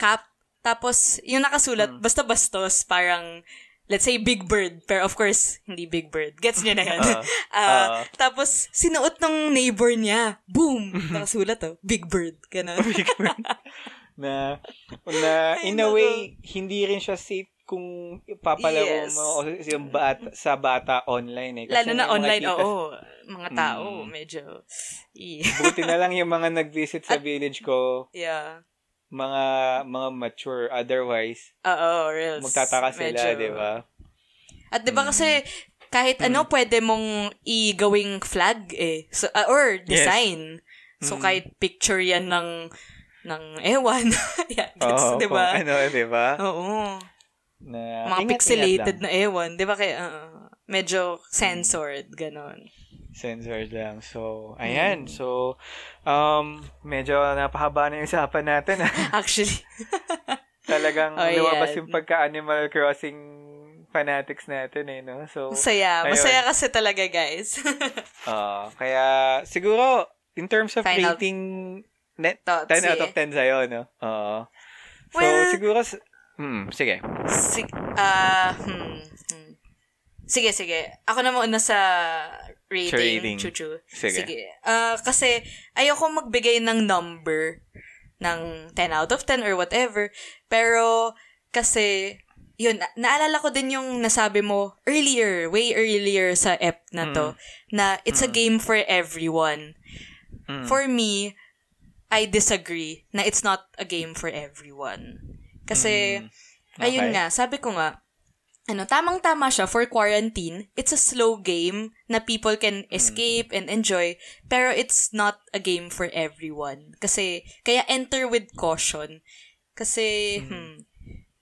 cap, tapos yung nakasulat, Mm. basta bastos, parang, let's say Big Bird, pero of course, hindi Big Bird. Gets niyo na yan. Oo. <laughs> Ah, Oo. tapos, sinuot ng neighbor niya. Boom! Nakasulat oh. Big Bird. Ganon. <laughs> <laughs> na, na Ay, in a way, hindi rin siya safe kung papalaro Yes. mo o yung bata, sa bata online eh. Kasi Lalo na may mga online, titas- oo. Mga tao, Mm. medyo, eh, Buti na lang yung mga <laughs> nag-visit sa village ko, yeah. mga mga mature. Otherwise, Oo, real. magtataka sila, di ba? At 'di ba kasi kahit ano pwede mong i-gawing flag eh. So uh, or design. So Mm. kahit picture 'yan ng ng ewan. <laughs> yeah, gets, Oo, 'di kung ba? Ano, di ba? Oo. Na, Mga ingat-ingat pixelated lang. na ewan, 'di ba kaya uh, medyo censored ganon. Censored lang. So, ayan. So, um, medyo napahaba na yung usapan natin. ah. <laughs> Actually, <laughs> Talagang Oh, lumabas yung pagka-Animal Crossing fanatics natin eh, no? So, masaya. ayun. Masaya kasi talaga, guys. <laughs> ah, kaya, siguro, in terms of Final rating, net, thoughts, 10 out of eh. 10 sa'yo, no? Oo. So, Well- siguro, hmm, sige. Sig- ah, hmm, hmm. Sige, sige. Ako na muna sa rating, rating. Chuchu. Sige. Ah, kasi ayoko magbigay ng number ng 10 out of 10 or whatever. Pero kasi yun, na- naalala ko din yung nasabi mo earlier, way earlier sa app na to, na it's a game for everyone. Mm. For me, I disagree na it's not a game for everyone. Kasi, Mm. ayun Okay. nga, sabi ko nga, ano, tamang-tama siya for quarantine. It's a slow game na people can escape and enjoy, pero it's not a game for everyone. Kasi, kaya enter with caution. Kasi, hmm,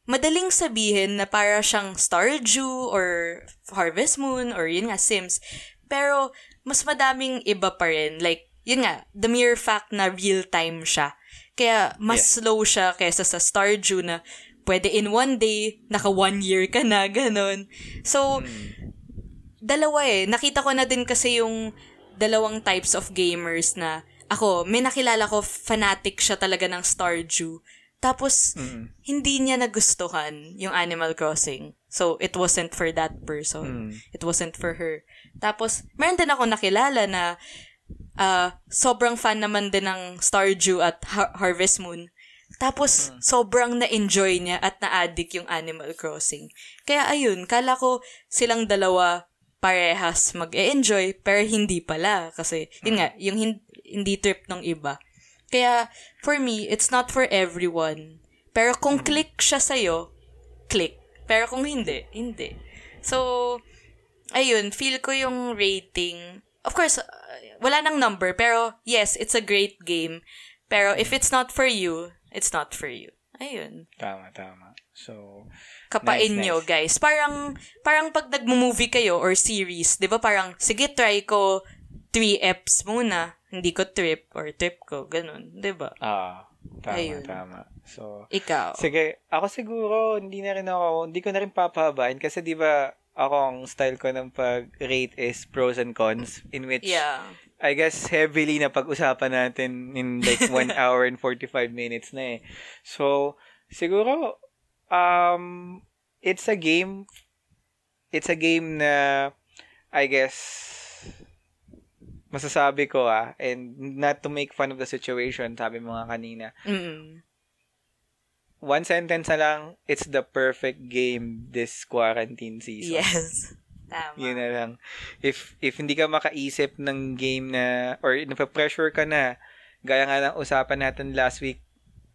madaling sabihin na para siyang Stardew or Harvest Moon or yun nga, Sims. Pero, mas madaming iba pa rin. Like, yun nga, the mere fact na real-time siya. Kaya, mas Yeah. slow siya kaysa sa Stardew na pwede in one day, naka one year ka na, ganun. So, dalawa eh. Nakita ko na din kasi yung dalawang types of gamers na ako, may nakilala ko, fanatic siya talaga ng Stardew. Tapos, Mm. hindi niya nagustuhan yung Animal Crossing. So, it wasn't for that person. Mm. It wasn't for her. Tapos, meron din ako nakilala na ah, sobrang fan naman din ng Stardew at Har- Harvest Moon. Tapos, sobrang na-enjoy niya at na-addict yung Animal Crossing. Kaya ayun, kala ko silang dalawa parehas mag-enjoy, pero hindi pala. Kasi, yun nga, yung hin- hindi trip ng iba. Kaya, for me, it's not for everyone. Pero kung click siya sa'yo, click. Pero kung hindi, hindi. So, ayun, feel ko yung rating. Of course, uh, wala nang number, pero yes, it's a great game. Pero if it's not for you, it's not for you. Ayun. Tama, tama. So, Kapain Nice, nyo, nice. guys. Parang, parang pag nagmo-movie kayo or series, di ba parang, sige, try ko 3 eps muna. Hindi ko trip or trip ko. Ganun. Di ba? ah, tama, Ayun. tama. So, Ikaw. Sige, ako siguro, hindi na rin ako, hindi ko na rin papahabain kasi di ba ako ang style ko ng pag-rate is pros and cons in which Yeah. I guess heavily na pag-usapan natin in like <laughs> 1 hour and 45 minutes na eh. So, siguro, um, it's a game, it's a game na, I guess, masasabi ko ah, and not to make fun of the situation, sabi mo nga kanina, Mm. One sentence na lang, it's the perfect game this quarantine season. Yes. <laughs> Tama. Yun na lang. If, if hindi ka makaisip ng game na, or napapressure ka na, gaya nga ng usapan natin last week,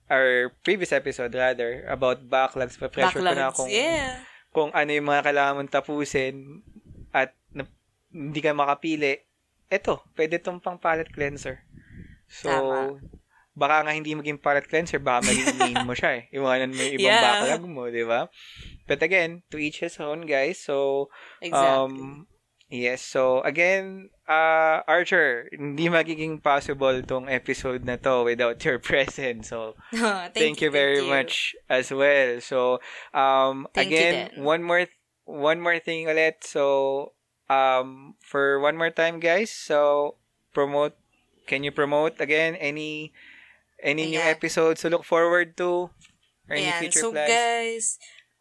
or previous episode rather, about backlogs, pa-pressure ka na kung, Yeah. kung ano yung mga kailangan mong tapusin, at na, hindi ka makapili, eto, pwede tong pang palette cleanser. So, Tama. Baka nga hindi maging palette cleanser, baka maging <laughs> main mo siya eh. Iwanan mo yung ibang Yeah. backlog mo, di ba? But again, to each his own, guys. So, Exactly. Um, yes. So, again, uh, Archer, hindi magiging possible tong episode na to without your <laughs> presence. So, thank, <laughs> thank, you very thank you. much as well. So, um, Thank you again, one more, one more thing ulit. So, um, for one more time, guys. So, promote, can you promote again any, any new Ayan. episodes to look forward to? Or any Ayan. future So, plans? guys,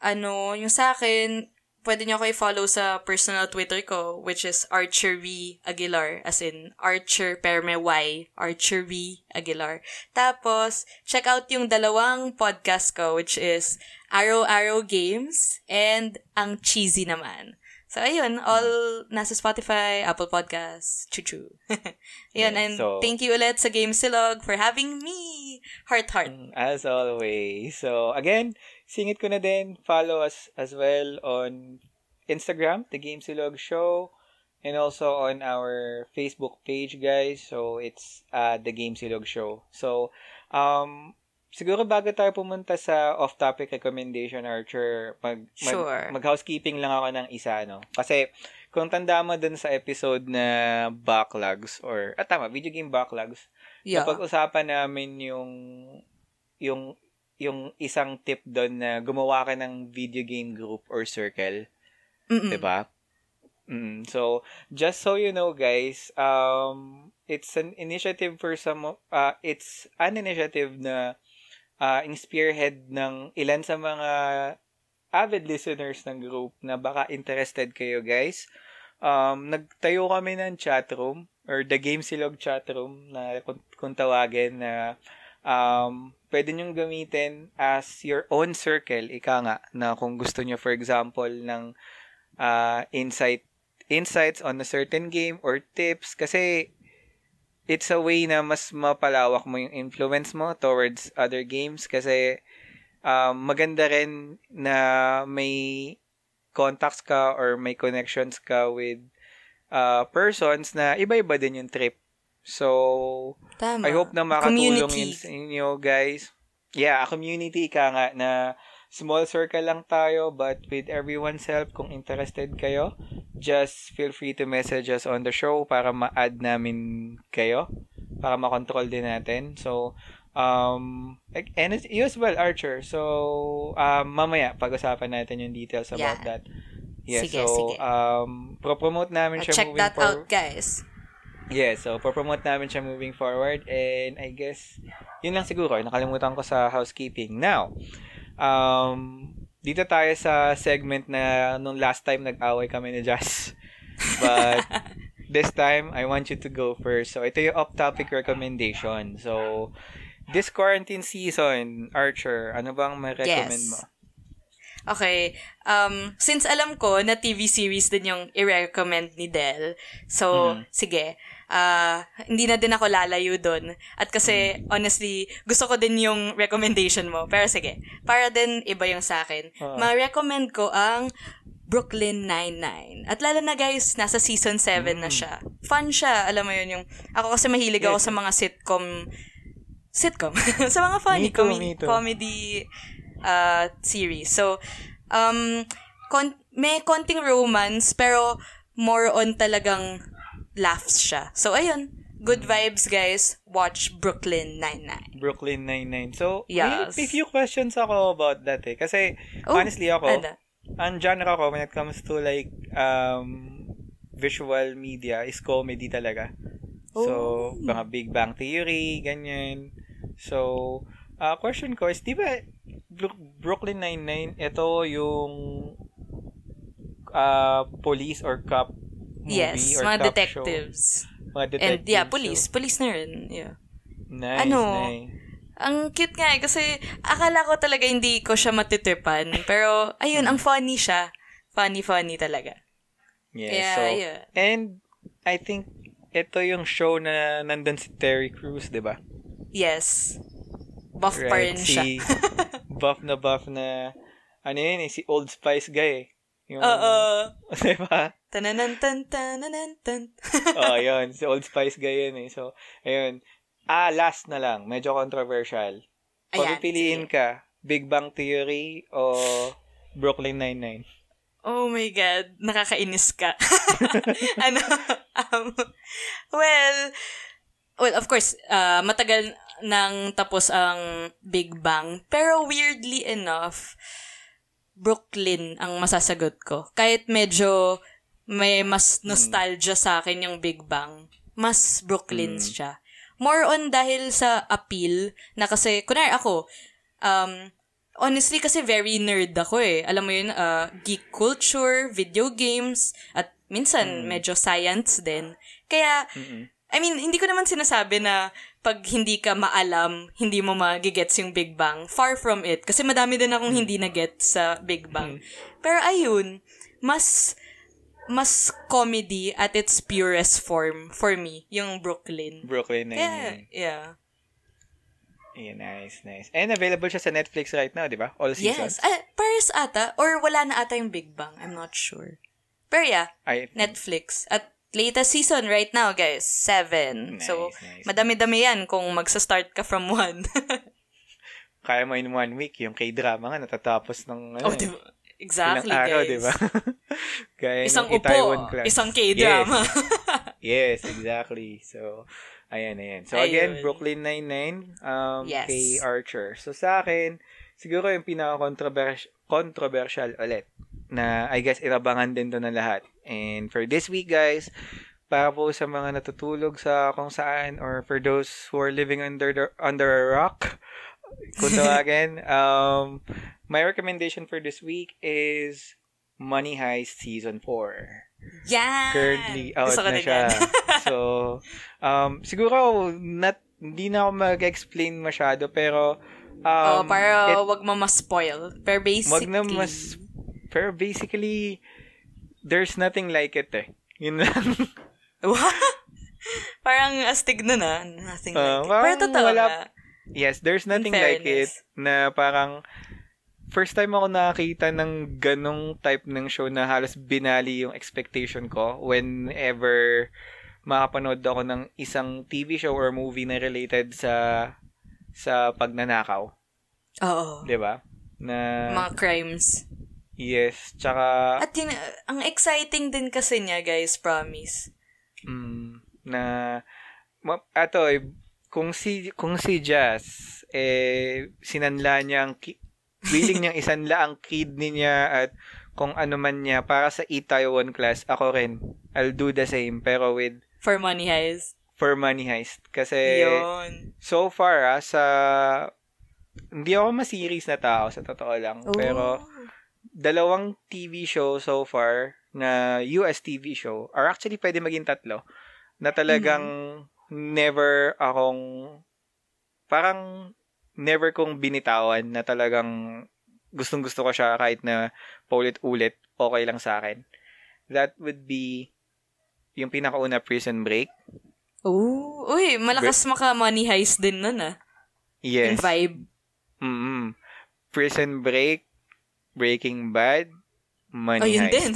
ano, yung sa akin, pwede nyo ako i-follow sa personal Twitter ko, which is Archery Aguilar, as in Archer pero may Y, Archery Aguilar. Tapos, check out yung dalawang podcast ko, which is Arrow Arrow Games and Ang Cheesy naman. So, ayun, all nasa Spotify, Apple Podcasts, chuchu. <laughs> Ayun, Yeah, and so- thank you ulit sa Game Silog for having me. Heart, heart. Mm, As always. So, again, singit ko na din. Follow us as well on Instagram, The Game Silog Show, and also on our Facebook page, guys. So, it's uh, The Game Silog Show. So, um, siguro bago tayo pumunta sa off-topic recommendation, Archer, mag, mag, Sure. mag-housekeeping lang ako ng isa, no? Kasi, kung tanda mo dun sa episode na backlogs, or, ah, tama, video game backlogs, Yeah. Napag-usapan namin yung yung yung isang tip doon na gumawa ka ng video game group or circle, Mm-mm. 'di ba? Mm, so, just so you know guys, um it's an initiative for some uh, it's an initiative na uh, in spearhead ng ilan sa mga avid listeners ng group na baka interested kayo guys. Um, nagtayo kami ng chat room or the Game Silog chat room na kung, kung tawagin na um, pwede nyong gamitin as your own circle, ika nga, na kung gusto nyo, for example, ng uh, insight insights on a certain game or tips kasi it's a way na mas mapalawak mo yung influence mo towards other games kasi um, maganda rin na may contacts ka or may connections ka with uh, persons na iba-iba din yung trip. So, Tama. I hope na makatulong Community. yun sa inyo, guys. Yeah, a community ka nga na small circle lang tayo but with everyone's help, kung interested kayo, just feel free to message us on the show para ma-add namin kayo, para makontrol din natin. So, um, and it's, you as well, Archer. So, um, mamaya, pag-usapan natin yung details about Yeah. that. Yeah, Sige, so, sige. um, pro-promote namin Uh, siya check moving that forward. out, guys. Yeah, so promote namin siya moving forward and I guess yun lang siguro, nakalimutan ko sa housekeeping. Now, um dito tayo sa segment na nung last time nag-away kami ni Jazz. <laughs> But this time I want you to go first. So ito yung off-topic recommendation. So this quarantine season, Archer, ano bang ma-recommend Yes. mo? Okay. Um, since alam ko na TV series din yung i-recommend ni Del, so, Mm. sige. Ah, hindi na din ako lalayo doon. At kasi, honestly, gusto ko din yung recommendation mo. Pero sige, para din iba yung sa akin. Oo. Ma-recommend ko ang Brooklyn Nine-Nine. At lalo na guys, nasa season 7 na siya. Fun siya, alam mo yun yung... Ako kasi mahilig ako Yes. sa mga sitcom sitcom. <laughs> sa mga funny Me too, comi- me too. comedy uh, series. So, um, kon- may konting romance, pero more on talagang laughs siya. So, ayun. Good vibes, guys. Watch Brooklyn Nine-Nine. Brooklyn Nine-Nine. So, Yes. may, may few questions ako about that eh. Kasi, Oh, honestly ako, ano? ang genre ko when it comes to like, um, visual media is comedy talaga. So, Oh. mga Big Bang Theory, ganyan. So, uh, question ko is, di ba, Bro- Brooklyn Nine-Nine, ito yung uh, police or cop movie Yes, or mga cop detectives. show? Mga And detectives. yeah, So, police. Police na rin. Yeah. nice, Ano? nice. Ang cute nga eh, kasi akala ko talaga hindi ko siya matitipan. Pero, ayun, ang funny siya. Funny, funny talaga. Yeah, Kaya, so, yeah. and I think ito yung show na nandun si Terry Crews, di ba? Yes. Buff pa rin siya. Si <laughs> buff na buff na, ano yun eh, si Old Spice guy eh. Yung, Oo. <laughs> di ba? Tananan tan tananan tan. <laughs> oh, yun. Si Old Spice guy yun eh. So, ayun. Ah, last na lang. Medyo controversial. Kung Ayan, pipiliin sige. ka, Big Bang Theory o Brooklyn Nine-Nine? Oh my God, nakakainis ka. <laughs> ano, um, well, well, of course, uh, matagal nang tapos ang Big Bang. Pero weirdly enough, Brooklyn ang masasagot ko. Kahit medyo may mas nostalgia sa akin yung Big Bang, mas Brooklyn Mm. siya. More on dahil sa appeal na kasi, kunwari ako, um, honestly kasi very nerd ako eh. Alam mo yun, uh, geek culture, video games, at minsan medyo science din. Kaya, Mm-mm. I mean, hindi ko naman sinasabi na pag hindi ka maalam, hindi mo magigets yung Big Bang. Far from it. Kasi madami din akong hindi na-get sa Big Bang. Pero ayun, mas mas comedy at its purest form for me, yung Brooklyn. Brooklyn Kaya, Nine-Nine. yeah. Yeah, nice, nice. And available siya sa Netflix right now, di ba? All seasons. Yes. Ah, Paris ata, or wala na ata yung Big Bang. I'm not sure. Pero yeah, I, Netflix. At latest season right now, guys. Seven. Nice, so, nice. madami-dami yan kung magsa-start ka from one. <laughs> kaya mo in one week, yung K-drama nga natatapos ng ano, oh, diba? Exactly, ilang araw, guys. di ba? kaya <laughs> Isang upo, Itaewon class. isang K-drama. <laughs> Yes, exactly. So, ayan, ayan. So, again, Ayun. Brooklyn Nine-Nine, um, Yes. kay Archer. So, sa akin, siguro yung pinaka-controversial controversial ulit na I guess irabangan din to ng lahat. And for this week, guys, para po sa mga natutulog sa kung saan or for those who are living under the, under a rock, kung <laughs> tawagin, um, my recommendation for this week is Money Heist Season 4 Yan! currently out Gusto na siya. <laughs> so, um, siguro, not, hindi na ako mag-explain masyado, pero, um, oh, para it- wag mo ma-spoil. Pero wag basically... na mas, pero basically, there's nothing like it eh. Yun lang. <laughs> parang astig nun ah. Nothing Ah, like it. Pero totoo wala- nga. yes, there's nothing like it na parang, first time ako nakakita ng ganong type ng show na halos binali yung expectation ko whenever makapanood ako ng isang TV show or movie na related sa sa pagnanakaw, Oo. 'di ba? Na Mga crimes. yes, tsaka At yun, ang exciting din kasi niya, guys, promise. mm, na ma- ato eh, kung si kung si Jazz eh sinanla niya ang ki- willing niyang isanla ang kidney niya at kung ano man niya para sa Itaewon class, ako rin. I'll do the same pero with For money heist. for money heist kasi Yun. so far ah, sa hindi ako ma-series na tao sa totoo lang Oh. pero dalawang TV show so far na US TV show or actually pwede maging tatlo na talagang never akong parang never kong binitawan na talagang gustong gusto ko siya kahit na paulit-ulit okay lang sa akin. That would be yung pinakauna Prison Break. Oh, uy, malakas maka money heist din nun ah. Yes. Yung vibe. mm Prison Break, Breaking Bad, Money oh, yun Heist. din.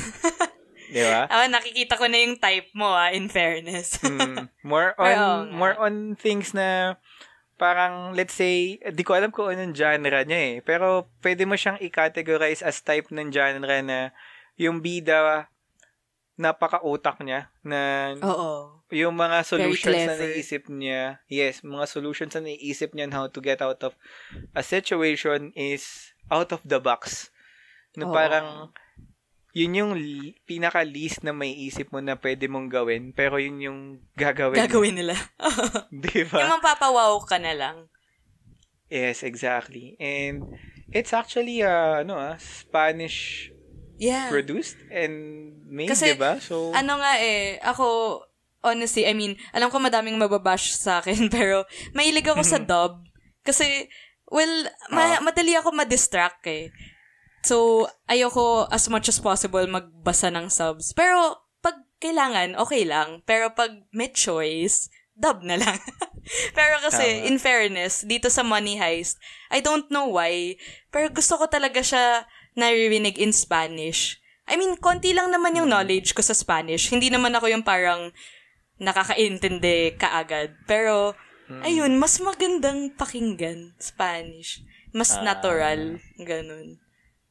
<laughs> Di ba? ah, nakikita ko na yung type mo ah, in fairness. Mm, more <laughs> on Pero more on things na parang, let's say, di ko alam kung anong genre niya eh. Pero, pwede mo siyang i-categorize as type ng genre na yung bida, napaka-utak niya, na Oo. yung mga solutions na naisip niya, yes, mga solutions na naisip niya on how to get out of a situation is out of the box. Na Oo. parang, yun yung pinaka-least na may isip mo na pwede mong gawin, pero yun yung gagawin. Gagawin nila. <laughs> <laughs> Di ba? yung mapapawaw ka na lang. Yes, exactly. And it's actually uh, ano ah, Spanish Yeah. produced and made, Kasi, 'di ba? So Ano nga eh, ako, honestly, I mean, alam ko madaming mababash sa akin, <laughs> pero mahilig ako sa dub. Kasi, well, ma- Ah. madali ako ma-distract eh. So, ayoko as much as possible magbasa ng subs. Pero, pag kailangan, okay lang. Pero pag may choice, dub na lang. <laughs> pero kasi, Tama. in fairness, dito sa Money Heist, I don't know why, pero gusto ko talaga siya naririnig in Spanish. I mean, konti lang naman yung knowledge ko sa Spanish. Hindi naman ako yung parang nakakaintindi kaagad. Pero, ayun, mas magandang pakinggan Spanish. Mas Ah. natural. Ganun.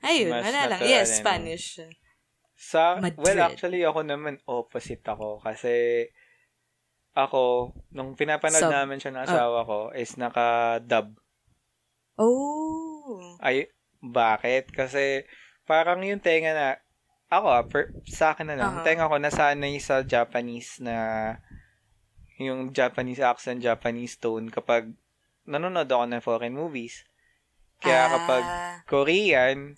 Ayun, Mas wala lang. Yes, ano. Spanish. sa Madrid. well actually ako naman opposite ako kasi ako nung pinapanood Sub. namin siya ng asawa ko is naka-dub. Oh. Ay bakit? Kasi parang yung tenga na ako ah, per, sa akin na lang, Aha. tenga ko nasanay sa Japanese na yung Japanese accent, Japanese tone kapag nanonood ako ng foreign movies. Kaya Ah. kapag Korean,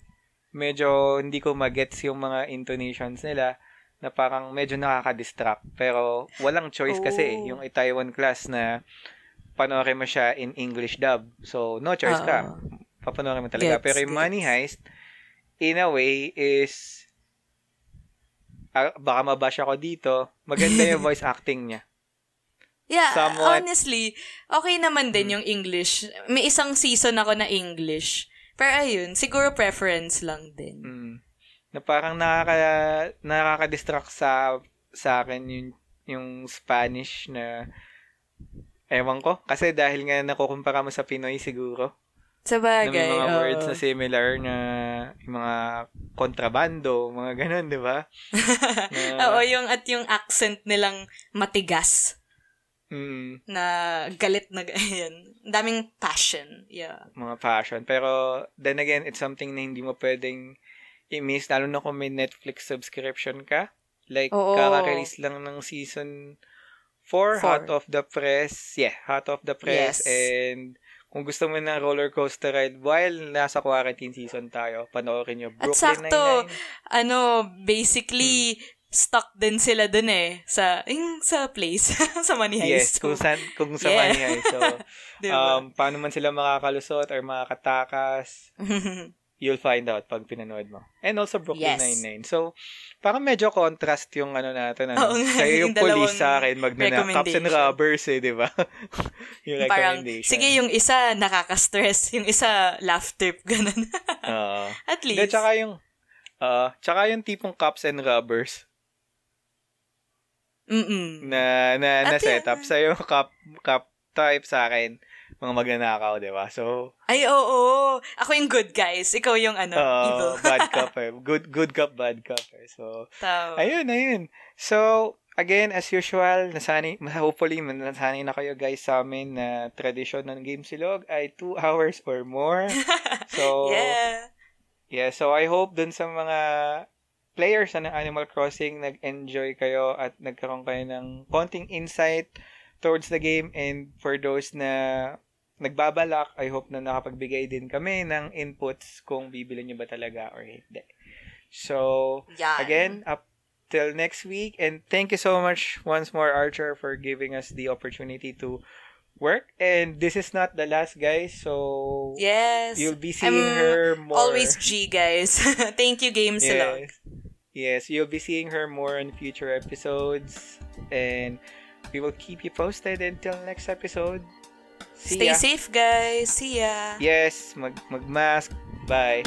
medyo hindi ko magets yung mga intonations nila na parang medyo nakaka-distract. Pero walang choice kasi Oh. yung Taiwan class na panoorin mo siya in English dub. So, no choice ka. Oo. Papanoorin mo talaga. Gets, Pero yung gets. Money Heist, in a way, is ah, baka mabash ako dito. Maganda yung <laughs> voice acting niya. Yeah, Somewhat- honestly, okay naman din yung English. May isang season ako na English. Pero ayun, siguro preference lang din. Mm. Na parang nakaka nakaka-distract sa sa akin yung yung Spanish na ewan ko kasi dahil nga nakukumpara mo sa Pinoy siguro Sa na bagay. mga oo. words na similar na yung mga kontrabando, mga ganun, 'di ba? <laughs> Na- Oo, yung at yung accent nilang matigas Mm, na galit na. <laughs> Ang daming passion. Yeah. mga passion. Pero then again, it's something na hindi mo pwedeng i-miss lalo na kung may Netflix subscription ka. Like, Oo. kaka-release lang ng season 4, Four. Hot of the Press. Yeah, Hot of the Press. Yes. And kung gusto mo ng roller coaster ride while nasa quarantine season tayo, panoorin nyo At Brooklyn sakto, Nine-Nine. ano, basically, Hmm. Stuck din sila dun eh. Sa, yung sa place. <laughs> sa Money Yes, Heist. kung, san, kung sa Yeah. Money Heist. So, <laughs> Diba? um, paano man sila makakalusot or makakatakas, <laughs> you'll find out pag pinanood mo. And also Brooklyn Yes. Nine-Nine. So, parang medyo contrast yung ano natin. Ano? Oo nga, Sa'yo yung yung police sa akin, magnana, cops and robbers eh, di ba? yung Parang, recommendation. sige, yung isa nakaka-stress, yung isa laugh trip, ganun. Oo. At least. tsaka yung, uh, tsaka yung tipong cops and robbers Mm-mm. na, na, na At yan. setup. Sa'yo, cop, cop type sa akin, mga magnanakaw, di ba? So, Ay, oo. Ako yung good guys. Ikaw yung ano, uh, evil. <laughs> bad cop eh. Good, good cop, bad cop eh. So, Tama. Ayun, ayun. So, again, as usual, nasanay, hopefully, nasanay na kayo guys sa amin na tradition ng Game Silog ay 2 <laughs> hours or more. So, <laughs> yeah. yeah, so I hope dun sa mga players na ng Animal Crossing, nag-enjoy kayo at nagkaroon kayo ng konting insight towards the game and for those na nagbabalak, I hope na nakapagbigay din kami ng inputs kung bibili nyo ba talaga or hindi. So, Yan. again, up till next week. And thank you so much once more, Archer, for giving us the opportunity to work. And this is not the last, guys. So Yes. you'll be seeing I'm her more. Always G, guys. <laughs> Thank you, Game Silog. Yes. Yes, you'll be seeing her more in future episodes. And we will keep you posted until next episode. See Stay ya. safe, guys. See ya. Yes, mag mag-mask. Bye.